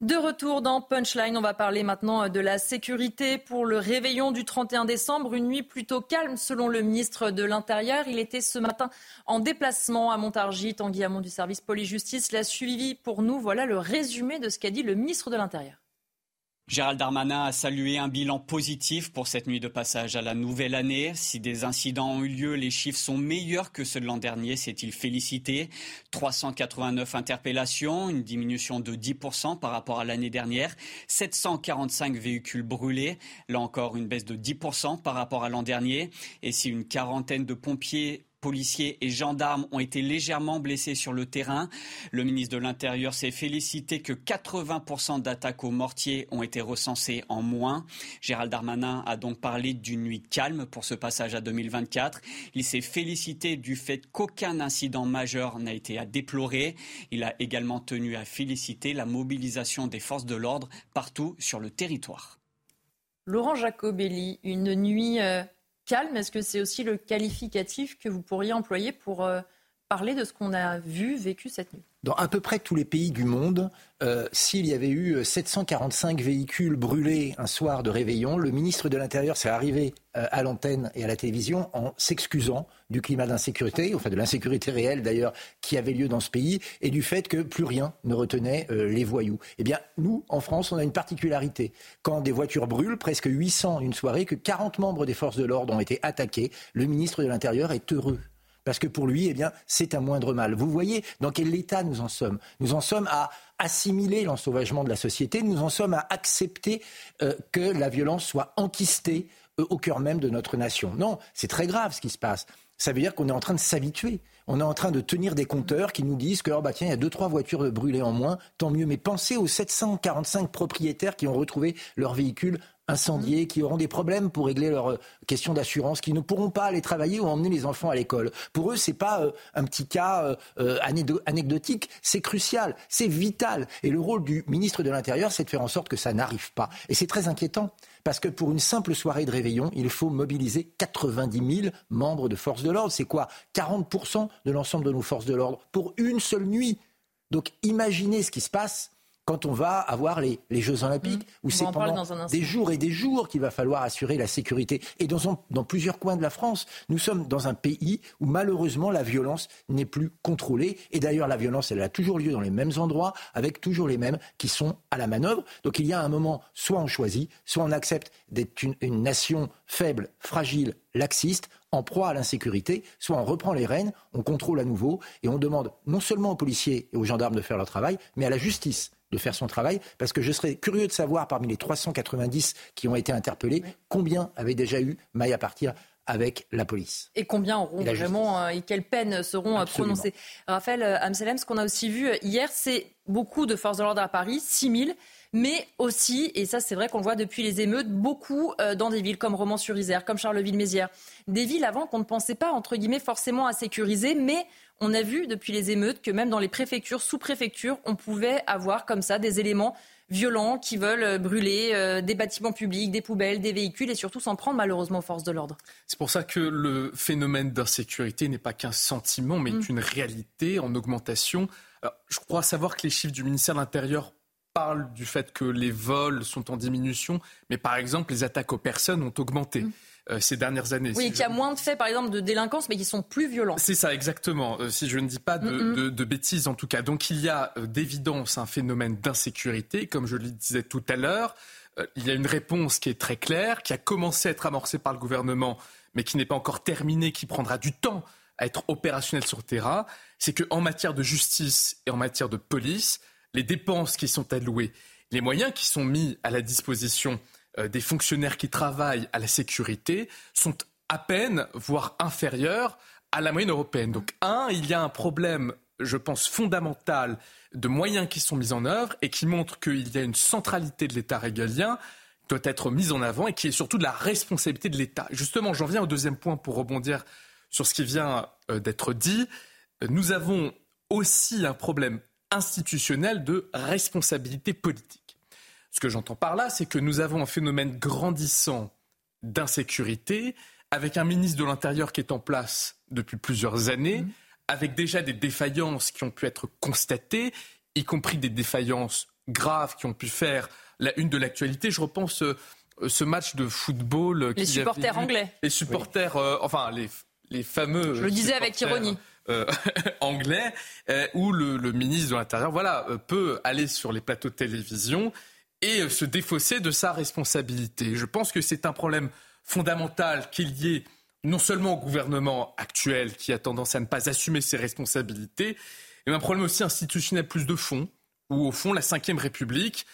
De retour dans Punchline, on va parler maintenant de la sécurité pour le réveillon du 31 décembre. Une nuit plutôt calme selon le ministre de l'Intérieur. Il était ce matin en déplacement à Montargis. Tanguy Hamon du service police-justice l'a suivi pour nous. Voilà le résumé de ce qu'a dit le ministre de l'Intérieur. Gérald Darmanin a salué un bilan positif pour cette nuit de passage à la nouvelle année. Si des incidents ont eu lieu, les chiffres sont meilleurs que ceux de l'an dernier, s'est-il félicité. 389 interpellations, une diminution de 10% par rapport à l'année dernière. 745 véhicules brûlés, là encore une baisse de 10% par rapport à l'an dernier. Et si une quarantaine de pompiers policiers et gendarmes ont été légèrement blessés sur le terrain. Le ministre de l'Intérieur s'est félicité que 80% d'attaques aux mortiers ont été recensées en moins. Gérald Darmanin a donc parlé d'une nuit calme pour ce passage à 2024. Il s'est félicité du fait qu'aucun incident majeur n'a été à déplorer. Il a également tenu à féliciter la mobilisation des forces de l'ordre partout sur le territoire. Laurent Jacobelli, une nuit euh, calme, est-ce que c'est aussi le qualificatif que vous pourriez employer pour euh, parler de ce qu'on a vu, vécu cette nuit? Dans à peu près tous les pays du monde, euh, s'il y avait eu 745 véhicules brûlés un soir de réveillon, le ministre de l'Intérieur s'est arrivé euh, à l'antenne et à la télévision en s'excusant du climat d'insécurité, enfin de l'insécurité réelle d'ailleurs qui avait lieu dans ce pays, et du fait que plus rien ne retenait euh, les voyous. Eh bien, nous, en France, on a une particularité. Quand des voitures brûlent, presque 800 une soirée, que 40 membres des forces de l'ordre ont été attaqués, le ministre de l'Intérieur est heureux parce que pour lui, eh bien, c'est un moindre mal. Vous voyez dans quel état nous en sommes Nous en sommes à assimiler l'ensauvagement de la société, nous en sommes à accepter euh, que la violence soit enquistée euh, au cœur même de notre nation. Non, c'est très grave ce qui se passe. Ça veut dire qu'on est en train de s'habituer. On est en train de tenir des compteurs qui nous disent que oh bah tiens, il y a deux trois voitures brûlées en moins, tant mieux. Mais pensez aux 745 propriétaires qui ont retrouvé leur véhicule incendiés, qui auront des problèmes pour régler leurs euh, questions d'assurance, qui ne pourront pas aller travailler ou emmener les enfants à l'école. Pour eux, c'est pas euh, un petit cas euh, anecdotique, c'est crucial, c'est vital. Et le rôle du ministre de l'Intérieur, c'est de faire en sorte que ça n'arrive pas. Et c'est très inquiétant. Parce que pour une simple soirée de réveillon, il faut mobiliser 90 000 membres de forces de l'ordre. C'est quoi? 40% de l'ensemble de nos forces de l'ordre pour une seule nuit. Donc imaginez ce qui se passe quand on va avoir les, Jeux Olympiques, mmh. où c'est pendant des jours et des jours qu'il va falloir assurer la sécurité. Et dans, dans plusieurs coins de la France, nous sommes dans un pays où malheureusement la violence n'est plus contrôlée. Et d'ailleurs, la violence, elle a toujours lieu dans les mêmes endroits, avec toujours les mêmes qui sont à la manœuvre. Donc il y a un moment, soit on choisit, soit on accepte d'être une, une nation faible, fragile, laxiste, en proie à l'insécurité, soit on reprend les rênes, on contrôle à nouveau et on demande non seulement aux policiers et aux gendarmes de faire leur travail, mais à la justice de faire son travail, parce que je serais curieux de savoir, parmi les 390 qui ont été interpellés, combien avaient déjà eu maille à partir avec la police. Et combien auront vraiment, euh, et quelles peines seront euh, prononcées? Raphaël euh, Amselem, ce qu'on a aussi vu hier, c'est beaucoup de forces de l'ordre à Paris, 6 000 mais aussi, et ça c'est vrai qu'on le voit depuis les émeutes, beaucoup dans des villes comme Romans-sur-Isère, comme Charleville-Mézières. Des villes avant qu'on ne pensait pas, entre guillemets, forcément à sécuriser, mais on a vu depuis les émeutes que même dans les préfectures, sous-préfectures, on pouvait avoir comme ça des éléments violents qui veulent euh, brûler euh, des bâtiments publics, des poubelles, des véhicules et surtout s'en prendre malheureusement aux forces de l'ordre. C'est pour ça que le phénomène d'insécurité n'est pas qu'un sentiment, mais mm. une réalité en augmentation. je crois savoir que les chiffres du ministère de l'Intérieur parlent du fait que les vols sont en diminution, mais par exemple les attaques aux personnes ont augmenté. Mm. Euh, ces dernières années. Oui, qu'il y a moins de faits, par exemple, de délinquance, mais qui sont plus violents. C'est ça, exactement. Euh, si je ne dis pas de, bêtises, en tout cas. Donc, il y a euh, d'évidence un phénomène d'insécurité, comme je le disais tout à l'heure. il y a une réponse qui est très claire, qui a commencé à être amorcée par le gouvernement, mais qui n'est pas encore terminée, qui prendra du temps à être opérationnelle sur le terrain. C'est qu'en matière de justice et en matière de police, les dépenses qui sont allouées, les moyens qui sont mis à la disposition euh, des fonctionnaires qui travaillent à la sécurité sont à peine, voire inférieurs à la moyenne européenne. Donc, un, il y a un problème, je pense, fondamental de moyens qui sont mis en œuvre et qui montre qu'il y a une centralité de l'État régalien qui doit être mise en avant et qui est surtout de la responsabilité de l'État. Justement, j'en viens au deuxième point pour rebondir sur ce qui vient euh, d'être dit. Nous avons aussi un problème institutionnel de responsabilité politique. Ce que j'entends par là, c'est que nous avons un phénomène grandissant d'insécurité avec un ministre de l'Intérieur qui est en place depuis plusieurs années, mmh. avec déjà des défaillances qui ont pu être constatées, y compris des défaillances graves qui ont pu faire la une de l'actualité. Je repense euh, ce match de football. Les supporters anglais. Les supporters, euh, enfin les, les fameux. Je le disais avec ironie. Euh, anglais, où le, ministre de l'Intérieur voilà, peut aller sur les plateaux de télévision et se défausser de sa responsabilité. Je pense que c'est un problème fondamental qu'il y ait non seulement au gouvernement actuel qui a tendance à ne pas assumer ses responsabilités, mais un problème aussi institutionnel plus de fond, où au fond la Ve République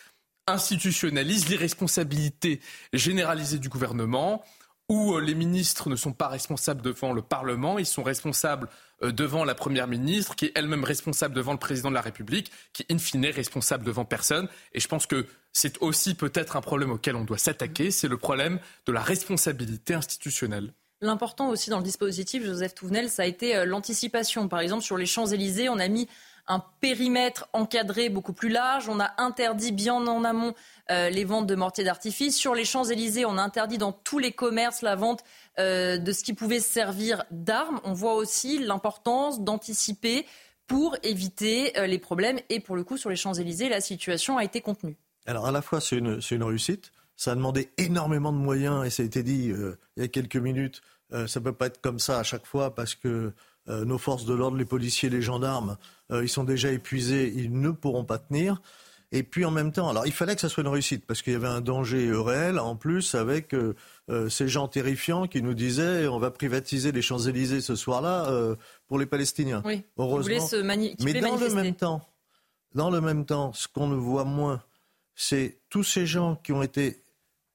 institutionnalise l'irresponsabilité généralisée du gouvernement, où euh, les ministres ne sont pas responsables devant le Parlement, ils sont responsables euh, devant la Première ministre, qui est elle-même responsable devant le Président de la République, qui in fine est responsable devant personne. Et je pense que c'est aussi peut-être un problème auquel on doit s'attaquer, c'est le problème de la responsabilité institutionnelle. L'important aussi dans le dispositif, Joseph Touvenel, ça a été euh, l'anticipation. Par exemple, sur les Champs-Élysées, on a mis un périmètre encadré beaucoup plus large. On a interdit bien en amont euh, les ventes de mortiers d'artifice. Sur les Champs-Élysées, on a interdit dans tous les commerces la vente euh, de ce qui pouvait servir d'armes. On voit aussi l'importance d'anticiper pour éviter euh, les problèmes. Et pour le coup, sur les Champs-Élysées, la situation a été contenue. Alors à la fois, c'est une, réussite. Ça a demandé énormément de moyens et ça a été dit il y a quelques minutes. ça ne peut pas être comme ça à chaque fois parce que nos forces de l'ordre, les policiers, les gendarmes, ils sont déjà épuisés, ils ne pourront pas tenir. Et puis en même temps, alors il fallait que ça soit une réussite parce qu'il y avait un danger réel en plus avec euh, euh, ces gens terrifiants qui nous disaient on va privatiser les Champs Élysées ce soir-là pour les Palestiniens. Oui. Heureusement. Se Mais dans le même temps, dans le même temps, ce qu'on ne voit moins, c'est tous ces gens qui ont été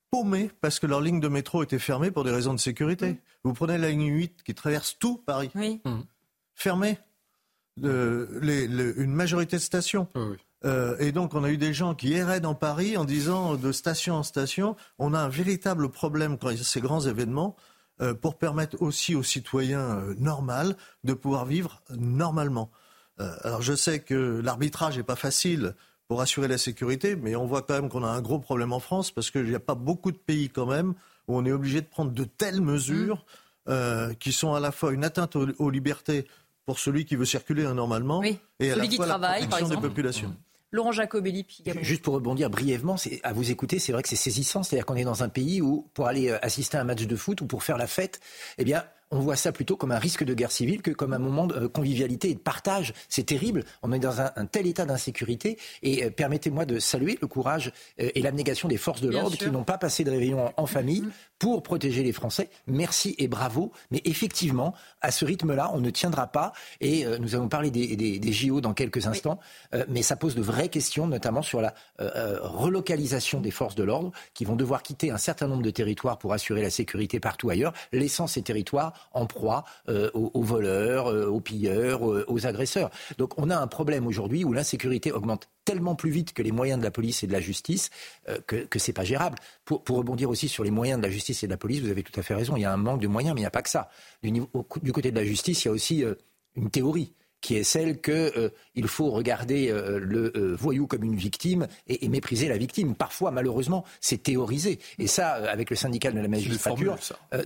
paumés parce que leur ligne de métro était fermée pour des raisons de sécurité. Vous prenez la ligne 8 qui traverse tout Paris, oui. fermée une majorité de stations. Euh, et donc, on a eu des gens qui erraient dans Paris en disant de station en station, on a un véritable problème quand il y a ces grands événements euh, pour permettre aussi aux citoyens euh, normaux de pouvoir vivre normalement. alors, je sais que l'arbitrage n'est pas facile pour assurer la sécurité, mais on voit quand même qu'on a un gros problème en France parce qu'il n'y a pas beaucoup de pays quand même où on est obligé de prendre de telles mesures mmh. qui sont à la fois une atteinte aux libertés pour celui qui veut circuler normalement et à celui qui travaille, par des populations. Mmh. Laurent Jacobelli. Juste pour rebondir brièvement, à vous écouter, c'est vrai que c'est saisissant. C'est-à-dire qu'on est dans un pays où, pour aller euh, assister à un match de foot ou pour faire la fête, eh bien, on voit ça plutôt comme un risque de guerre civile que comme un moment de euh, convivialité et de partage. C'est terrible. On est dans un, tel état d'insécurité. Et euh, permettez-moi de saluer le courage euh, et l'abnégation des forces de l'ordre qui n'ont pas passé de réveillon en, famille mm-hmm. Pour protéger les Français. Merci et bravo. Mais effectivement, à ce rythme-là, on ne tiendra pas. Et nous allons parler des, des, JO dans quelques instants. mais ça pose de vraies questions, notamment sur la relocalisation des forces de l'ordre qui vont devoir quitter un certain nombre de territoires pour assurer la sécurité partout ailleurs, laissant ces territoires en proie euh, aux, voleurs, euh, aux pilleurs, euh, aux agresseurs. Donc on a un problème aujourd'hui où l'insécurité augmente tellement plus vite que les moyens de la police et de la justice que, que c'est pas gérable. Pour, rebondir aussi sur les moyens de la justice et de la police, vous avez tout à fait raison. Il y a un manque de moyens, mais il n'y a pas que ça. Du, du côté de la justice, il y a aussi une théorie qui est celle qu'il euh, faut regarder euh, le euh, voyou comme une victime et, mépriser la victime. Parfois, malheureusement, c'est théorisé. Et ça, avec le syndicat de la magistrature,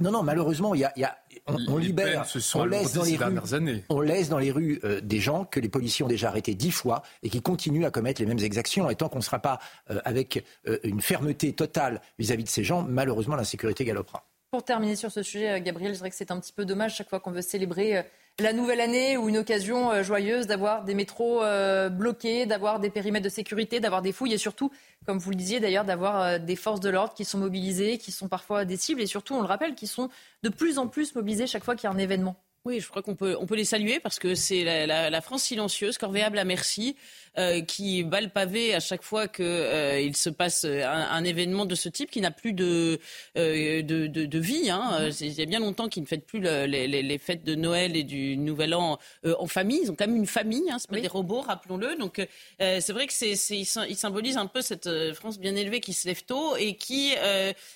non, non, malheureusement, il y a, y a on, libère, on laisse, dans les rues, années. on laisse dans les rues des gens que les policiers ont déjà arrêtés dix fois et qui continuent à commettre les mêmes exactions. Et tant qu'on ne sera pas avec une fermeté totale vis-à-vis -vis de ces gens, malheureusement, l'insécurité galopera. Pour terminer sur ce sujet, Gabriel, je dirais que c'est un petit peu dommage chaque fois qu'on veut célébrer la nouvelle année ou une occasion euh, joyeuse d'avoir des métros euh, bloqués, d'avoir des périmètres de sécurité, d'avoir des fouilles et surtout, comme vous le disiez d'ailleurs, d'avoir euh, des forces de l'ordre qui sont mobilisées, qui sont parfois des cibles et surtout, on le rappelle, qui sont de plus en plus mobilisées chaque fois qu'il y a un événement. Oui, je crois qu'on peut, on peut les saluer parce que c'est la, la, France silencieuse, corvéable à merci, euh, qui bat le pavé à chaque fois qu'il euh, se passe un, un, événement de ce type qui n'a plus de, euh, de, de, de, vie. Hein. Mm-hmm. Il y a bien longtemps qu'ils ne fêtent plus le, les, les, fêtes de Noël et du Nouvel An euh, en famille. Ils ont quand même une famille, hein, c'est pas des robots, rappelons-le. Donc euh, c'est vrai que c'est, ils symbolisent un peu cette France bien élevée qui se lève tôt et qui,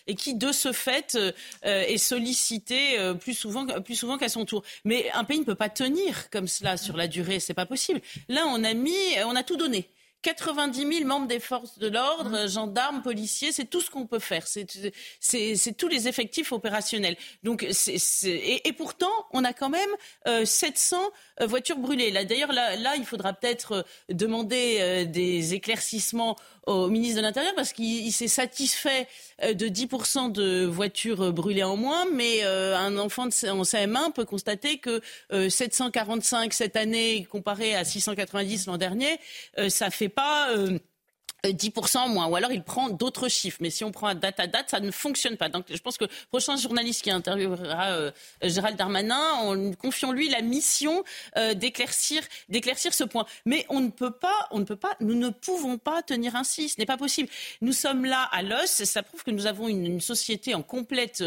et qui de ce fait est sollicitée plus souvent, plus souvent qu'à son tour. Mais un pays ne peut pas tenir comme cela sur la durée, c'est pas possible. Là, on a mis, on a tout donné 90 000 membres des forces de l'ordre, mmh. gendarmes, policiers, c'est tout ce qu'on peut faire. C'est tous les effectifs opérationnels. Donc, et, et, pourtant, on a quand même 700 euh, voitures brûlées. Là, d'ailleurs, là, là, il faudra peut-être euh, demander euh, des éclaircissements au ministre de l'Intérieur parce qu'il s'est satisfait de 10% de voitures brûlées en moins, mais un enfant de, en CM1 peut constater que 745 cette année comparé à 690 l'an dernier, ça fait pas 10% moins, ou alors il prend d'autres chiffres. Mais si on prend date à date, ça ne fonctionne pas. Donc je pense que le prochain journaliste qui interviewera euh, Gérald Darmanin, on confions lui la mission euh, d'éclaircir, ce point. Mais on ne peut pas, on ne peut pas, nous ne pouvons pas tenir ainsi. Ce n'est pas possible. Nous sommes là à l'os. Ça prouve que nous avons une, société en complète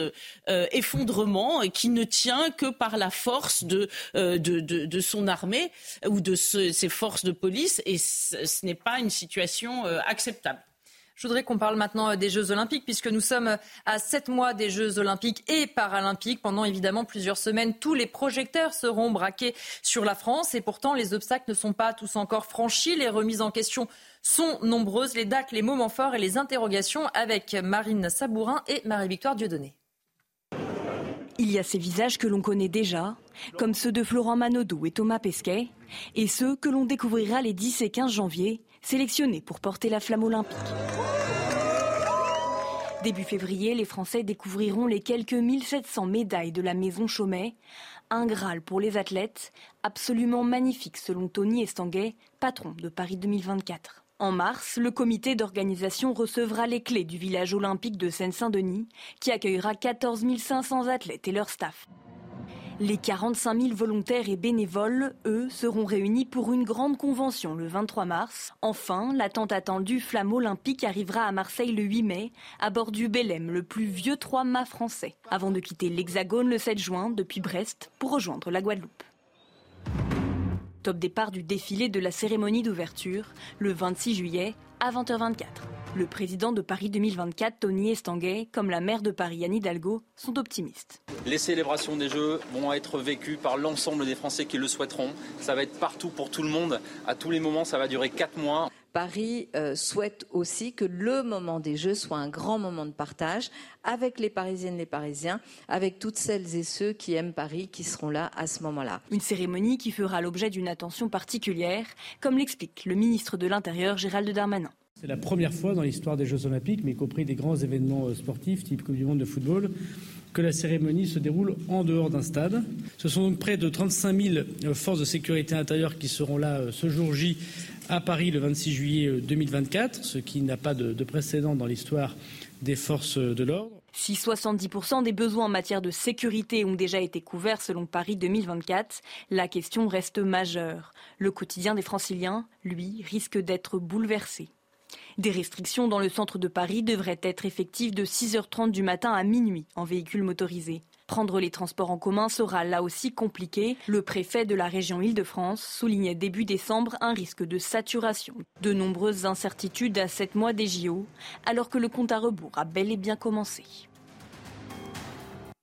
euh, effondrement qui ne tient que par la force de, son armée ou de ses forces de police. Et ce n'est pas une situation acceptable. Je voudrais qu'on parle maintenant euh, des Jeux Olympiques, puisque nous sommes euh, à sept mois des Jeux Olympiques et Paralympiques. Pendant évidemment plusieurs semaines, tous les projecteurs seront braqués sur la France. Et pourtant, les obstacles ne sont pas tous encore franchis. Les remises en question sont nombreuses. Les dates, les moments forts et les interrogations avec Marine Sabourin et Marie-Victoire Dieudonné. Il y a ces visages que l'on connaît déjà, comme ceux de Florent Manodou et Thomas Pesquet, et ceux que l'on découvrira les 10 et 15 janvier sélectionnés pour porter la flamme olympique. Début février, les Français découvriront les quelques 1700 médailles de la maison Chaumet. Un Graal pour les athlètes, absolument magnifique selon Tony Estanguet, patron de Paris 2024. En mars, le comité d'organisation recevra les clés du village olympique de Seine-Saint-Denis, qui accueillera 14 500 athlètes et leur staff. Les 45 000 volontaires et bénévoles, eux, seront réunis pour une grande convention le 23 mars. Enfin, la tant attendue flamme olympique arrivera à Marseille le 8 mai, à bord du Belém, le plus vieux trois-mâts français, avant de quitter l'Hexagone le 7 juin depuis Brest pour rejoindre la Guadeloupe. Top départ du défilé de la cérémonie d'ouverture, le 26 juillet à 20h24. Le président de Paris 2024, Tony Estanguet, comme la maire de Paris, Anne Hidalgo, sont optimistes. Les célébrations des Jeux vont être vécues par l'ensemble des Français qui le souhaiteront. Ça va être partout pour tout le monde. À tous les moments, ça va durer quatre mois. Paris euh, souhaite aussi que le moment des Jeux soit un grand moment de partage avec les Parisiennes et les Parisiens, avec toutes celles et ceux qui aiment Paris, qui seront là à ce moment-là. Une cérémonie qui fera l'objet d'une attention particulière, comme l'explique le ministre de l'Intérieur Gérald Darmanin. C'est la première fois dans l'histoire des Jeux Olympiques, mais y compris des grands événements euh, sportifs, type Coupe du Monde de football, que la cérémonie se déroule en dehors d'un stade. Ce sont donc près de 35 000 euh, forces de sécurité intérieure qui seront là ce jour J à Paris le 26 juillet 2024, ce qui n'a pas de, précédent dans l'histoire des forces de l'ordre. Si 70% des besoins en matière de sécurité ont déjà été couverts selon Paris 2024, la question reste majeure. Le quotidien des franciliens, lui, risque d'être bouleversé. Des restrictions dans le centre de Paris devraient être effectives de 6h30 du matin à minuit en véhicule motorisé. Prendre les transports en commun sera là aussi compliqué. Le préfet de la région Île-de-France soulignait début décembre un risque de saturation. De nombreuses incertitudes à 7 mois des JO, alors que le compte à rebours a bel et bien commencé.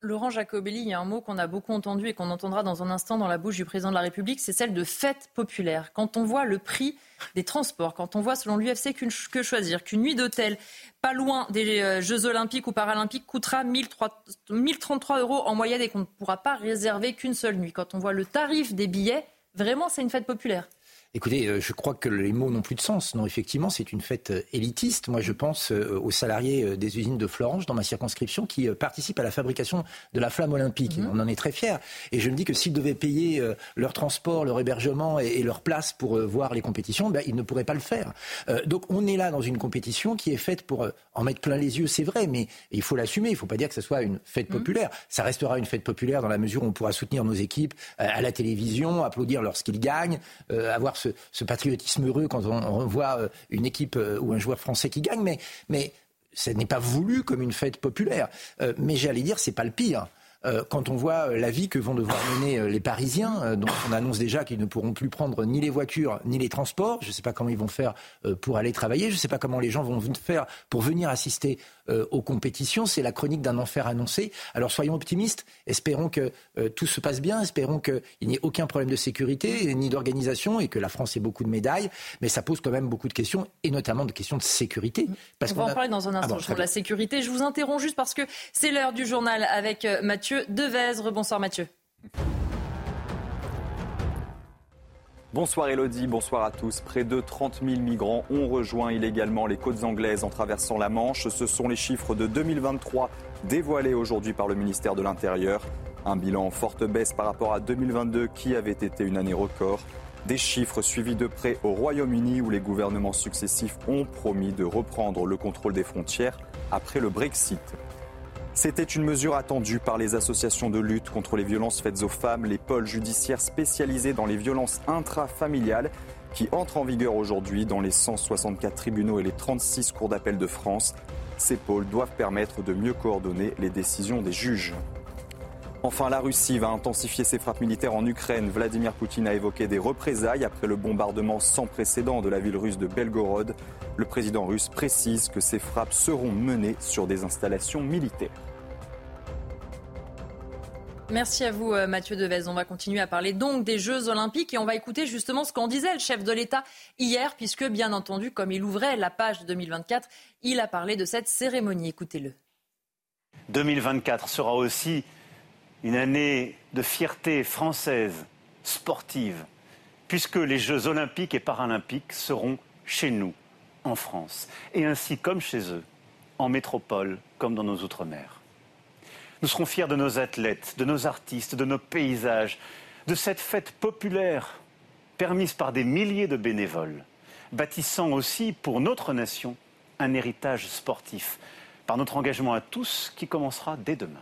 Laurent Jacobelli, il y a un mot qu'on a beaucoup entendu et qu'on entendra dans un instant dans la bouche du président de la République, c'est celle de fête populaire. Quand on voit le prix des transports, quand on voit selon l'UFC que choisir, qu'une nuit d'hôtel pas loin des euh, Jeux Olympiques ou Paralympiques coûtera 1033 euros en moyenne et qu'on ne pourra pas réserver qu'une seule nuit. Quand on voit le tarif des billets, vraiment c'est une fête populaire. Écoutez, euh, je crois que les mots n'ont plus de sens. Non, effectivement, c'est une fête euh, élitiste. Moi, je pense euh, aux salariés des usines de Florange, dans ma circonscription, qui participent à la fabrication de la flamme olympique. Mhm. On en est très fiers. Et je me dis que s'ils devaient payer leur transport, leur hébergement et leur place pour voir les compétitions, ben, ils ne pourraient pas le faire. Donc, on est là dans une compétition qui est faite pour en mettre plein les yeux, c'est vrai, mais il faut l'assumer. Il ne faut pas dire que ce soit une fête mhm. populaire. Ça restera une fête populaire dans la mesure où on pourra soutenir nos équipes à la télévision, applaudir lorsqu'ils gagnent, avoir ce, patriotisme heureux quand on, voit euh, une équipe euh, ou un joueur français qui gagne, mais, mais ce n'est pas voulu comme une fête populaire. Euh, mais j'allais dire, c'est pas le pire. quand on voit la vie que vont devoir mener les Parisiens, dont on annonce déjà qu'ils ne pourront plus prendre ni les voitures ni les transports, je ne sais pas comment ils vont faire pour aller travailler, je ne sais pas comment les gens vont faire pour venir assister euh, aux compétitions. C'est la chronique d'un enfer annoncé. Alors soyons optimistes, espérons que euh, tout se passe bien, espérons qu'il n'y ait aucun problème de sécurité ni d'organisation et que la France ait beaucoup de médailles. Mais ça pose quand même beaucoup de questions, et notamment de questions de sécurité. Parce On va en parler dans un ah instant sur la sécurité. Je vous interromps juste parce que c'est l'heure du journal avec euh, Mathieu Devèzre. Bonsoir Mathieu. Bonsoir Elodie, bonsoir à tous. Près de 30 000 migrants ont rejoint illégalement les côtes anglaises en traversant la Manche. Ce sont les chiffres de 2023 dévoilés aujourd'hui par le ministère de l'Intérieur. Un bilan en forte baisse par rapport à 2022 qui avait été une année record. Des chiffres suivis de près au Royaume-Uni où les gouvernements successifs ont promis de reprendre le contrôle des frontières après le Brexit. C'était une mesure attendue par les associations de lutte contre les violences faites aux femmes, les pôles judiciaires spécialisés dans les violences intrafamiliales qui entrent en vigueur aujourd'hui dans les 164 tribunaux et les 36 cours d'appel de France. Ces pôles doivent permettre de mieux coordonner les décisions des juges. Enfin, la Russie va intensifier ses frappes militaires en Ukraine. Vladimir Poutine a évoqué des représailles après le bombardement sans précédent de la ville russe de Belgorod. Le président russe précise que ces frappes seront menées sur des installations militaires. Merci à vous, euh, Mathieu Devez. On va continuer à parler donc des Jeux Olympiques et on va écouter justement ce qu'en disait le chef de l'État hier, puisque bien entendu, comme il ouvrait la page 2024, il a parlé de cette cérémonie. Écoutez-le. 2024 sera aussi une année de fierté française, sportive, puisque les Jeux Olympiques et Paralympiques seront chez nous, en France, et ainsi comme chez eux, en métropole comme dans nos Outre-mer. Nous serons fiers de nos athlètes, de nos artistes, de nos paysages, de cette fête populaire permise par des milliers de bénévoles, bâtissant aussi pour notre nation un héritage sportif, par notre engagement à tous qui commencera dès demain.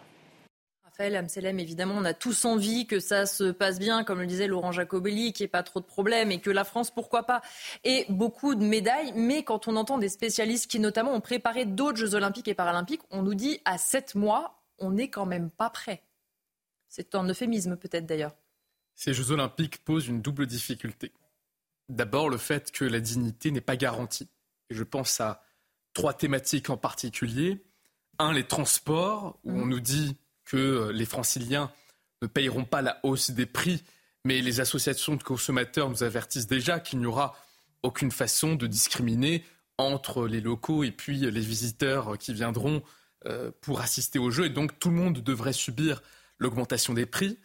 Raphaël Amselem, évidemment, on a tous envie que ça se passe bien, comme le disait Laurent Jacobelli, qu'il n'y ait pas trop de problèmes et que la France, pourquoi pas, ait beaucoup de médailles. Mais quand on entend des spécialistes qui, notamment, ont préparé d'autres Jeux olympiques et paralympiques, on nous dit à sept mois, on n'est quand même pas prêt. C'est un euphémisme peut-être d'ailleurs. Ces Jeux olympiques posent une double difficulté. D'abord le fait que la dignité n'est pas garantie. Et je pense à trois thématiques en particulier. Un, les transports, où on mmh. nous dit que les franciliens ne payeront pas la hausse des prix, mais les associations de consommateurs nous avertissent déjà qu'il n'y aura aucune façon de discriminer entre les locaux et puis les visiteurs qui viendront euh, pour assister au jeu et donc tout le monde devrait subir l'augmentation des prix.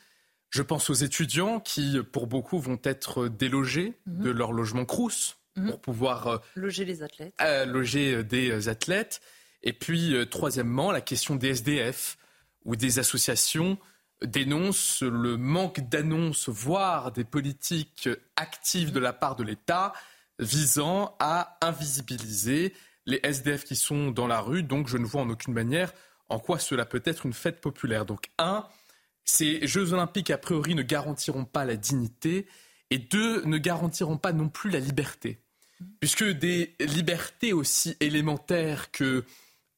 Je pense aux étudiants qui, pour beaucoup, vont être délogés de mhm. leur logement Crous mhm. pour pouvoir euh, loger les athlètes. Euh, loger des athlètes. Et puis, troisièmement, la question des SDF, où des associations dénoncent le manque d'annonces, voire des politiques actives de la part de l'État visant à invisibiliser les SDF qui sont dans la rue, donc je ne vois en aucune manière en quoi cela peut être une fête populaire. Donc un, ces Jeux olympiques a priori ne garantiront pas la dignité et deux, ne garantiront pas non plus la liberté. Puisque des libertés aussi élémentaires que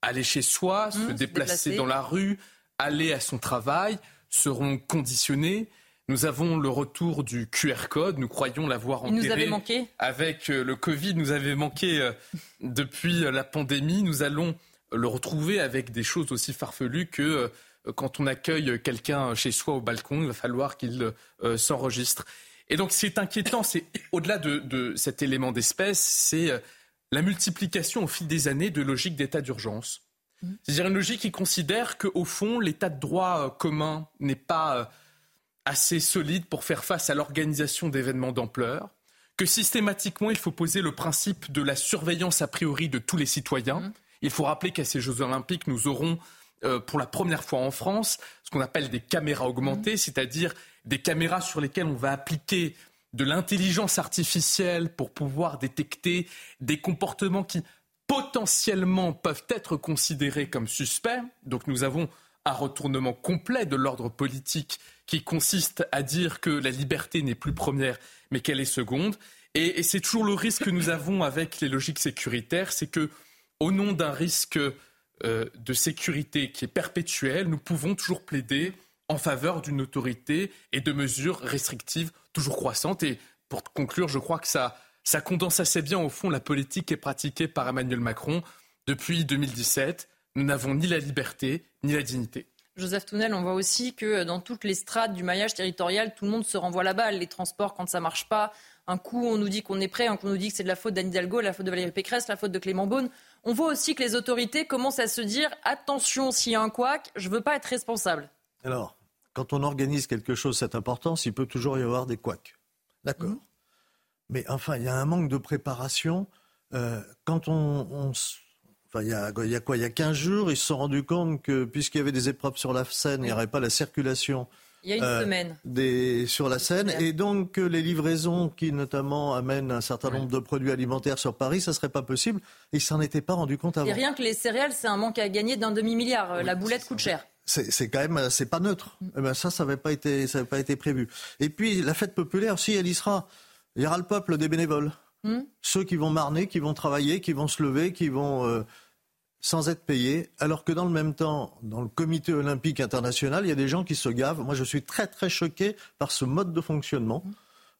aller chez soi, se mmh, déplacer dans la rue, aller à son travail seront conditionnées. Nous avons le retour du QR code. Nous croyons l'avoir enterré. Il nous avait manqué. Avec euh, le Covid, nous avait manqué euh, depuis euh, la pandémie. Nous allons le retrouver avec des choses aussi farfelues que quand on accueille quelqu'un chez soi au balcon, il va falloir qu'il s'enregistre. Et donc, c'est inquiétant. C'est au-delà de, de, cet élément d'espèce, c'est la multiplication au fil des années de logiques d'état d'urgence. Mmh. C'est-à-dire une logique qui considère qu'au fond, l'état de droit commun n'est pas assez solide pour faire face à l'organisation d'événements d'ampleur, que systématiquement il faut poser le principe de la surveillance a priori de tous les citoyens. Mmh. Il faut rappeler qu'à ces Jeux olympiques, nous aurons euh, pour la première fois en France ce qu'on appelle des caméras augmentées, mmh. c'est-à-dire des caméras sur lesquelles on va appliquer de l'intelligence artificielle pour pouvoir détecter des comportements qui potentiellement peuvent être considérés comme suspects. Donc nous avons un retournement complet de l'ordre politique qui consiste à dire que la liberté n'est plus première, mais qu'elle est seconde. Et, c'est toujours le risque que nous avons avec les logiques sécuritaires, c'est que, au nom d'un risque euh, de sécurité qui est perpétuel, nous pouvons toujours plaider en faveur d'une autorité et de mesures restrictives toujours croissantes. Et pour conclure, je crois que ça, ça condense assez bien, au fond, la politique qui est pratiquée par Emmanuel Macron depuis 2017 nous n'avons ni la liberté ni la dignité. Joseph Tounel, on voit aussi que dans toutes les strates du maillage territorial, tout le monde se renvoie la balle. Les transports, quand ça marche pas, un coup on nous dit qu'on est prêt, un coup on nous dit que c'est de la faute d'Anne Hidalgo, la faute de Valérie Pécresse, la faute de Clément Beaune. On voit aussi que les autorités commencent à se dire attention, s'il y a un couac, je ne veux pas être responsable. Alors, quand on organise quelque chose cette importance, il peut toujours y avoir des couacs. D'accord. Mmh. Mais enfin, il y a un manque de préparation. Euh, quand on, il y, a, quoi Il y a 15 jours, ils se sont rendus compte que puisqu'il y avait des épreuves sur la Seine, il n'y aurait pas la circulation. Il y a une euh, semaine. Des, sur la Seine. Et donc, les livraisons qui, notamment, amènent un certain nombre de produits alimentaires sur Paris, ça ne serait pas possible. Ils ne s'en étaient pas rendus compte avant. Et rien que les céréales, c'est un manque à gagner d'un demi-milliard. la boulette coûte cher. C'est quand même, c'est pas neutre. Mm. Eh ben ça, ça n'avait pas été, ça pas été prévu. Et puis, la fête populaire, si elle y sera, il y aura le peuple des bénévoles. Mm. Ceux qui vont marner, qui vont travailler, qui vont se lever, qui vont euh, sans être payés, alors que dans le même temps, dans le comité olympique international, il y a des gens qui se gavent. Moi, je suis très très choqué par ce mode de fonctionnement.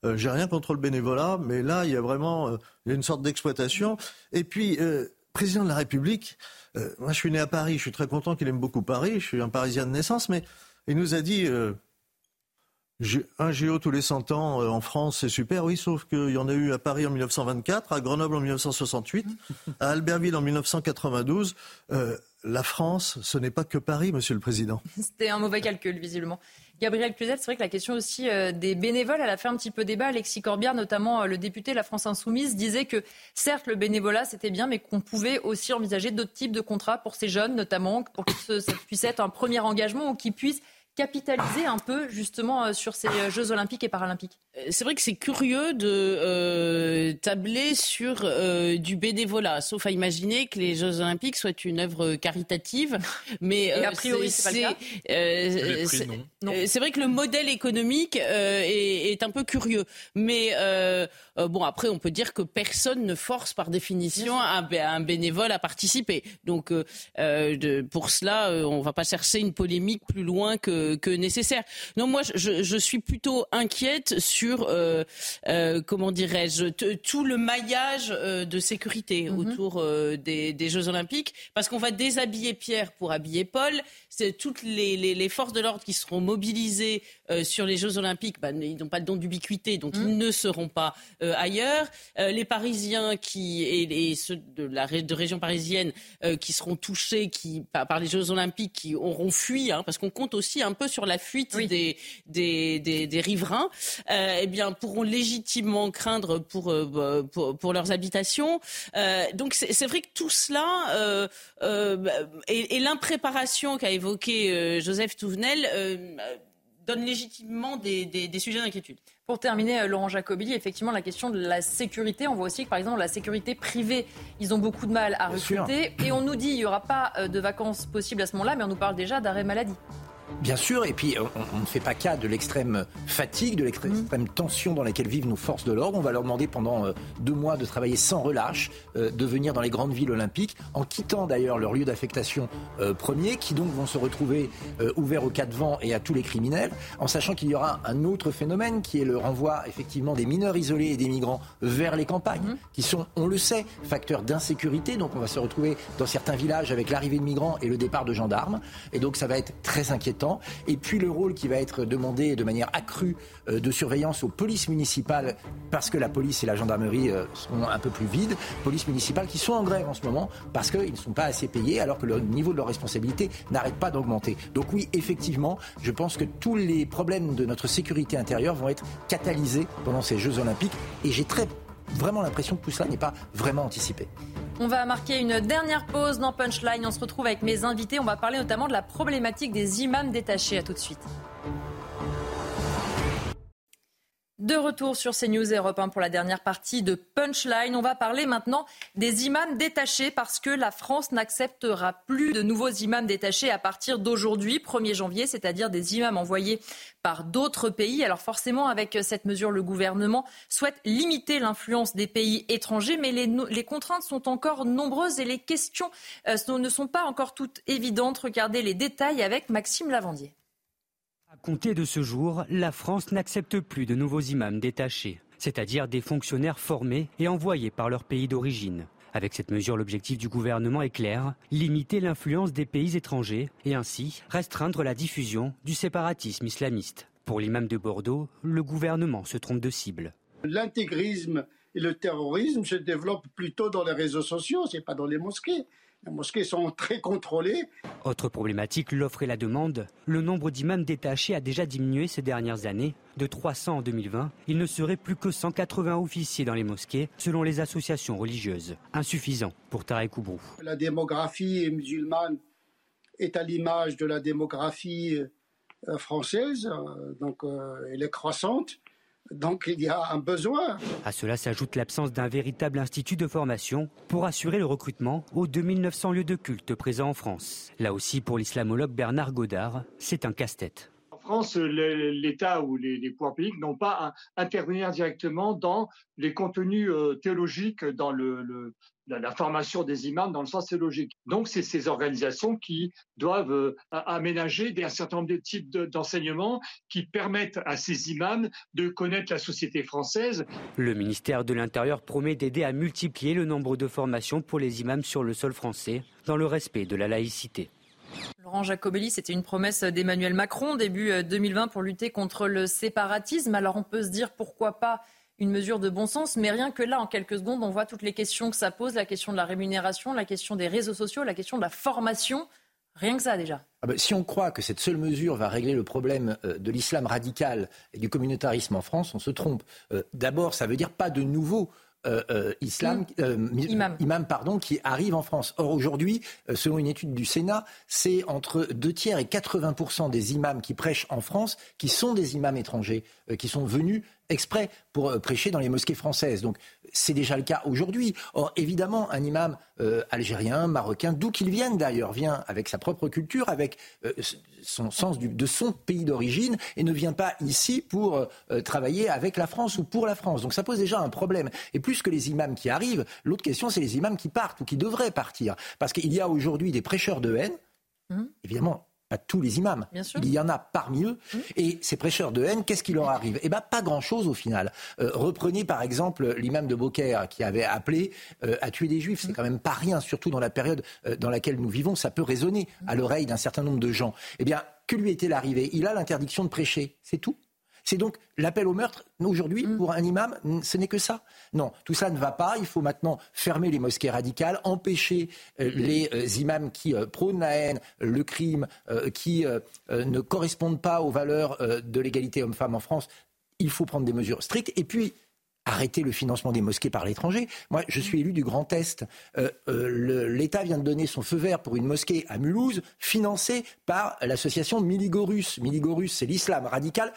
Euh, J'ai rien contre le bénévolat, mais là, il y a vraiment euh, une sorte d'exploitation. Et puis, euh, président de la République, euh, moi, je suis né à Paris. Je suis très content qu'il aime beaucoup Paris. Je suis un Parisien de naissance, mais il nous a dit un géo tous les 100 ans euh, en France, c'est super, oui, sauf qu'il y en a eu à Paris en 1924, à Grenoble en 1968, à Albertville en 1992. Euh, la France, ce n'est pas que Paris, Monsieur le Président. C'était un mauvais calcul, visiblement. Gabriel Cluzet, c'est vrai que la question aussi euh, des bénévoles, elle a fait un petit peu débat. Alexis Corbière, notamment le député de la France Insoumise, disait que certes, le bénévolat, c'était bien, mais qu'on pouvait aussi envisager d'autres types de contrats pour ces jeunes, notamment, pour que ça puisse être un premier engagement ou qu'ils puissent capitaliser un peu justement euh, sur ces euh, Jeux olympiques et paralympiques? Euh, C'est vrai que c'est curieux de tabler sur du bénévolat, sauf à imaginer que les Jeux olympiques soient une œuvre caritative. Mais a priori, c'est pas le C'est vrai que le modèle économique est, est, un peu curieux. Mais bon, après, on peut dire que personne ne force par définition un, un, bénévole à participer. Donc, de, pour cela, on ne va pas chercher une polémique plus loin que que, nécessaire. Non, moi, je, je, suis plutôt inquiète sur, euh, euh, comment dirais-je, tout le maillage euh, de sécurité mhm. autour des, des, Jeux Olympiques, parce qu'on va déshabiller Pierre pour habiller Paul. C'est toutes les, les, les, forces de l'ordre qui seront mobilisées sur les Jeux Olympiques, bah, ils n'ont pas le don d'ubiquité, donc ils mhm. ne seront pas ailleurs. les Parisiens qui et, et, ceux de la de région parisienne qui seront touchés qui, par, par, les Jeux Olympiques, qui auront fui, hein, parce qu'on compte aussi un peu sur la fuite des, des, des, riverains, euh, eh bien, pourront légitimement craindre pour, euh, bah, pour, leurs habitations. Euh, donc c'est vrai que tout cela et, l'impréparation qu'a évoqué Joseph Touvenel donne légitimement des, des, sujets d'inquiétude. Pour terminer, Laurent Jacobi, effectivement, la question de la sécurité. On voit aussi que, par exemple, la sécurité privée, ils ont beaucoup de mal à recruter. Et on nous dit qu'il n'y aura pas de vacances possibles à ce moment-là, mais on nous parle déjà d'arrêt maladie. Bien sûr, et puis on, ne fait pas cas de l'extrême fatigue, de l'extrême mmh. tension dans laquelle vivent nos forces de l'ordre. On va leur demander pendant euh, deux mois de travailler sans relâche, euh, de venir dans les grandes villes olympiques, en quittant d'ailleurs leur lieu d'affectation euh, premier, qui donc vont se retrouver ouverts aux cas de vent et à tous les criminels, en sachant qu'il y aura un autre phénomène qui est le renvoi effectivement des mineurs isolés et des migrants vers les campagnes, mmh. qui sont, on le sait, facteurs d'insécurité. Donc on va se retrouver dans certains villages avec l'arrivée de migrants et le départ de gendarmes. Et donc ça va être très inquiétant. Et puis le rôle qui va être demandé de manière accrue euh, de surveillance aux polices municipales, parce que la police et la gendarmerie euh, sont un peu plus vides, polices municipales qui sont en grève en ce moment parce qu'ils ne sont pas assez payés alors que le niveau de leur responsabilité n'arrête pas d'augmenter. Donc oui, effectivement, je pense que tous les problèmes de notre sécurité intérieure vont être catalysés pendant ces Jeux olympiques. Et j'ai très vraiment l'impression que tout cela n'est pas vraiment anticipé. On va marquer une dernière pause dans Punchline. On se retrouve avec mes invités. On va parler notamment de la problématique des imams détachés. À tout de suite. De retour sur CNews Europe 1 pour la dernière partie de Punchline. On va parler maintenant des imams détachés parce que la France n'acceptera plus de nouveaux imams détachés à partir d'aujourd'hui, 1er janvier, c'est-à-dire des imams envoyés par d'autres pays. Alors forcément, avec cette mesure, le gouvernement souhaite limiter l'influence des pays étrangers, mais les, contraintes sont encore nombreuses et les questions euh, ne sont pas encore toutes évidentes. Regardez les détails avec Maxime Lavandier. Compter de ce jour, la France n'accepte plus de nouveaux imams détachés, c'est-à-dire des fonctionnaires formés et envoyés par leur pays d'origine. Avec cette mesure, l'objectif du gouvernement est clair, limiter l'influence des pays étrangers et ainsi restreindre la diffusion du séparatisme islamiste. Pour l'imam de Bordeaux, le gouvernement se trompe de cible. L'intégrisme et le terrorisme se développent plutôt dans les réseaux sociaux, c'est pas dans les mosquées. Les mosquées sont très contrôlées. Autre problématique, l'offre et la demande. Le nombre d'imams détachés a déjà diminué ces dernières années. De 300 en 2020, il ne serait plus que 180 officiers dans les mosquées, selon les associations religieuses. Insuffisant pour Tarek Oubrou. La démographie musulmane est à l'image de la démographie euh, française, euh, donc euh, elle est croissante. Donc il y a un besoin. À cela s'ajoute l'absence d'un véritable institut de formation pour assurer le recrutement aux 2900 lieux de culte présents en France. Là aussi, pour l'islamologue Bernard Godard, c'est un casse-tête. France, l'État ou les, pouvoirs publics n'ont pas à intervenir directement dans les contenus théologiques, dans la, formation des imams dans le sens théologique. Donc, c'est ces organisations qui doivent euh, aménager un certain nombre de types d'enseignements qui permettent à ces imams de connaître la société française. Le ministère de l'Intérieur promet d'aider à multiplier le nombre de formations pour les imams sur le sol français, dans le respect de la laïcité. Laurent Jacobelli, c'était une promesse d'Emmanuel Macron début 2020 euh, pour lutter contre le séparatisme. Alors on peut se dire pourquoi pas une mesure de bon sens. Mais rien que là, en quelques secondes, on voit toutes les questions que ça pose, la question de la rémunération, la question des réseaux sociaux, la question de la formation. Rien que ça déjà. Ah ben, si on croit que cette seule mesure va régler le problème euh, de l'islam radical et du communautarisme en France, on se trompe. Euh, d'abord, ça veut dire pas de nouveau islam, mm. imam. imam. pardon, qui arrive en France. Or aujourd'hui, selon une étude du Sénat, c'est entre 2 tiers et 80% des imams qui prêchent en France qui sont des imams étrangers, qui sont venus exprès pour euh, prêcher dans les mosquées françaises. Donc c'est déjà le cas aujourd'hui. Or évidemment, un imam euh, algérien, marocain, d'où qu'il vienne d'ailleurs, vient avec sa propre culture, avec euh, son sens de son pays d'origine et ne vient pas ici pour travailler avec la France ou pour la France. Donc ça pose déjà un problème. Et plus que les imams qui arrivent, l'autre question c'est les imams qui partent ou qui devraient partir. Parce qu'il y a aujourd'hui des prêcheurs de haine. Mmh. Évidemment, pas tous les imams. Il y en a parmi eux. Mmh. Et ces prêcheurs de haine, qu'est-ce qui leur arrive? Eh bien, pas grand-chose au final. Euh, reprenez par exemple l'imam de Beaucaire qui avait appelé euh, à tuer des juifs. C'est mmh. quand même pas rien, surtout dans la période euh, dans laquelle nous vivons. Ça peut résonner à l'oreille d'un certain nombre de gens. Eh bien, que lui est-il arrivé Il a l'interdiction de prêcher. C'est tout. C'est donc l'appel au meurtre aujourd'hui mm. pour un imam, ce n'est que ça. Non, tout ça ne va pas. Il faut maintenant fermer les mosquées radicales, empêcher euh, mm. les euh, imams qui euh, prônent la haine, le crime, qui ne correspondent pas aux valeurs de l'égalité homme-femme en France. Il faut prendre des mesures strictes. Et puis, arrêter le financement des mosquées par l'étranger. Moi, je suis élu du Grand Est. Euh, euh, L'État vient de donner son feu vert pour une mosquée à Mulhouse, financée par l'association Miligorus. Miligorus, c'est l'islam radical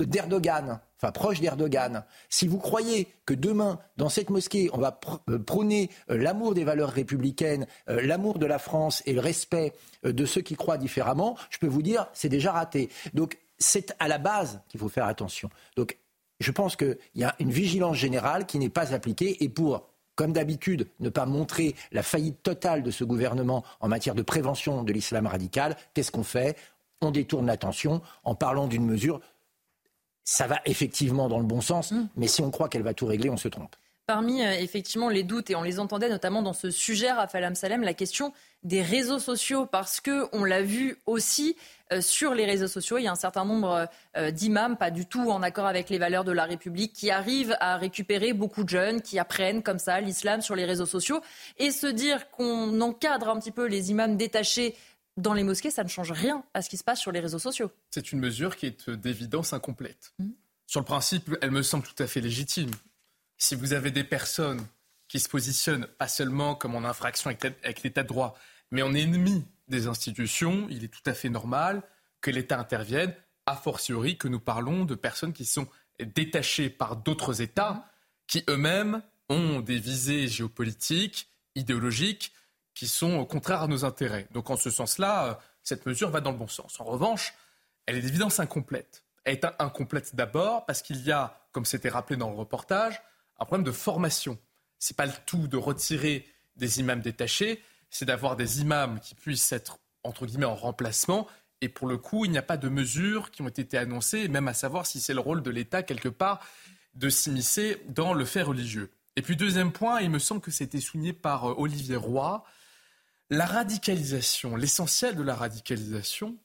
d'Erdogan, enfin proche d'Erdogan. Si vous croyez que demain, dans cette mosquée, on va euh, prôner l'amour des valeurs républicaines, l'amour de la France et le respect de ceux qui croient différemment, je peux vous dire, c'est déjà raté. Donc, c'est à la base qu'il faut faire attention. Donc, je pense qu'il y a une vigilance générale qui n'est pas appliquée et pour comme d'habitude, ne pas montrer la faillite totale de ce gouvernement en matière de prévention de l'islam radical, qu'est-ce qu'on fait? On détourne l'attention en parlant d'une mesure. Ça va effectivement dans le bon sens, mmh. mais si on croit qu'elle va tout régler, on se trompe. Parmi euh, effectivement les doutes, et on les entendait notamment dans ce sujet, Raphaël Amsalem, la question des réseaux sociaux, parce que on l'a vu aussi sur les réseaux sociaux, il y a un certain nombre euh, d'imams, pas du tout en accord avec les valeurs de la République, qui arrivent à récupérer beaucoup de jeunes, qui apprennent comme ça l'islam sur les réseaux sociaux, et se dire qu'on encadre un petit peu les imams détachés dans les mosquées, ça ne change rien à ce qui se passe sur les réseaux sociaux. C'est une mesure qui est d'évidence incomplète. Mmh. Sur le principe, elle me semble tout à fait légitime si vous avez des personnes qui se positionnent pas seulement comme en infraction avec l'état de droit, mais en ennemi des institutions, il est tout à fait normal que l'État intervienne, a fortiori que nous parlons de personnes qui sont détachées par d'autres États, qui eux-mêmes ont des visées géopolitiques, idéologiques, qui sont contraires à nos intérêts. Donc en ce sens-là, cette mesure va dans le bon sens. En revanche, elle est d'évidence incomplète. Elle est incomplète d'abord parce qu'il y a, comme c'était rappelé dans le reportage, un problème de formation. C'est pas le tout de retirer des imams détachés, c'est d'avoir des imams qui puissent être entre guillemets en remplacement. Et pour le coup, il n'y a pas de mesures qui ont été annoncées, même à savoir si c'est le rôle de l'État quelque part de s'immiscer dans le fait religieux. Et puis deuxième point, il me semble que c'était souligné par euh, Olivier Roy, la radicalisation, l'essentiel de la radicalisation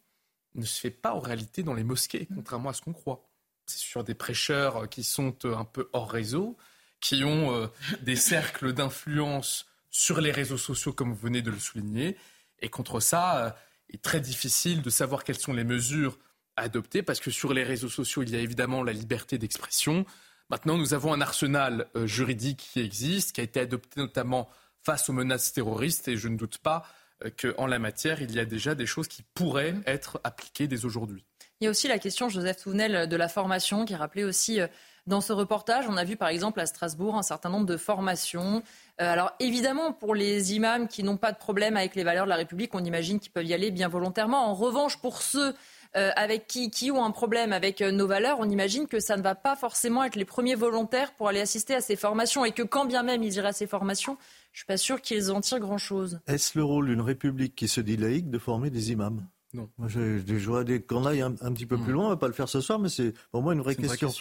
ne se fait pas en réalité dans les mosquées, contrairement à ce qu'on croit. C'est sur des prêcheurs qui sont euh, un peu hors réseau, qui ont euh, des cercles d'influence sur les réseaux sociaux, comme vous venez de le souligner. Et contre ça, il est très difficile de savoir quelles sont les mesures à adopter, parce que sur les réseaux sociaux, il y a évidemment la liberté d'expression. Maintenant, nous avons un arsenal euh, juridique qui existe, qui a été adopté notamment face aux menaces terroristes, et je ne doute pas euh, qu'en la matière, il y a déjà des choses qui pourraient être appliquées dès aujourd'hui. Il y a aussi la question, Joseph Tounel, de la formation, qui rappelée aussi euh, dans ce reportage. On a vu par exemple à Strasbourg un certain nombre de formations. alors évidemment, pour les imams qui n'ont pas de problème avec les valeurs de la République, on imagine qu'ils peuvent y aller bien volontairement. En revanche, pour ceux euh, avec qui, qui ont un problème avec euh, nos valeurs, on imagine que ça ne va pas forcément être les premiers volontaires pour aller assister à ces formations et que quand bien même ils iraient à ces formations, je ne suis pas sûr qu'ils en tirent grand-chose. Est-ce le rôle d'une république qui se dit laïque de former des imams? Non. Moi, je, qu'on aille un, petit peu plus loin, on ne va pas le faire ce soir, mais c'est pour moi une vraie question.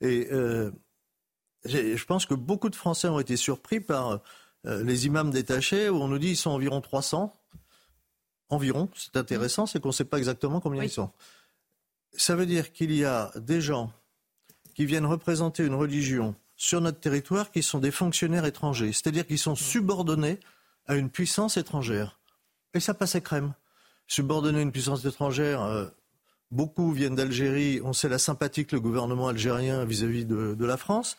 Et euh, je pense que beaucoup de Français ont été surpris par les imams détachés, où on nous dit qu'ils sont environ 300 environ, c'est intéressant, c'est qu'on ne sait pas exactement combien ils sont. Ça veut dire qu'il y a des gens qui viennent représenter une religion sur notre territoire qui sont des fonctionnaires étrangers, c'est-à-dire qu'ils sont subordonnés à une puissance étrangère. Et ça passe à crème. Subordonnés à une puissance étrangère, euh, beaucoup viennent d'Algérie, on sait la sympathie que le gouvernement algérien vis-à-vis de, la France.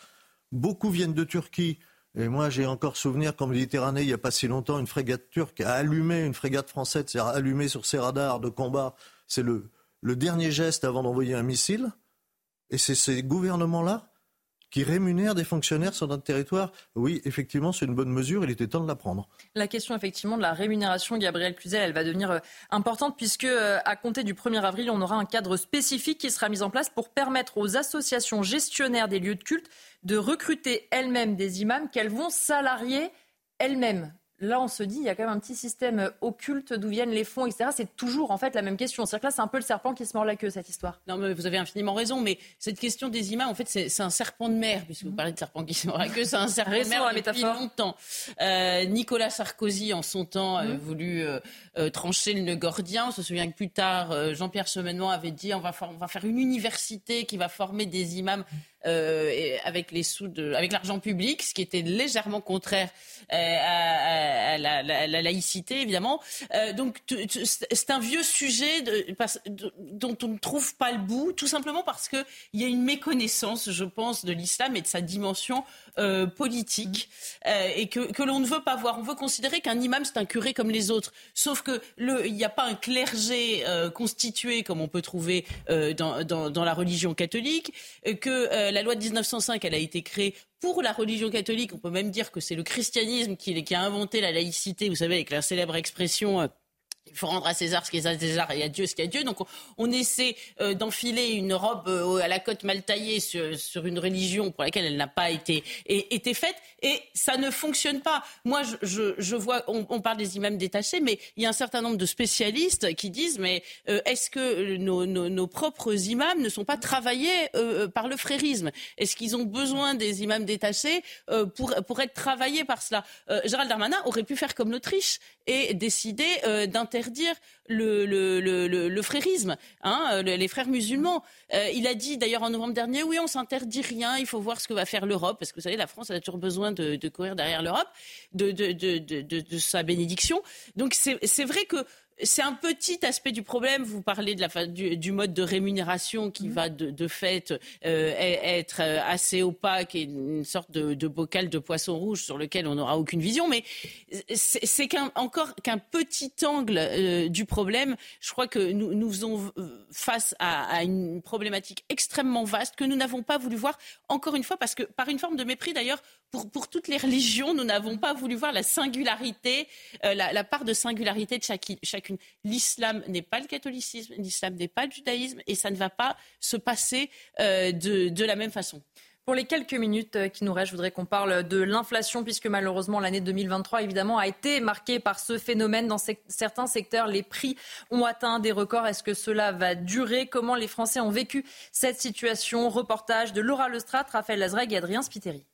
Beaucoup viennent de Turquie, et moi, j'ai encore souvenir qu'en Méditerranée, il n'y a pas si longtemps, une frégate turque a allumé une frégate française, c'est-à-dire allumé sur ses radars de combat. C'est le, le dernier geste avant d'envoyer un missile. Et c'est ces gouvernements-là qui rémunèrent des fonctionnaires sur notre territoire. Oui, effectivement, c'est une bonne mesure, il était temps de la prendre. La question, effectivement, de la rémunération, Gabriel Cluzel, elle va devenir euh, importante puisque, euh, à compter du 1er avril, on aura un cadre spécifique qui sera mis en place pour permettre aux associations gestionnaires des lieux de culte de recruter elles-mêmes des imams qu'elles vont salarier elles-mêmes là, on se dit, il y a quand même un petit système occulte d'où viennent les fonds, etc. C'est toujours en fait la même question. C'est-à-dire que là, c'est un peu le serpent qui se mord la queue, cette histoire. Non, mais vous avez infiniment raison. Mais cette question des imams, en fait, c'est un serpent de mer, puisque vous parlez de serpent qui se mord la queue, c'est un serpent de mer depuis longtemps. Euh, Nicolas Sarkozy, en son temps, a mmh. voulu euh, euh, trancher le nœud gordien. On se souvient que plus tard, Jean-Pierre Chevènement avait dit on va, on va faire une université qui va former des imams euh, avec les sous de, avec l'argent public, ce qui était légèrement contraire euh, à, la, la, laïcité, évidemment. Euh, donc c'est un vieux sujet dont on ne trouve pas le bout, tout simplement parce qu'il y a une méconnaissance, je pense, de l'islam et de sa dimension euh, politique euh, et que, que l'on ne veut pas voir. On veut considérer qu'un imam c'est un curé comme les autres, sauf que il n'y a pas un clergé constitué comme on peut trouver dans, dans, dans, la religion catholique, que euh, la loi de 1905, elle a été créée pour la religion catholique. On peut même dire que c'est le christianisme qui, qui, a inventé la laïcité, vous savez, avec la célèbre expression euh, il faut rendre à César ce qui est à César et à Dieu ce qui est à Dieu. Donc on, essaie euh, d'enfiler une robe euh, à la côte mal taillée sur, une religion pour laquelle elle n'a pas été, été faite et ça ne fonctionne pas. Moi, je, vois, on, parle des imams détachés, mais il y a un certain nombre de spécialistes qui disent mais euh, est-ce que nos, propres imams ne sont pas travaillés par le frérisme? Est-ce qu'ils ont besoin des imams détachés pour, pour être travaillés par cela? Gérald Darmanin aurait pu faire comme l'Autriche et décider d'interdire interdire le, frérisme, hein, les frères musulmans. Euh, il a dit d'ailleurs en novembre dernier, oui, on s'interdit rien, il faut voir ce que va faire l'Europe, parce que vous savez, la France a toujours besoin de, courir derrière l'Europe, de, sa bénédiction. Donc c'est vrai que c'est un petit aspect du problème. Vous parlez de la, du, du mode de rémunération qui mmh. va de, de fait euh, être euh, assez opaque et une sorte de, de, bocal de poisson rouge sur lequel on n'aura aucune vision. Mais c'est qu'un, encore qu'un petit angle euh, du problème. Je crois que nous, nous faisons face à, à, une problématique extrêmement vaste que nous n'avons pas voulu voir, encore une fois, parce que par une forme de mépris d'ailleurs pour, toutes les religions, nous n'avons pas voulu voir la singularité, la, la, part de singularité de chacune L'islam n'est pas le catholicisme, l'islam n'est pas le judaïsme, et ça ne va pas se passer euh, de, la même façon. Pour les quelques minutes euh, qui nous restent, je voudrais qu'on parle de l'inflation, puisque malheureusement l'année 2023, évidemment, a été marquée par ce phénomène. Dans certains secteurs, les prix ont atteint des records. Est-ce que cela va durer? Comment les Français ont vécu cette situation? Reportage de Laura Lestrade, Raphaël Lazreg et Adrien Spiteri.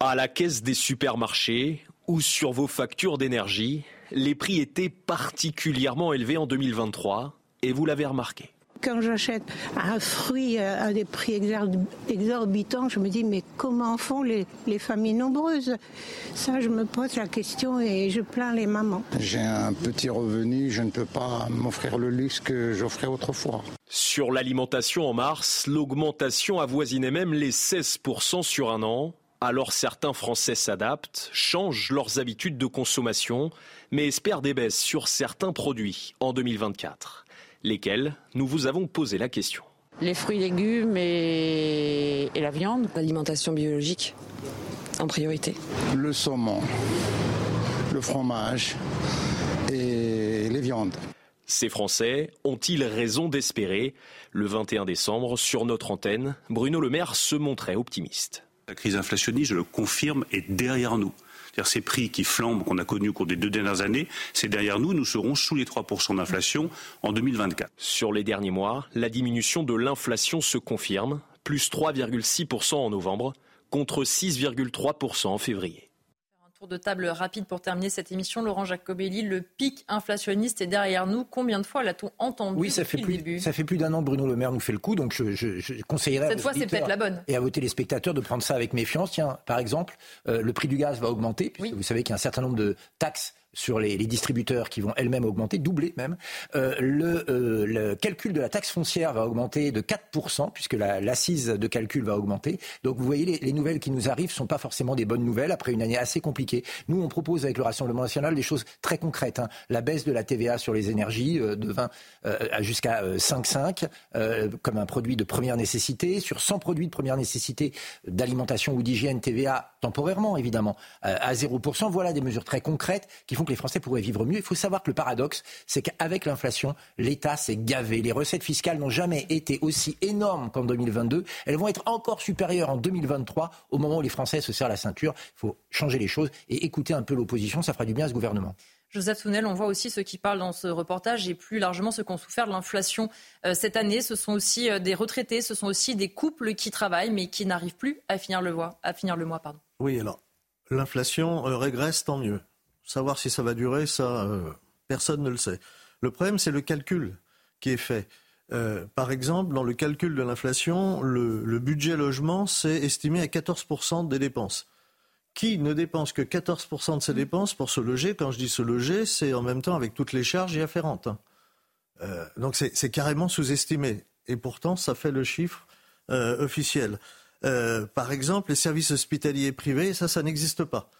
À la caisse des supermarchés ou sur vos factures d'énergie, les prix étaient particulièrement élevés en 2023 et vous l'avez remarqué. Quand j'achète un fruit à des prix exorbitants, je me dis mais comment font les, les, familles nombreuses? Ça, je me pose la question et je plains les mamans. J'ai un petit revenu, je ne peux pas m'offrir le luxe que j'offrais autrefois. Sur l'alimentation en mars, l'augmentation avoisinait même les 16% sur un an. Alors certains Français s'adaptent, changent leurs habitudes de consommation, mais espèrent des baisses sur certains produits en 2024. Lesquels Nous vous avons posé la question. Les fruits, légumes et, et la viande. L'alimentation biologique en priorité. Le saumon, le fromage et les viandes. Ces Français ont-ils raison d'espérer? Le 21 décembre, sur notre antenne, Bruno Le Maire se montrait optimiste. La crise inflationniste, je le confirme, est derrière nous. Ces prix qui flambent qu'on a connus au cours des deux dernières années, c'est derrière nous. Nous serons sous les 3% d'inflation en 2024. Sur les derniers mois, la diminution de l'inflation se confirme, plus 3,6% en novembre contre 6,3% en février tour de table rapide pour terminer cette émission. Laurent Jacobelli, le pic inflationniste est derrière nous. Combien de fois l'a-t-on entendu Oui, ça fait, plus, ça fait plus d'un an que Bruno Le Maire nous fait le coup, donc je, je, je conseillerais Cette fois, c'est peut-être la bonne. Et à vos téléspectateurs de prendre ça avec méfiance. Tiens, par exemple, euh, le prix du gaz va augmenter, puisque vous savez qu'il y a un certain nombre de taxes sur les, distributeurs qui vont elles-mêmes augmenter, doubler même. Euh, le, euh, le, calcul de la taxe foncière va augmenter de 4%, puisque l'assise la, de calcul va augmenter. Donc vous voyez, les, les nouvelles qui nous arrivent ne sont pas forcément des bonnes nouvelles après une année assez compliquée. Nous, on propose avec le Rassemblement national des choses très concrètes. Hein. La baisse de la TVA sur les énergies euh, de 20 euh, jusqu'à 5,5 euh, comme un produit de première nécessité. Sur 100 produits de première nécessité d'alimentation ou d'hygiène, TVA temporairement évidemment à 0%. Voilà des mesures très concrètes qui font que les Français pourraient vivre mieux. Il faut savoir que le paradoxe, c'est qu'avec l'inflation, l'État s'est gavé. Les recettes fiscales n'ont jamais été aussi énormes qu'en 2022. Elles vont être encore supérieures en 2023, au moment où les Français se serrent la ceinture. Il faut changer les choses et écouter un peu l'opposition. Ça fera du bien à ce gouvernement. Joseph Sounel, on voit aussi ceux qui parlent dans ce reportage et plus largement ceux qui ont souffert de l'inflation euh, cette année. Ce sont aussi euh, des retraités, ce sont aussi des couples qui travaillent mais qui n'arrivent plus à finir le mois. À finir le mois pardon. Oui, alors l'inflation euh, régresse, tant mieux. Savoir si ça va durer, ça, euh, personne ne le sait. Le problème, c'est le calcul qui est fait. Euh, par exemple, dans le calcul de l'inflation, le, budget logement, c'est estimé à 14% des dépenses. Qui ne dépense que 14% de ses dépenses pour se loger Quand je dis se loger, c'est en même temps avec toutes les charges y afférentes. Hein. Euh, donc c'est carrément sous-estimé. Et pourtant, ça fait le chiffre officiel. Par exemple, les services hospitaliers privés, ça, ça n'existe pas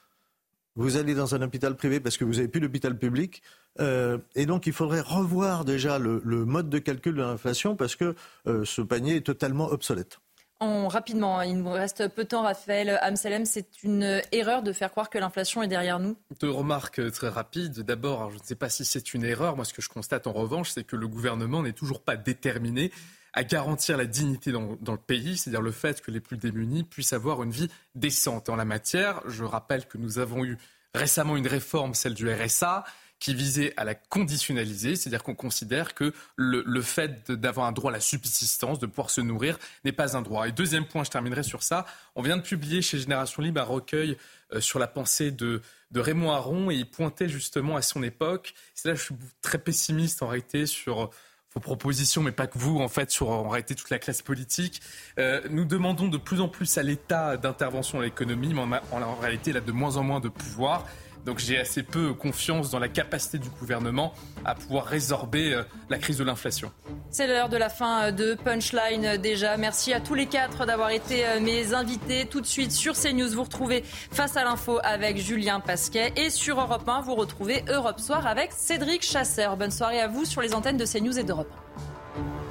vous allez dans un hôpital privé parce que vous n'avez plus d'hôpital public. Euh, et donc, il faudrait revoir déjà le, le mode de calcul de l'inflation parce que euh, ce panier est totalement obsolète. En, rapidement, il nous reste peu de temps, Raphaël Amsalem. C'est une erreur de faire croire que l'inflation est derrière nous Deux remarques très rapides. D'abord, je ne sais pas si c'est une erreur. Moi, ce que je constate en revanche, c'est que le gouvernement n'est toujours pas déterminé à garantir la dignité dans, le pays, c'est-à-dire le fait que les plus démunis puissent avoir une vie décente. En la matière, je rappelle que nous avons eu récemment une réforme, celle du RSA, qui visait à la conditionnaliser, c'est-à-dire qu'on considère que le, le fait d'avoir un droit à la subsistance, de pouvoir se nourrir, n'est pas un droit. Et deuxième point, je terminerai sur ça, on vient de publier chez Génération Libre un recueil euh, sur la pensée de, de Raymond Aron, et il pointait justement à son époque, c'est là que je suis très pessimiste en réalité sur vos propositions, mais pas que vous, en fait, sur en réalité toute la classe politique. Euh, nous demandons de plus en plus à l'État d'intervention à l'économie, mais en, réalité, il a de moins en moins de pouvoir. Donc j'ai assez peu confiance dans la capacité du gouvernement à pouvoir résorber euh, la crise de l'inflation. C'est l'heure de la fin de Punchline euh, déjà. Merci à tous les quatre d'avoir été euh, mes invités. Tout de suite sur CNews, vous retrouvez Face à l'info avec Julien Pasquet. Et sur Europe 1, vous retrouvez Europe Soir avec Cédric Chasseur. Bonne soirée à vous sur les antennes de CNews et d'Europe 1.